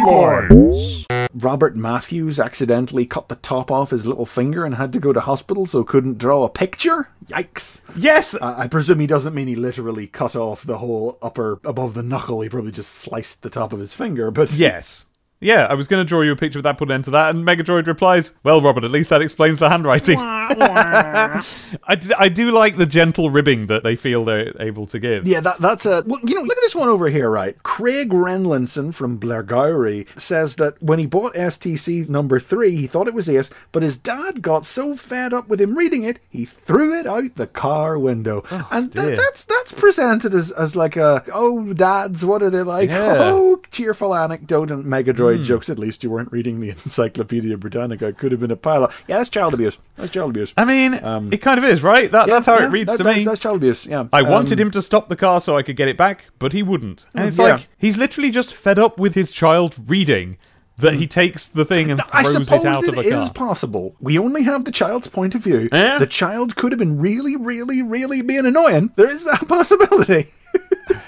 Lines. Robert Matthews accidentally cut the top off his little finger and had to go to hospital, so couldn't draw a picture. Yikes! Yes. I I presume he doesn't mean he literally cut off the whole upper above the knuckle. He probably just sliced the top of his finger. But Yes. Yeah, I was going to draw you a picture of that, put an end to that, and Megadroid replies, Well, Robert, at least that explains the handwriting. I, d- I do like the gentle ribbing that they feel they're able to give. Yeah, that, that's a. Well, you know, look at this one over here, right? Craig Renlinson from Blairgowrie says that when he bought STC number three, he thought it was Ace, but his dad got so fed up with him reading it, he threw it out the car window. Oh, and th- that's that's presented as, as like a, oh, dads, what are they like? Yeah. Oh, cheerful anecdote and Megadroid jokes. At least you weren't reading the Encyclopedia Britannica. It could have been a pile of. Yeah, that's child abuse. That's child abuse. I mean, it kind of is, right? That, that's how Yeah, it reads that- to that's, me. That's child abuse, yeah. I Um, wanted him to stop the car so I could get it back, but he wouldn't. And it's yeah. like, he's literally just fed up with his child reading that he takes the thing and I throws it out of a car. it is possible. We only have the child's point of view. Eh? The child could have been really, really, really being annoying. There is that possibility.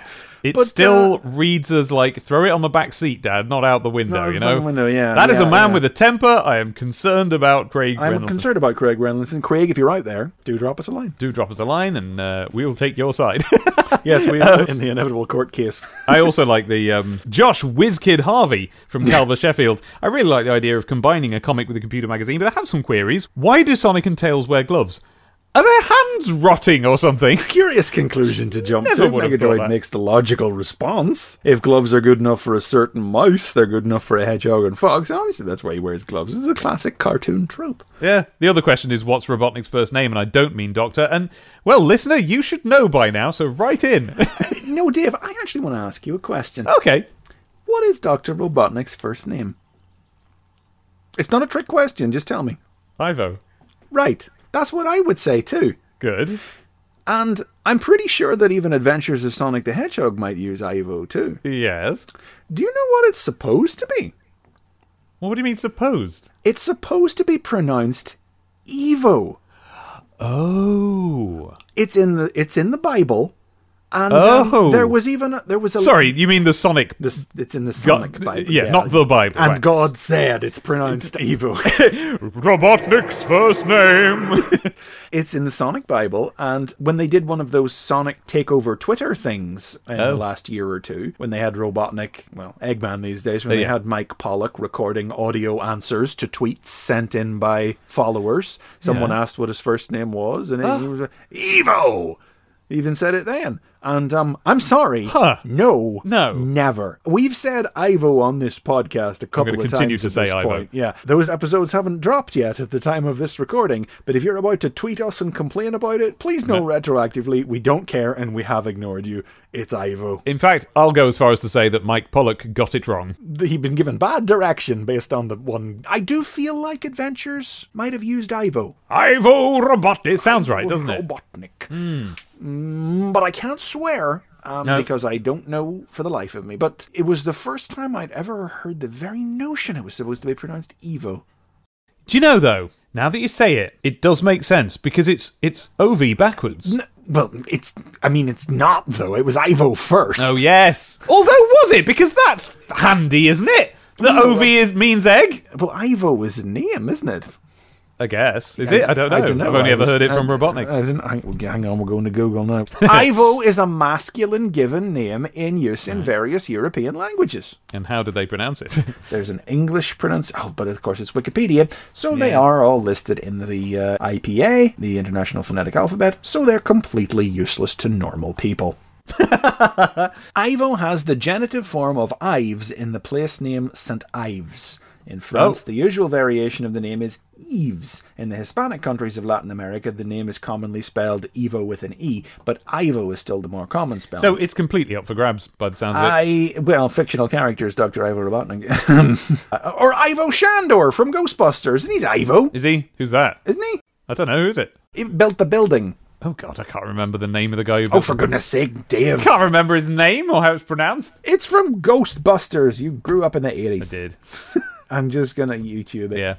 It But, still uh, reads as like throw it on the back seat, Dad, not out the window. You know, window, yeah, That is yeah, a man yeah. with a temper. I am concerned about Craig I'm Reynolds. concerned about Craig Reynolds. And Craig, if you're out there, do drop us a line. Do drop us a line, and uh, we will take your side. Yes, we are in the inevitable court case. I also like the um, Josh Whizkid Harvey from Calver Sheffield. I really like the idea of combining a comic with a computer magazine, but I have some queries. Why do Sonic and Tails wear gloves? Are their hands rotting or something? Curious conclusion to jump Never to. would have thought Megadroid makes the logical response. If gloves are good enough for a certain mouse, they're good enough for a hedgehog and fox. And obviously, that's why he wears gloves. This is a classic cartoon trope. Yeah. The other question is what's Robotnik's first name? And I don't mean Doctor. And, well, listener, you should know by now, so write in. No, Dave, I actually want to ask you a question. okay. What is Dr. Robotnik's first name? It's not a trick question, just tell me. Ivo. Right. That's what I would say too. Good. And I'm pretty sure that even Adventures of Sonic the Hedgehog might use Ivo too. Yes. Do you know what it's supposed to be? Well, what do you mean supposed? It's supposed to be pronounced Evo. Oh. It's in the it's in the Bible. And um, Oh. there was even a, there was a Sorry, you mean the Sonic. this it's in the Sonic God- Bible. yeah, not the Bible, And right. God said it's pronounced Evo. Robotnik's first name. It's in the Sonic Bible, and when they did one of those Sonic takeover Twitter things in Oh. the last year or two, when they had Robotnik, well, Eggman these days, when Oh, they had Mike Pollock recording audio answers to tweets sent in by followers, someone Yeah. Ah. asked what his first name was, and he was Evo. Even said it then. And um, I'm sorry. Huh. No. No. Never. We've said Ivo on this podcast a couple of continue times. to at say Ivo. point. Yeah. Those episodes haven't dropped yet at the time of this recording. But if you're about to tweet us and complain about it, please know retroactively we don't care and we have ignored you. It's Ivo. In fact, I'll go as far as to say that Mike Pollock got it wrong. He'd been given bad direction based on the one. I do feel like Adventures might have used Ivo. Ivo Robot. It sounds right, doesn't it? Robotnik. Mm, but I can't swear um, No. because I don't know for the life of me. But it was the first time I'd ever heard the very notion it was supposed to be pronounced Evo. Do you know though? Now that you say it, it does make sense because it's it's OV backwards. Well, it's. I mean, it's not though. It was Ivo first. Oh yes. Although was it? Because that's handy, isn't it? The OV is means egg. Well, Ivo is a name, isn't it? I guess. Is it? I don't know. I don't know. I've only I ever was- heard it from I- Robotnik. I didn't. Hang, well, hang on, we're going to Google now. Ivo is a masculine given name in use in various European languages. and how do they pronounce it? There's an English pronounce. Oh, but of course it's Wikipedia, so they are all listed in the uh, IPA, the International Phonetic Alphabet. So they're completely useless to normal people. Ivo has the genitive form of Ives in the place name St. Ives. In France, Oh. the usual variation of the name is Yves. In the Hispanic countries of Latin America, the name is commonly spelled Evo with an E, but Ivo is still the more common spelling. so it's completely up for grabs by the sounds of it. I well, fictional characters, Doctor Ivo Robotnik, or Ivo Shandor from Ghostbusters, and he's Ivo, Is he? Who's that? isn't he? I don't know. Who is it? He built the building. Oh god, I can't remember the name of the guy who. Oh, for goodness sake, Dave! Can't remember his name or how it's pronounced. It's from Ghostbusters. You grew up in the eighties. I did. I'm just gonna YouTube it. Yeah.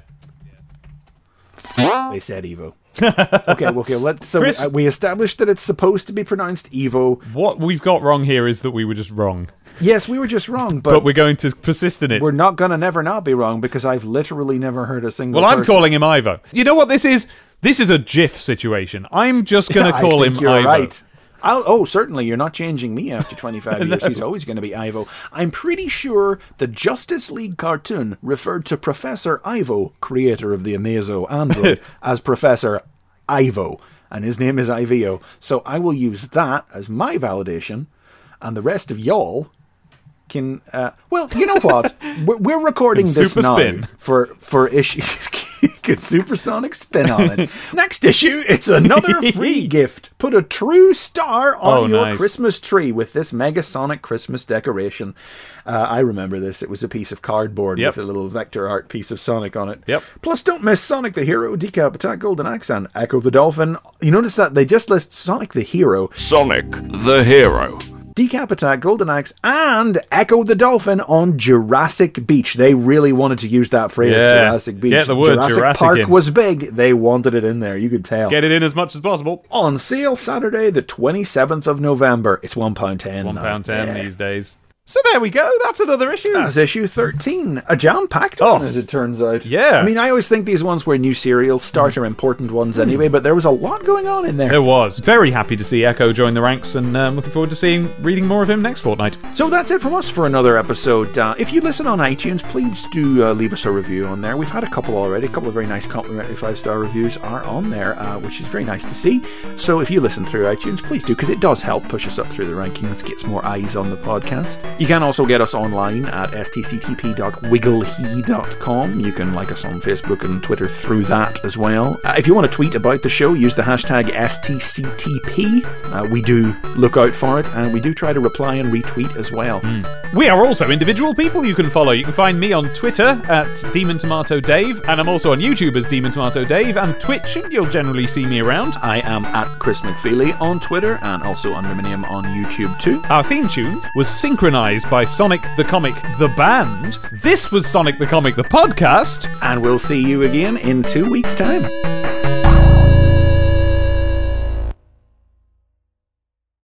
They said Evo. okay, okay. Let's. So Chris- uh, we established that it's supposed to be pronounced Evo. What we've got wrong here is that we were just wrong, Yes, we were just wrong, but, but we're going to persist in it. we're not gonna never not be wrong because I've literally never heard a single. Well, I'm person- calling him Ivo. You know what this is? This is a GIF situation. I'm just going to I call think him you're Ivo. right. I'll, oh, certainly. You're not changing me after 25 years. He's always going to be Ivo. I'm pretty sure the Justice League cartoon referred to Professor Ivo, creator of the Amazo android, as Professor Ivo. And his name is Ivo. So I will use that as my validation. And the rest of y'all can. Uh, well, you know what? We're, we're recording this now for for issues. Get supersonic spin on it. Next issue, it's another free gift. Put a true star on Oh, your nice. Christmas tree with this Megasonic Christmas decoration. Uh, I remember this. It was a piece of cardboard Yep. with a little vector art piece of Sonic on it. Yep. Plus, don't miss Sonic the Hero, Decap Attack, Golden Axe, and Ecco the Dolphin. You notice that they just list Sonic the Hero, Sonic the Hero. Decap Attack, Golden Axe, and Ecco the Dolphin on Jurassic Beach. They really wanted to use that phrase, Yeah. Jurassic Beach. Get the word Jurassic, Jurassic Park in. was big. They wanted it in there. You could tell. Get it in as much as possible. on sale Saturday, the 27th of November. It's £1.10. One now. ten Yeah. these days. So there we go. That's another issue. That's issue 13. A jam packed Oh. one, as it turns out. Yeah. I mean, I always think these ones where new serials start are important ones anyway, but there was a lot going on in there. There was. Very happy to see Ecco join the ranks and um, looking forward to seeing reading more of him next fortnight. So that's it from us for another episode. Uh, if you listen on iTunes, please do uh, leave us a review on there. We've had a couple already. A couple of very nice complimentary five star reviews are on there, uh, which is very nice to see. So if you listen through iTunes, please do because it does help push us up through the rankings, gets more eyes on the podcast. You can also get us online at stctp.wigglehe.com. You can like us on Facebook and Twitter through that as well. Uh, if you want to tweet about the show, use the hashtag STCTP. Uh, we do look out for it and we do try to reply and retweet as well. We are also individual people you can follow. You can find me on Twitter at Demon Tomato Dave, and I'm also on YouTube as Demon Tomato Dave, and Twitch, and you'll generally see me around. I am at Chris McFeely on Twitter and also under my name on YouTube too. Our theme tune was synchronized by Sonic the Comic the Band. This was Sonic the Comic the Podcast. And we'll see you again in two weeks' time.